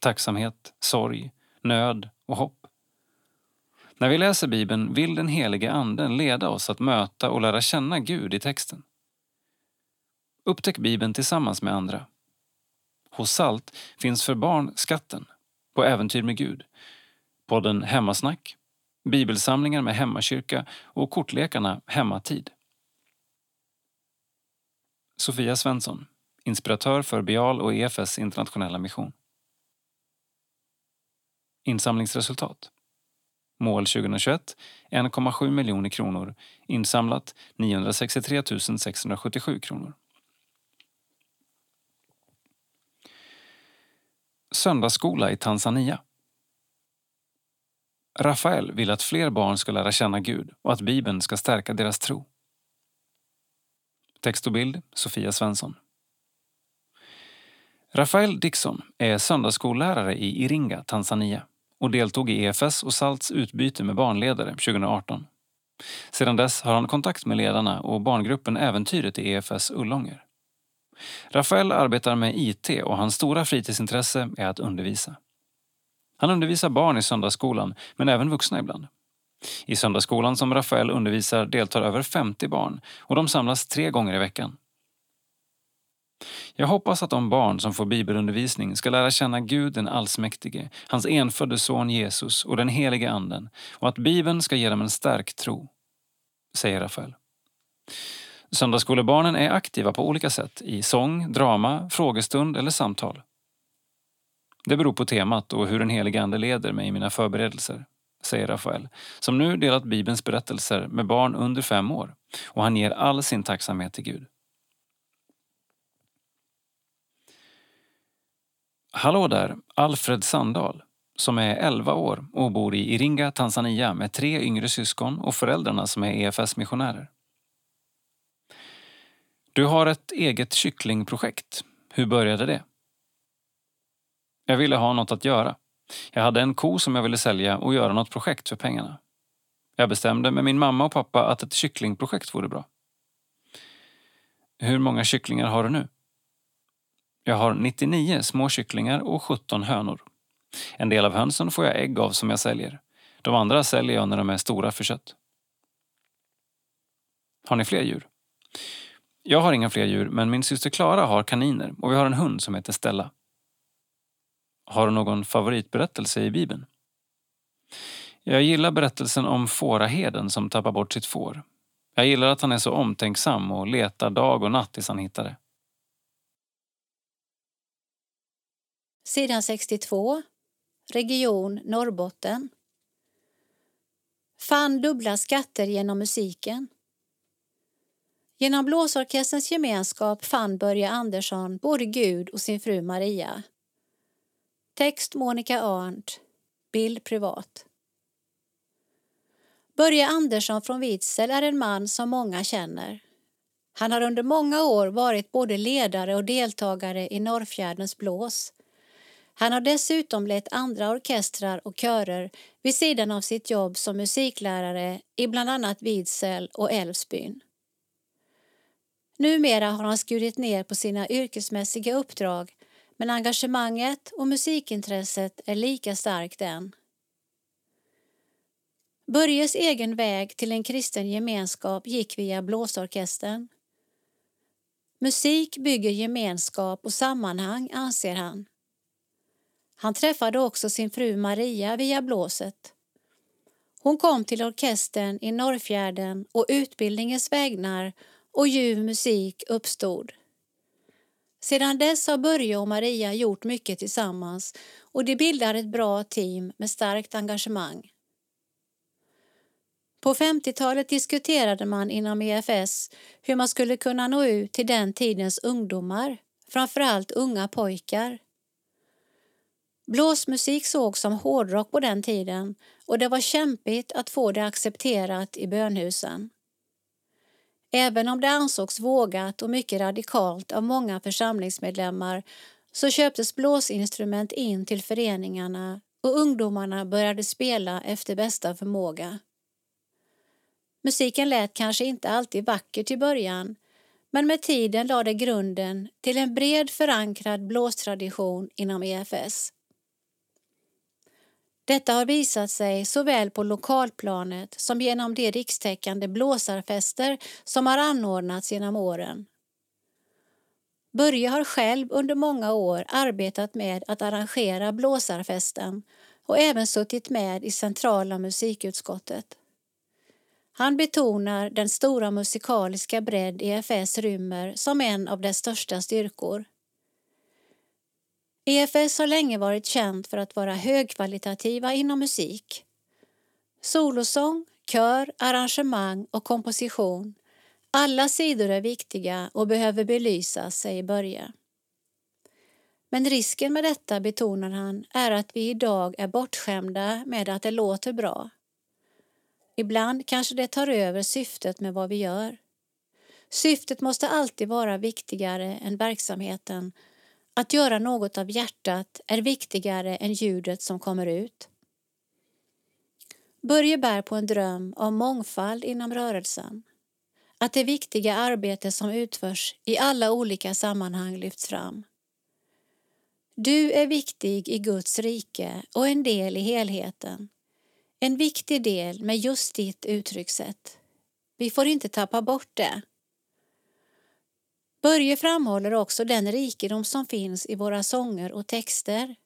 Tacksamhet, sorg, nöd och hopp. När vi läser Bibeln vill den helige Anden leda oss att möta och lära känna Gud i texten. Upptäck Bibeln tillsammans med andra. Hos Salt finns för barn Skatten, På äventyr med Gud, podden Hemmasnack, bibelsamlingar med hemmakyrka och kortlekarna Hemmatid. Sofia Svensson, inspiratör för Bial och EFS internationella mission. Insamlingsresultat. Mål 2021 1,7 miljoner kronor. Insamlat 963 677 kronor. Söndagsskola i Tanzania. Rafael vill att fler barn ska lära känna Gud och att Bibeln ska stärka deras tro. Text och bild Sofia Svensson. Rafael Dixon är söndagsskollärare i Iringa, Tanzania och deltog i EFS och SALTs utbyte med barnledare 2018. Sedan dess har han kontakt med ledarna och barngruppen Äventyret i EFS Ullånger. Rafael arbetar med IT och hans stora fritidsintresse är att undervisa. Han undervisar barn i söndagsskolan, men även vuxna ibland. I söndagsskolan som Rafael undervisar deltar över 50 barn och de samlas tre gånger i veckan. Jag hoppas att de barn som får bibelundervisning ska lära känna Gud den allsmäktige, hans enfödde son Jesus och den helige anden och att Bibeln ska ge dem en stark tro, säger Rafael. Söndagsskolebarnen är aktiva på olika sätt i sång, drama, frågestund eller samtal. Det beror på temat och hur den helige Ande leder mig i mina förberedelser, säger Rafael, som nu delat Bibelns berättelser med barn under fem år och han ger all sin tacksamhet till Gud. Hallå där, Alfred Sandahl, som är 11 år och bor i Iringa, Tanzania med tre yngre syskon och föräldrarna som är EFS-missionärer. Du har ett eget kycklingprojekt. Hur började det? Jag ville ha något att göra. Jag hade en ko som jag ville sälja och göra något projekt för pengarna. Jag bestämde med min mamma och pappa att ett kycklingprojekt vore bra. Hur många kycklingar har du nu? Jag har 99 små kycklingar och 17 hönor. En del av hönsen får jag ägg av som jag säljer. De andra säljer jag när de är stora för kött. Har ni fler djur? Jag har inga fler djur, men min syster Klara har kaniner och vi har en hund som heter Stella. Har du någon favoritberättelse i Bibeln? Jag gillar berättelsen om fåraheden som tappar bort sitt får. Jag gillar att han är så omtänksam och letar dag och natt tills han hittar det.
Sidan 62. Region Norrbotten. Fann dubbla skatter genom musiken. Genom blåsorkesterns gemenskap fann Börje Andersson både Gud och sin fru Maria. Text Monica Arndt. Bild privat. Börje Andersson från Vidsel är en man som många känner. Han har under många år varit både ledare och deltagare i Norrfjärdens blås. Han har dessutom lett andra orkestrar och körer vid sidan av sitt jobb som musiklärare i bland annat Vidsel och Älvsbyn. Numera har han skurit ner på sina yrkesmässiga uppdrag men engagemanget och musikintresset är lika starkt än. Börjes egen väg till en kristen gemenskap gick via blåsorkestern. Musik bygger gemenskap och sammanhang, anser han. Han träffade också sin fru Maria via blåset. Hon kom till orkestern i Norrfjärden och utbildningens vägnar och ljuv musik uppstod. Sedan dess har Börje och Maria gjort mycket tillsammans och de bildar ett bra team med starkt engagemang. På 50-talet diskuterade man inom EFS hur man skulle kunna nå ut till den tidens ungdomar, framförallt unga pojkar. Blåsmusik sågs som hårdrock på den tiden och det var kämpigt att få det accepterat i bönhusen. Även om det ansågs vågat och mycket radikalt av många församlingsmedlemmar så köptes blåsinstrument in till föreningarna och ungdomarna började spela efter bästa förmåga. Musiken lät kanske inte alltid vacker i början men med tiden lade grunden till en bred förankrad blåstradition inom EFS. Detta har visat sig såväl på lokalplanet som genom de rikstäckande blåsarfester som har anordnats genom åren. Börje har själv under många år arbetat med att arrangera blåsarfesten och även suttit med i centrala musikutskottet. Han betonar den stora musikaliska bredd EFS rymmer som en av dess största styrkor. EFS har länge varit känt för att vara högkvalitativa inom musik. Solosång, kör, arrangemang och komposition. Alla sidor är viktiga och behöver belysas, säger Börje. Men risken med detta, betonar han, är att vi idag är bortskämda med att det låter bra. Ibland kanske det tar över syftet med vad vi gör. Syftet måste alltid vara viktigare än verksamheten. Att göra något av hjärtat är viktigare än ljudet som kommer ut. Börje bär på en dröm om mångfald inom rörelsen. Att det viktiga arbete som utförs i alla olika sammanhang lyfts fram. Du är viktig i Guds rike och en del i helheten. En viktig del med just ditt uttryckssätt. Vi får inte tappa bort det. Börje framhåller också den rikedom som finns i våra sånger och texter.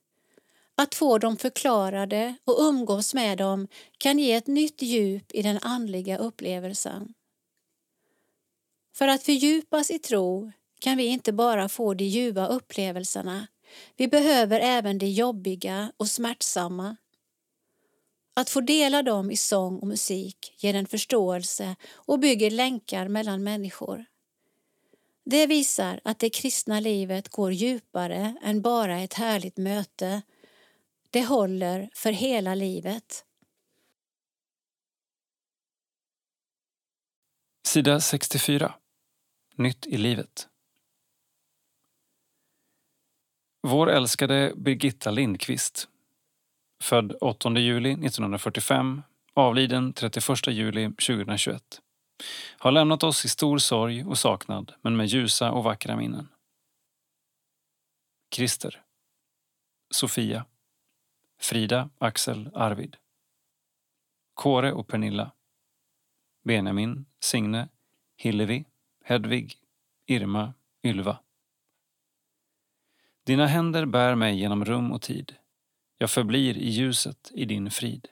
Att få dem förklarade och umgås med dem kan ge ett nytt djup i den andliga upplevelsen. För att fördjupas i tro kan vi inte bara få de ljuva upplevelserna, vi behöver även de jobbiga och smärtsamma. Att få dela dem i sång och musik ger en förståelse och bygger länkar mellan människor. Det visar att det kristna livet går djupare än bara ett härligt möte. Det håller för hela livet.
Sida 64. Nytt i livet. Vår älskade Birgitta Lindqvist född 8 juli 1945, avliden 31 juli 2021 har lämnat oss i stor sorg och saknad men med ljusa och vackra minnen. Christer Sofia Frida, Axel, Arvid Kåre och Pernilla Benjamin, Signe, Hillevi, Hedvig, Irma, Ylva Dina händer bär mig genom rum och tid. Jag förblir i ljuset i din frid.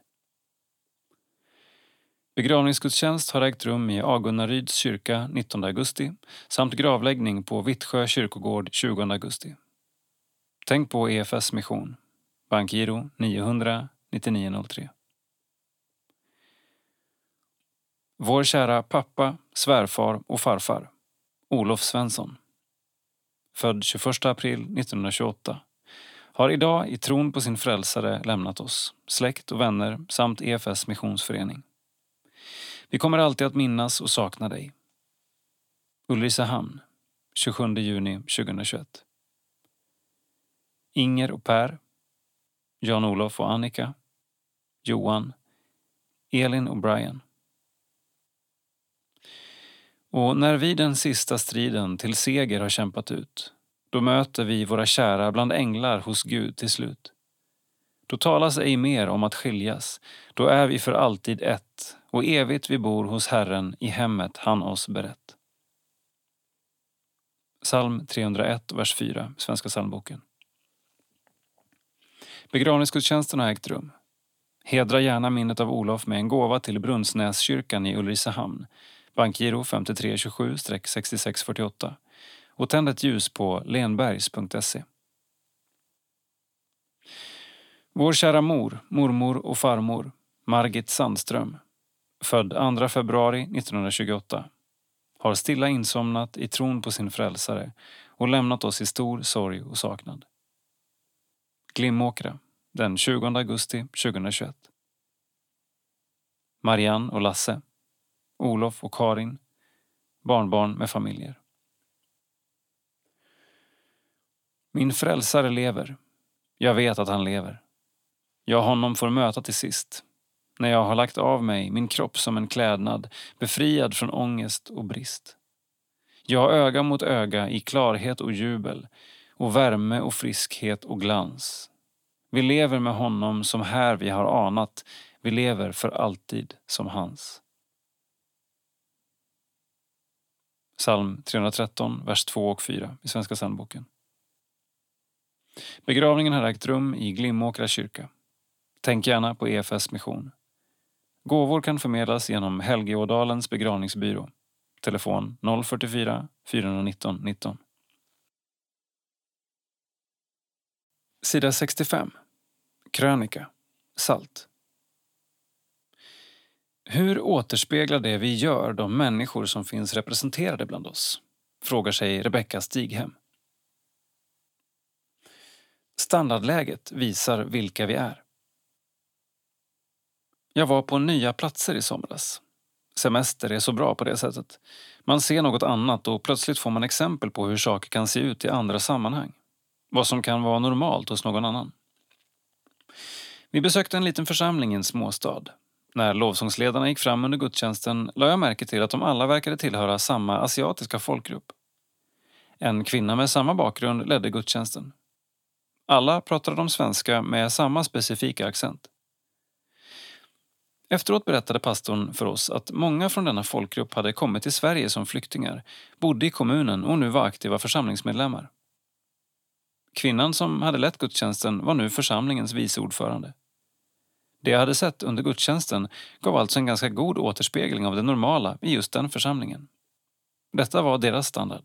Begravningsgudstjänst har ägt rum i Agunnaryds kyrka 19 augusti samt gravläggning på Vittsjö kyrkogård 20 augusti. Tänk på EFS mission. Bankgiro 900 9903. Vår kära pappa, svärfar och farfar, Olof Svensson. Född 21 april 1928 har idag i tron på sin frälsare lämnat oss, släkt och vänner samt EFS missionsförening. Vi kommer alltid att minnas och sakna dig. Ulricehamn, 27 juni 2021. Inger och Per, Jan-Olof och Annika, Johan, Elin och Brian. Och när vi den sista striden till seger har kämpat ut då möter vi våra kära bland änglar hos Gud till slut. Då talas ej mer om att skiljas, då är vi för alltid ett och evigt vi bor hos Herren i hemmet han oss berett. Psalm 301, vers 4, Svenska psalmboken. Begravningsgudstjänsten har ägt rum. Hedra gärna minnet av Olof med en gåva till Brunnsnäskyrkan i Ulricehamn, bankgiro 5327-6648 och tänd ett ljus på lenbergs.se. Vår kära mor, mormor och farmor, Margit Sandström, född 2 februari 1928, har stilla insomnat i tron på sin frälsare och lämnat oss i stor sorg och saknad. Glimåkra, den 20 augusti 2021. Marianne och Lasse, Olof och Karin, barnbarn med familjer. Min frälsare lever. Jag vet att han lever. Jag honom får möta till sist, när jag har lagt av mig min kropp som en klädnad, befriad från ångest och brist. Jag har öga mot öga i klarhet och jubel och värme och friskhet och glans. Vi lever med honom som här vi har anat, vi lever för alltid som hans. Psalm 313, vers 2 och 4 i Svenska psalmboken. Begravningen har ägt rum i Glimåkra kyrka. Tänk gärna på EFS mission. Gåvor kan förmedlas genom Helgeådalens begravningsbyrå. Telefon 044 419 19. Sida 65. Krönika. Salt. Hur återspeglar det vi gör de människor som finns representerade bland oss? Frågar sig Rebecka Stighem. Standardläget visar vilka vi är. Jag var på nya platser i somras. Semester är så bra på det sättet. Man ser något annat och plötsligt får man exempel på hur saker kan se ut i andra sammanhang. Vad som kan vara normalt hos någon annan. Vi besökte en liten församling i en småstad. När lovsångsledarna gick fram under gudstjänsten la jag märke till att de alla verkade tillhöra samma asiatiska folkgrupp. En kvinna med samma bakgrund ledde gudstjänsten. Alla pratade de svenska med samma specifika accent. Efteråt berättade pastorn för oss att många från denna folkgrupp hade kommit till Sverige som flyktingar, bodde i kommunen och nu var aktiva församlingsmedlemmar. Kvinnan som hade lett gudstjänsten var nu församlingens vice ordförande. Det jag hade sett under gudstjänsten gav alltså en ganska god återspegling av det normala i just den församlingen. Detta var deras standard.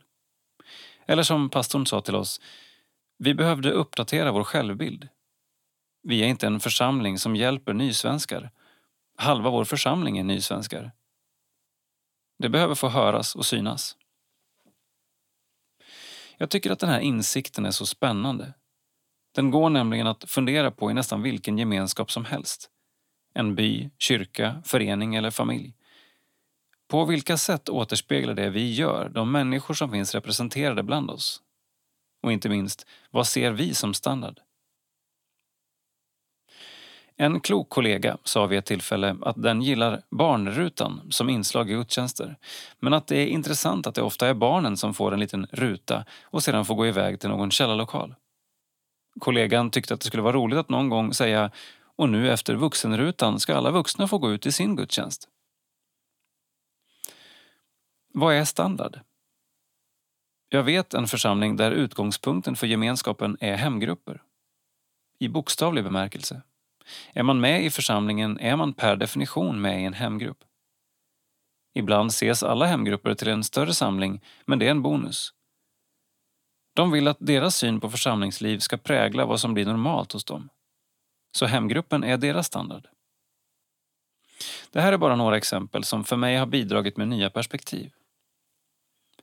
Eller som pastorn sa till oss, vi behövde uppdatera vår självbild. Vi är inte en församling som hjälper nysvenskar. Halva vår församling är nysvenskar. Det behöver få höras och synas. Jag tycker att den här insikten är så spännande. Den går nämligen att fundera på i nästan vilken gemenskap som helst. En by, kyrka, förening eller familj. På vilka sätt återspeglar det vi gör de människor som finns representerade bland oss? Och inte minst, vad ser vi som standard? En klok kollega sa vid ett tillfälle att den gillar barnrutan som inslag i gudstjänster men att det är intressant att det ofta är barnen som får en liten ruta och sedan får gå iväg till någon källarlokal. Kollegan tyckte att det skulle vara roligt att någon gång säga och nu efter vuxenrutan ska alla vuxna få gå ut i sin gudstjänst. Vad är standard? Jag vet en församling där utgångspunkten för gemenskapen är hemgrupper. I bokstavlig bemärkelse. Är man med i församlingen är man per definition med i en hemgrupp. Ibland ses alla hemgrupper till en större samling, men det är en bonus. De vill att deras syn på församlingsliv ska prägla vad som blir normalt hos dem. Så hemgruppen är deras standard. Det här är bara några exempel som för mig har bidragit med nya perspektiv.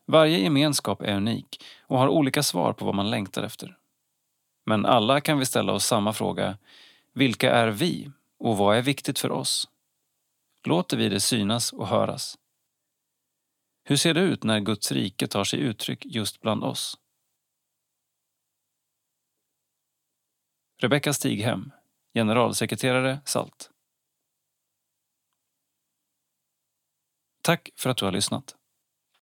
Varje gemenskap är unik och har olika svar på vad man längtar efter. Men alla kan vi ställa oss samma fråga. Vilka är vi och vad är viktigt för oss? Låter vi det synas och höras? Hur ser det ut när Guds rike tar sig uttryck just bland oss? Rebecka Stighem, generalsekreterare SALT. Tack för att du har lyssnat.